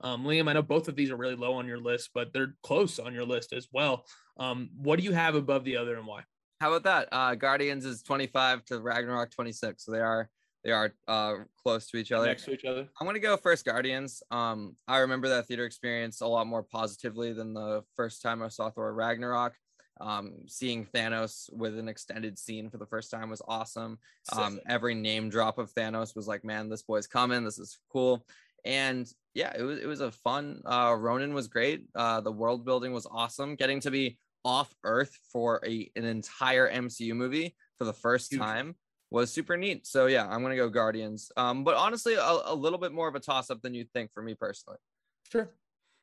Um, Liam, I know both of these are really low on your list, but they're close on your list as well. Um, what do you have above the other and why? How about that? Uh, Guardians is 25 to Ragnarok 26. So they are they are uh, close to each other. Next to each other. I'm gonna go first Guardians. Um, I remember that theater experience a lot more positively than the first time I saw Thor Ragnarok. Um, seeing Thanos with an extended scene for the first time was awesome. Um, every name drop of Thanos was like, man, this boy's coming. This is cool. And yeah, it was it was a fun. Uh, Ronan was great. Uh, the world building was awesome. Getting to be off Earth for a an entire MCU movie for the first Huge. time was super neat. So yeah, I'm gonna go Guardians. Um, but honestly, a, a little bit more of a toss up than you'd think for me personally. Sure.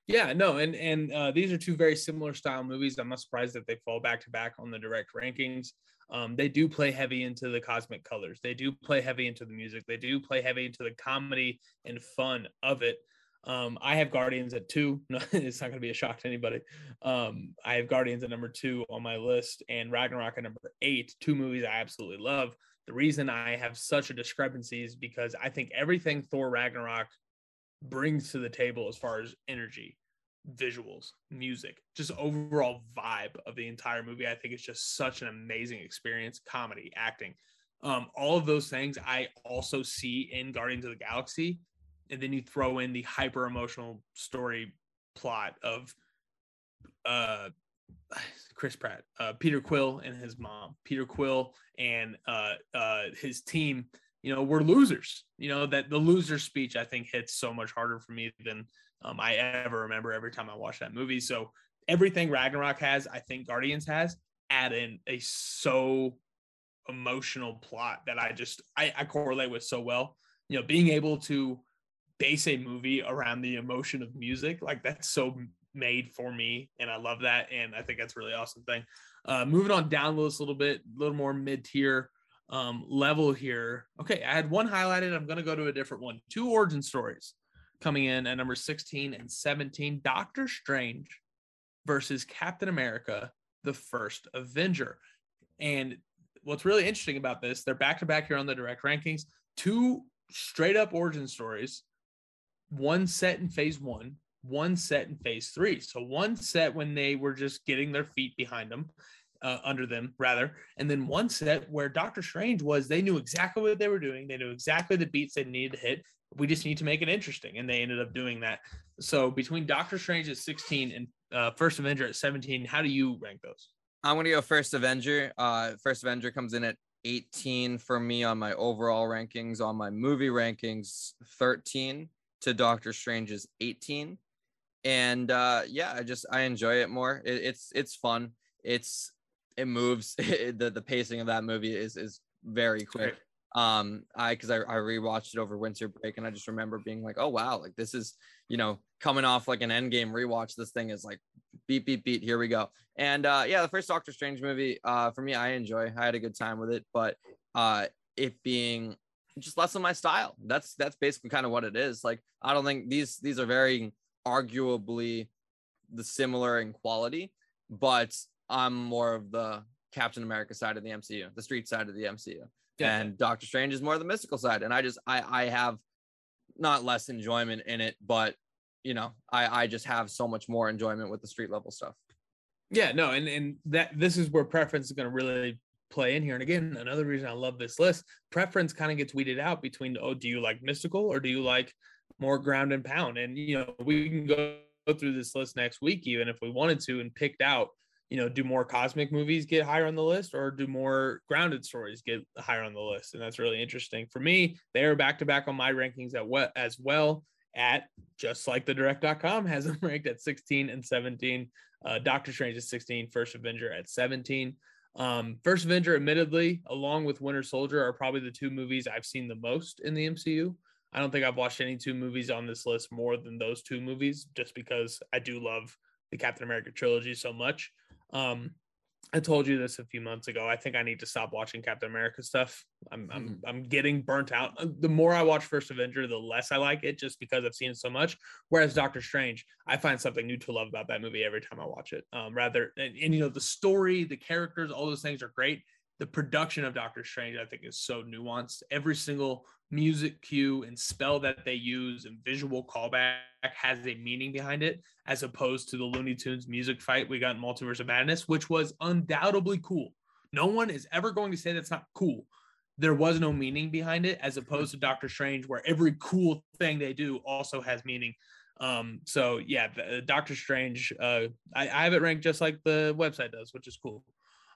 Yeah, no, and and uh, these are two very similar style movies. I'm not surprised that they fall back to back on the direct rankings. Um, they do play heavy into the cosmic colors. They do play heavy into the music. They do play heavy into the comedy and fun of it. Um, I have Guardians at two. No, it's not going to be a shock to anybody. Um, I have Guardians at number two on my list and Ragnarok at number eight. Two movies I absolutely love. The reason I have such a discrepancy is because I think everything Thor Ragnarok brings to the table as far as energy, visuals, music, just overall vibe of the entire movie. I think it's just such an amazing experience, comedy, acting. Um, all of those things I also see in Guardians of the Galaxy and then you throw in the hyper emotional story plot of uh Chris Pratt, uh, Peter Quill and his mom, Peter Quill and uh, uh, his team. You know, we're losers. You know that the loser speech I think hits so much harder for me than um, I ever remember every time I watch that movie. So everything Ragnarok has, I think Guardians has, add in a so emotional plot that I just I, I correlate with so well. You know, being able to base a movie around the emotion of music. Like that's so made for me, and I love that, and I think that's really awesome thing. Uh, moving on down the list a little bit, a little more mid tier um, level here. Okay, I had one highlighted. I'm going to go to a different one. Two origin stories coming in at number 16 and 17. Doctor Strange versus Captain America, the first Avenger. And what's really interesting about this, they're back to back here on the direct rankings. Two straight up origin stories one set in phase one, one set in phase three. So one set when they were just getting their feet behind them, uh, under them rather, and then one set where Doctor Strange was they knew exactly what they were doing. They knew exactly the beats they needed to hit. We just need to make it interesting, and they ended up doing that. So between Doctor Strange at 16 and uh, First Avenger at 17, how do you rank those? I'm gonna go First Avenger. Uh, First Avenger comes in at 18 for me on my overall rankings. On my movie rankings, 13 to Doctor Strange's 18. And uh, yeah, I just I enjoy it more. It, it's it's fun. It's it moves. the the pacing of that movie is is very quick. Um, I because I, I rewatched it over winter break and I just remember being like, oh wow, like this is you know coming off like an end game rewatch. This thing is like beat beat beat. Here we go. And uh, yeah, the first Doctor Strange movie uh, for me, I enjoy. I had a good time with it, but uh, it being just less of my style. That's that's basically kind of what it is. Like I don't think these these are very arguably the similar in quality, but I'm more of the Captain America side of the MCU, the street side of the MCU. Yeah. And Doctor Strange is more the mystical side. And I just I I have not less enjoyment in it, but you know, I I just have so much more enjoyment with the street level stuff. Yeah, no, and and that this is where preference is going to really play in here. And again, another reason I love this list, preference kind of gets weeded out between oh, do you like mystical or do you like more ground and pound? And you know, we can go through this list next week even if we wanted to and picked out you know, do more cosmic movies get higher on the list or do more grounded stories get higher on the list? And that's really interesting. For me, they are back to back on my rankings at what as well at just like the direct.com has them ranked at 16 and 17. Uh, Doctor Strange is 16, First Avenger at 17. Um, First Avenger, admittedly, along with Winter Soldier, are probably the two movies I've seen the most in the MCU. I don't think I've watched any two movies on this list more than those two movies, just because I do love the Captain America trilogy so much. Um, I told you this a few months ago. I think I need to stop watching Captain America stuff. I'm mm-hmm. I'm I'm getting burnt out. Uh, the more I watch First Avenger, the less I like it, just because I've seen it so much. Whereas Doctor Strange, I find something new to love about that movie every time I watch it. Um, rather, and, and you know, the story, the characters, all those things are great. The production of Doctor Strange, I think, is so nuanced. Every single music cue and spell that they use and visual callback has a meaning behind it, as opposed to the Looney Tunes music fight we got in Multiverse of Madness, which was undoubtedly cool. No one is ever going to say that's not cool. There was no meaning behind it, as opposed to Doctor Strange, where every cool thing they do also has meaning. Um, so yeah, Doctor Strange, uh, I, I have it ranked just like the website does, which is cool.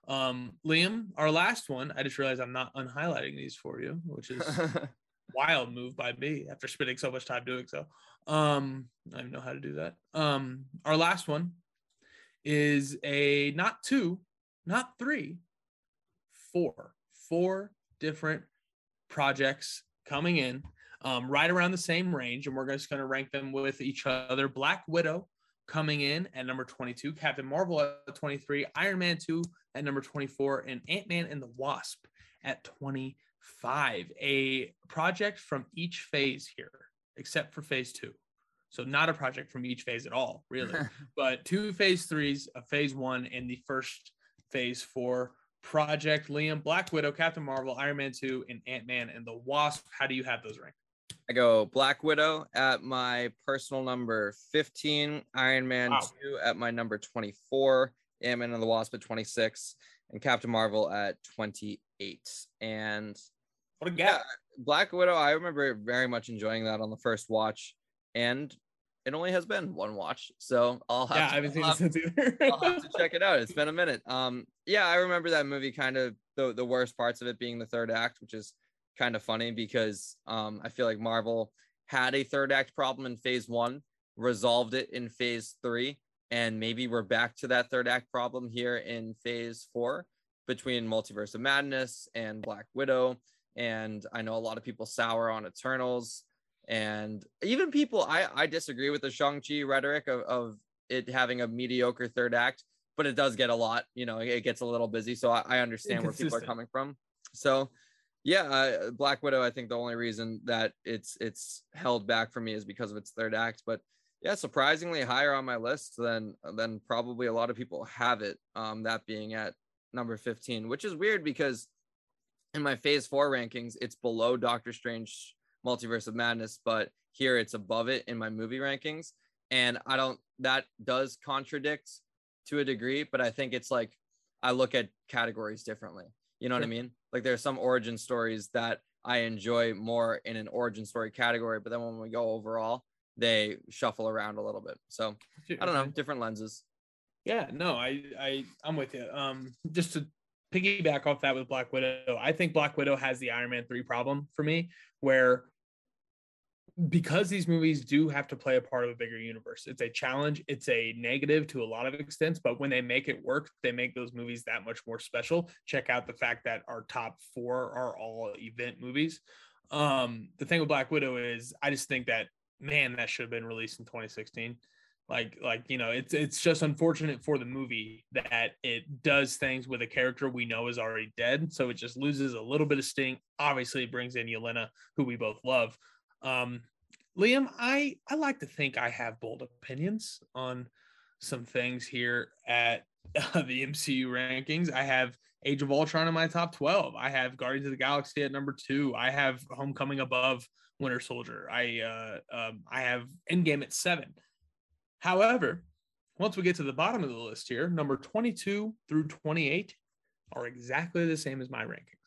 Um, Liam, our last one, I just realized I'm not unhighlighting these for you, which is a wild move by me after spending so much time doing so. Um, I don't know how to do that. Um, our last one is a not two, not three, four, four different projects coming in um, right around the same range, and we're just going to rank them with each other. Black Widow coming in at number 22, Captain Marvel at 23, Iron Man 2 at number 24, and Ant Man and the Wasp at 25. a project from each phase here, except for phase two. So not a project from each phase at all, really, but two phase threes, a phase one, and the first phase four project. Liam, Black Widow, Captain Marvel, Iron Man 2, and Ant Man and the Wasp. How do you have those ranked? I go Black Widow at my personal number 15, Iron Man wow. 2 at my number 24, Ant Man and the Wasp at 26, and Captain Marvel at 28. And what a gap. Yeah, Black Widow, I remember very much enjoying that on the first watch, and it only has been one watch, so I'll have, yeah, to, I haven't seen since either. I'll have to check it out. It's been a minute. Um, yeah, I remember that movie. Kind of the the worst parts of it being the third act, which is kind of funny because um, I feel like Marvel had a third act problem in Phase One, resolved it in Phase Three, and maybe we're back to that third act problem here in Phase Four between Multiverse of Madness and Black Widow and I know a lot of people sour on Eternals, and even people I I disagree with the Shang Chi rhetoric of of it having a mediocre third act, but it does get a lot. You know, it gets a little busy, so I, I understand where people are coming from. So. Yeah, uh, Black Widow. I think the only reason that it's it's held back for me is because of its third act. But yeah, surprisingly higher on my list than than probably a lot of people have it. Um, that being at number 15, which is weird because in my phase four rankings, it's below Doctor Strange Multiverse of Madness, but here it's above it in my movie rankings. and I don't that does contradict to a degree, but I think it's like I look at categories differently. You know sure. what I mean? Like there's some origin stories that I enjoy more in an origin story category, but then when we go overall, they shuffle around a little bit. So I don't know, different lenses. Yeah, no, I I I'm with you. Um, just to piggyback off that with Black Widow, I think Black Widow has the Iron Man three problem for me, where because these movies do have to play a part of a bigger universe, it's a challenge. It's a negative to a lot of extents, but when they make it work, they make those movies that much more special. Check out the fact that our top four are all event movies. Um, the thing with Black Widow is, I just think that man, that should have been released in 2016 like like you know it's it's just unfortunate for the movie that it does things with a character we know is already dead so it just loses a little bit of sting obviously it brings in Yelena who we both love um Liam I I like to think I have bold opinions on some things here at uh, the MCU rankings. I have Age of Ultron in my top 12 I have Guardians of the Galaxy at number 2 I have Homecoming above Winter Soldier. I uh um, I have Endgame at 7 However, once we get to the bottom of the list here, number 22 through 28 are exactly the same as my rankings.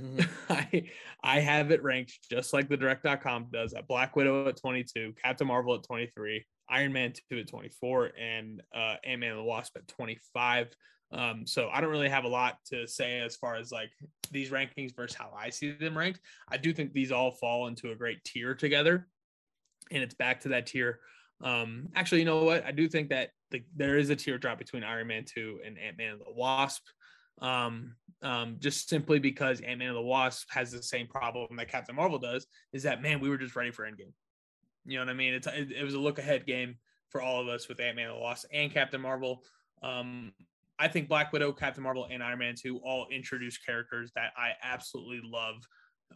Mm-hmm. I I have it ranked just like the direct.com does at Black Widow at 22, Captain Marvel at 23, Iron Man 2 at 24, and uh, Ant Man and the Wasp at 25. Um, so I don't really have a lot to say as far as like these rankings versus how I see them ranked. I do think these all fall into a great tier together, and it's back to that tier um, actually, you know what? I do think that the, there is a teardrop between Iron Man 2 and Ant Man and the Wasp. Um, um, just simply because Ant Man and the Wasp has the same problem that Captain Marvel does is that, man, we were just ready for Endgame. You know what I mean? It's, it, it was a look ahead game for all of us with Ant Man and the Wasp and Captain Marvel. Um, I think Black Widow, Captain Marvel, and Iron Man 2 all introduce characters that I absolutely love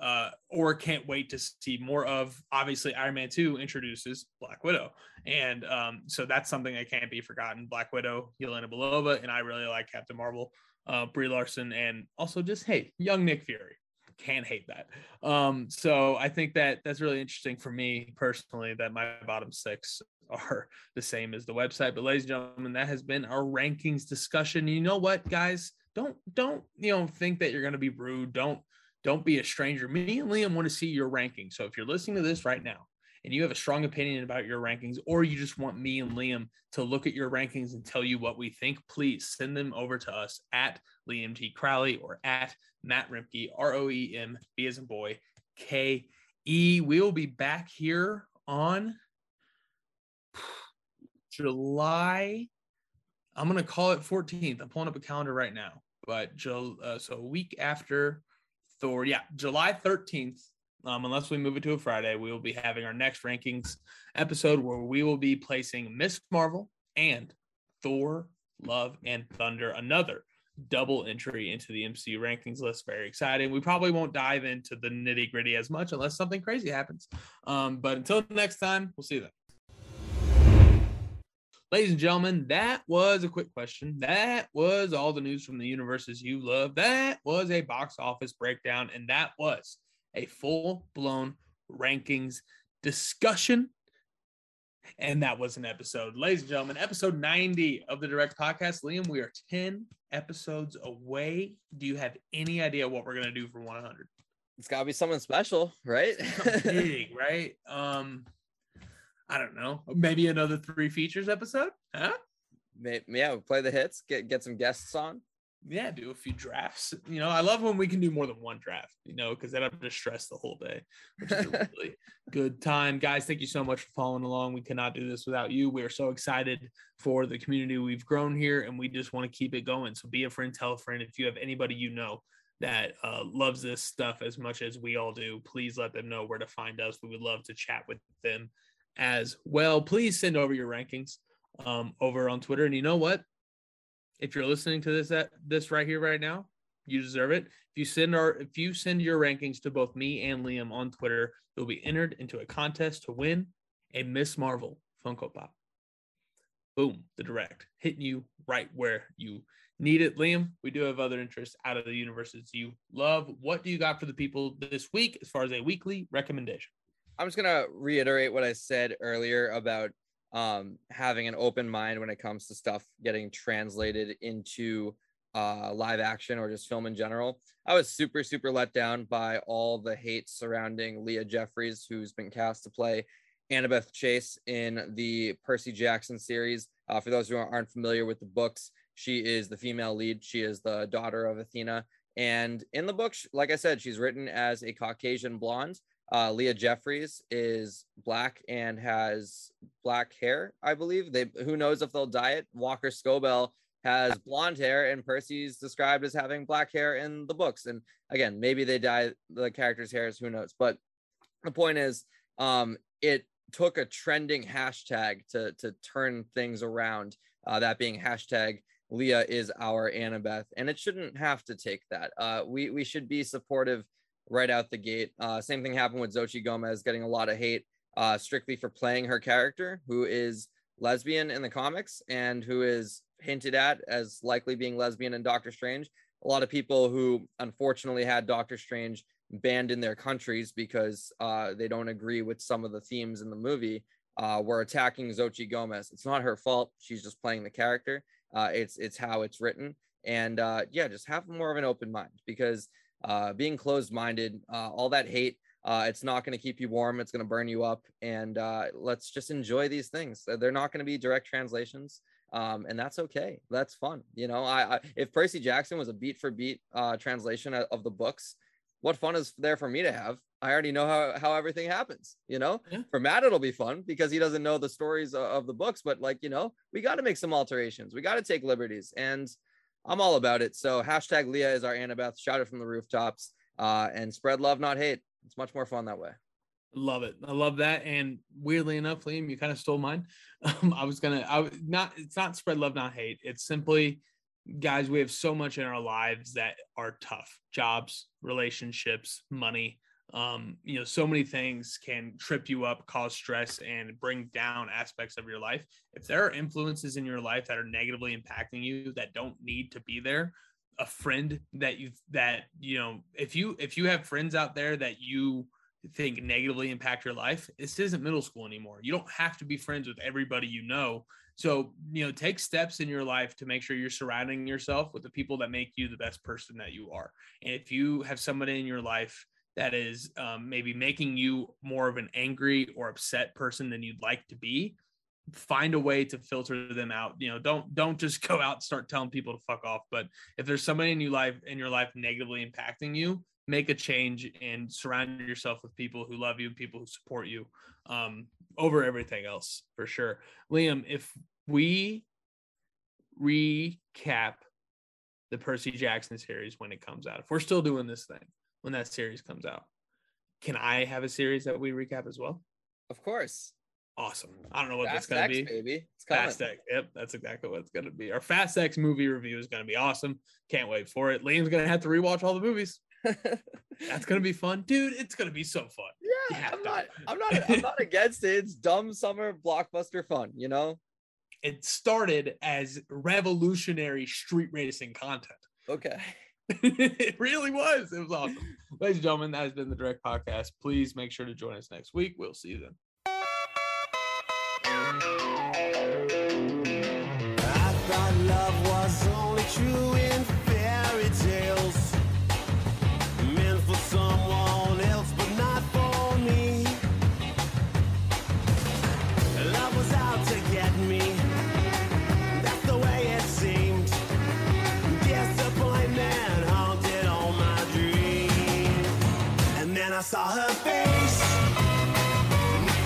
uh, or can't wait to see more of. Obviously, Iron Man 2 introduces Black Widow. And um, so that's something that can't be forgotten. Black Widow, Yelena Belova, and I really like Captain Marvel, uh, Brie Larson, and also just, hey, young Nick Fury. Can't hate that. Um, so I think that that's really interesting for me personally that my bottom six are the same as the website. But ladies and gentlemen, that has been our rankings discussion. You know what, guys? Don't don't you know think that you're gonna be rude. Don't don't be a stranger. Me and Liam want to see your rankings. So if you're listening to this right now and you have a strong opinion about your rankings, or you just want me and Liam to look at your rankings and tell you what we think, please send them over to us at Liam T. Crowley or at Matt Roembke, R O E M, B as in boy, K E. We will be back here on July. I'm going to call it 14th. I'm pulling up a calendar right now. But uh, so a week after Thor. Yeah, July 13th. Um, unless we move it to a Friday, we will be having our next rankings episode where we will be placing Miss Marvel and Thor, Love, and Thunder, another double entry into the MCU rankings list. Very exciting. We probably won't dive into the nitty gritty as much unless something crazy happens. Um, but until next time, we'll see you then. Ladies and gentlemen, that was a quick question. That was all the news from the universes you love. That was a box office breakdown, and that was a full blown rankings discussion. And that was an episode. Ladies and gentlemen, episode 90 of the Direct Podcast. Liam, we are 10 episodes away. Do you have any idea what we're going to do for 100? It's got to be something special, right? big, right? Um, I don't know, maybe another three features episode, huh? Maybe, yeah, play the hits, get get some guests on. Yeah, do a few drafts. You know, I love when we can do more than one draft. You know, because then I'm just stressed the whole day, which is a really good time, guys. Thank you so much for following along. We cannot do this without you. We are so excited for the community we've grown here, and we just want to keep it going. So be a friend, tell a friend. If you have anybody you know that uh, loves this stuff as much as we all do, please let them know where to find us. We would love to chat with them as well. Please send over your rankings um, over on Twitter. And you know what? If you're listening to this at this right here, right now, you deserve it. If you send our if you send your rankings to both me and Liam on Twitter, you'll be entered into a contest to win a Miss Marvel Funko Pop. Boom, the direct hitting you right where you need it. Liam, we do have other interests out of the universes you love. What do you got for the people this week as far as a weekly recommendation? I'm just gonna reiterate what I said earlier about um, having an open mind when it comes to stuff getting translated into uh, live action or just film in general. I was super, super let down by all the hate surrounding Leah Jeffries, who's been cast to play Annabeth Chase in the Percy Jackson series. Uh, for those who aren't familiar with the books, she is the female lead. She is the daughter of Athena. And in the book, like I said, she's written as a Caucasian blonde. Uh, Leah Jeffries is black and has black hair, I believe. They who knows if they'll dye it. Walker Scobell has blonde hair, and Percy's described as having black hair in the books. And again, maybe they dye the characters' hairs, who knows? But the point is, um, it took a trending hashtag to to turn things around. Uh, that being hashtag Leah is our Annabeth, and it shouldn't have to take that. Uh, we we should be supportive right out the gate. Uh, same thing happened with Xochitl Gomez getting a lot of hate uh, strictly for playing her character, who is lesbian in the comics and who is hinted at as likely being lesbian in Doctor Strange. A lot of people who unfortunately had Doctor Strange banned in their countries because uh, they don't agree with some of the themes in the movie uh, were attacking Xochitl Gomez. It's not her fault. She's just playing the character. Uh, it's it's how it's written. And uh, yeah, just have more of an open mind because uh, being closed minded, uh, all that hate, uh, it's not going to keep you warm. It's going to burn you up. And uh, let's just enjoy these things. They're not going to be direct translations. Um, and that's okay. That's fun. You know, I, I, if Percy Jackson was a beat for beat uh, translation of the books, what fun is there for me to have? I already know how, how everything happens. You know, yeah. for Matt, it'll be fun because he doesn't know the stories of, of the books. But like, you know, we got to make some alterations. We got to take liberties. And I'm all about it. So hashtag Leah is our Annabeth. Shout it from the rooftops uh, and spread love, not hate. It's much more fun that way. Love it. I love that. And weirdly enough, Liam, you kind of stole mine. Um, I was gonna. I was not. It's not spread love, not hate. It's simply, guys. We have so much in our lives that are tough. Jobs, relationships, money um, you know, so many things can trip you up, cause stress, and bring down aspects of your life. If there are influences in your life that are negatively impacting you that don't need to be there, a friend that you that you know, if you if you have friends out there that you think negatively impact your life, this isn't middle school anymore. You don't have to be friends with everybody you know. So, you know, take steps in your life to make sure you're surrounding yourself with the people that make you the best person that you are. And if you have somebody in your life that is um, maybe making you more of an angry or upset person than you'd like to be find a way to filter them out. You know don't don't just go out and start telling people to fuck off but if there's somebody in your life in your life negatively impacting you make a change and surround yourself with people who love you people who support you um, over everything else for sure. Liam if we recap the percy jackson series when it comes out if we're still doing this thing when that series comes out. Can I have a series that we recap as well? Of course. Awesome. I don't know what Fast that's gonna X, be. Baby. It's Fast X. Yep, that's exactly what it's gonna be. Our Fast X movie review is gonna be awesome. Can't wait for it. Liam's gonna have to rewatch all the movies. that's gonna be fun, dude. It's gonna be so fun. Yeah, I'm not. I'm not. I'm not against it. It's dumb summer blockbuster fun. You know. It started as revolutionary street racing content. Okay. it really was. It was awesome. Ladies and gentlemen, that has been the Direct Podcast. Please make sure to join us next week. We'll see you then. Saw her face.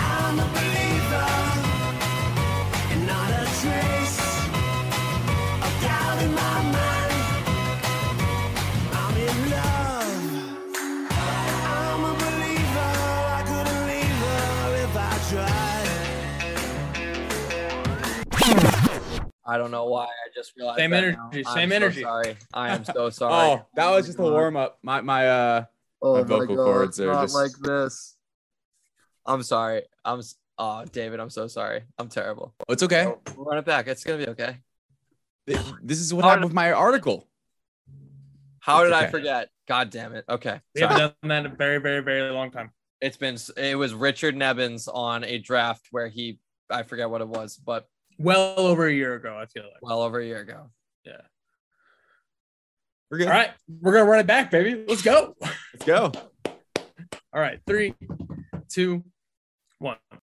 I'm a believer, and not a trace of doubt in my mind. I'm in love. I'm a believer. I couldn't leave her if I tried. I don't know why. I just realized. Same energy. Now. Same I'm energy. So sorry. I am so sorry. oh, that was just a warm up. My my uh Oh my vocal God, cords are not just like this. I'm sorry. I'm. s- Oh, David, I'm so sorry. I'm terrible. Oh, it's okay. So, we'll run it back. It's gonna be okay. This is what How happened did- with my article. How It's did I forget? God damn it. Okay. We sorry. haven't done that in a very, very, very long time. It's been. It was Richard Nevins on a draft where he I forget what it was, but well over a year ago. I feel like. well over a year ago. Yeah. We're good. All right, we're gonna run it back, baby. Let's go. Let's go. All right, three, two, one.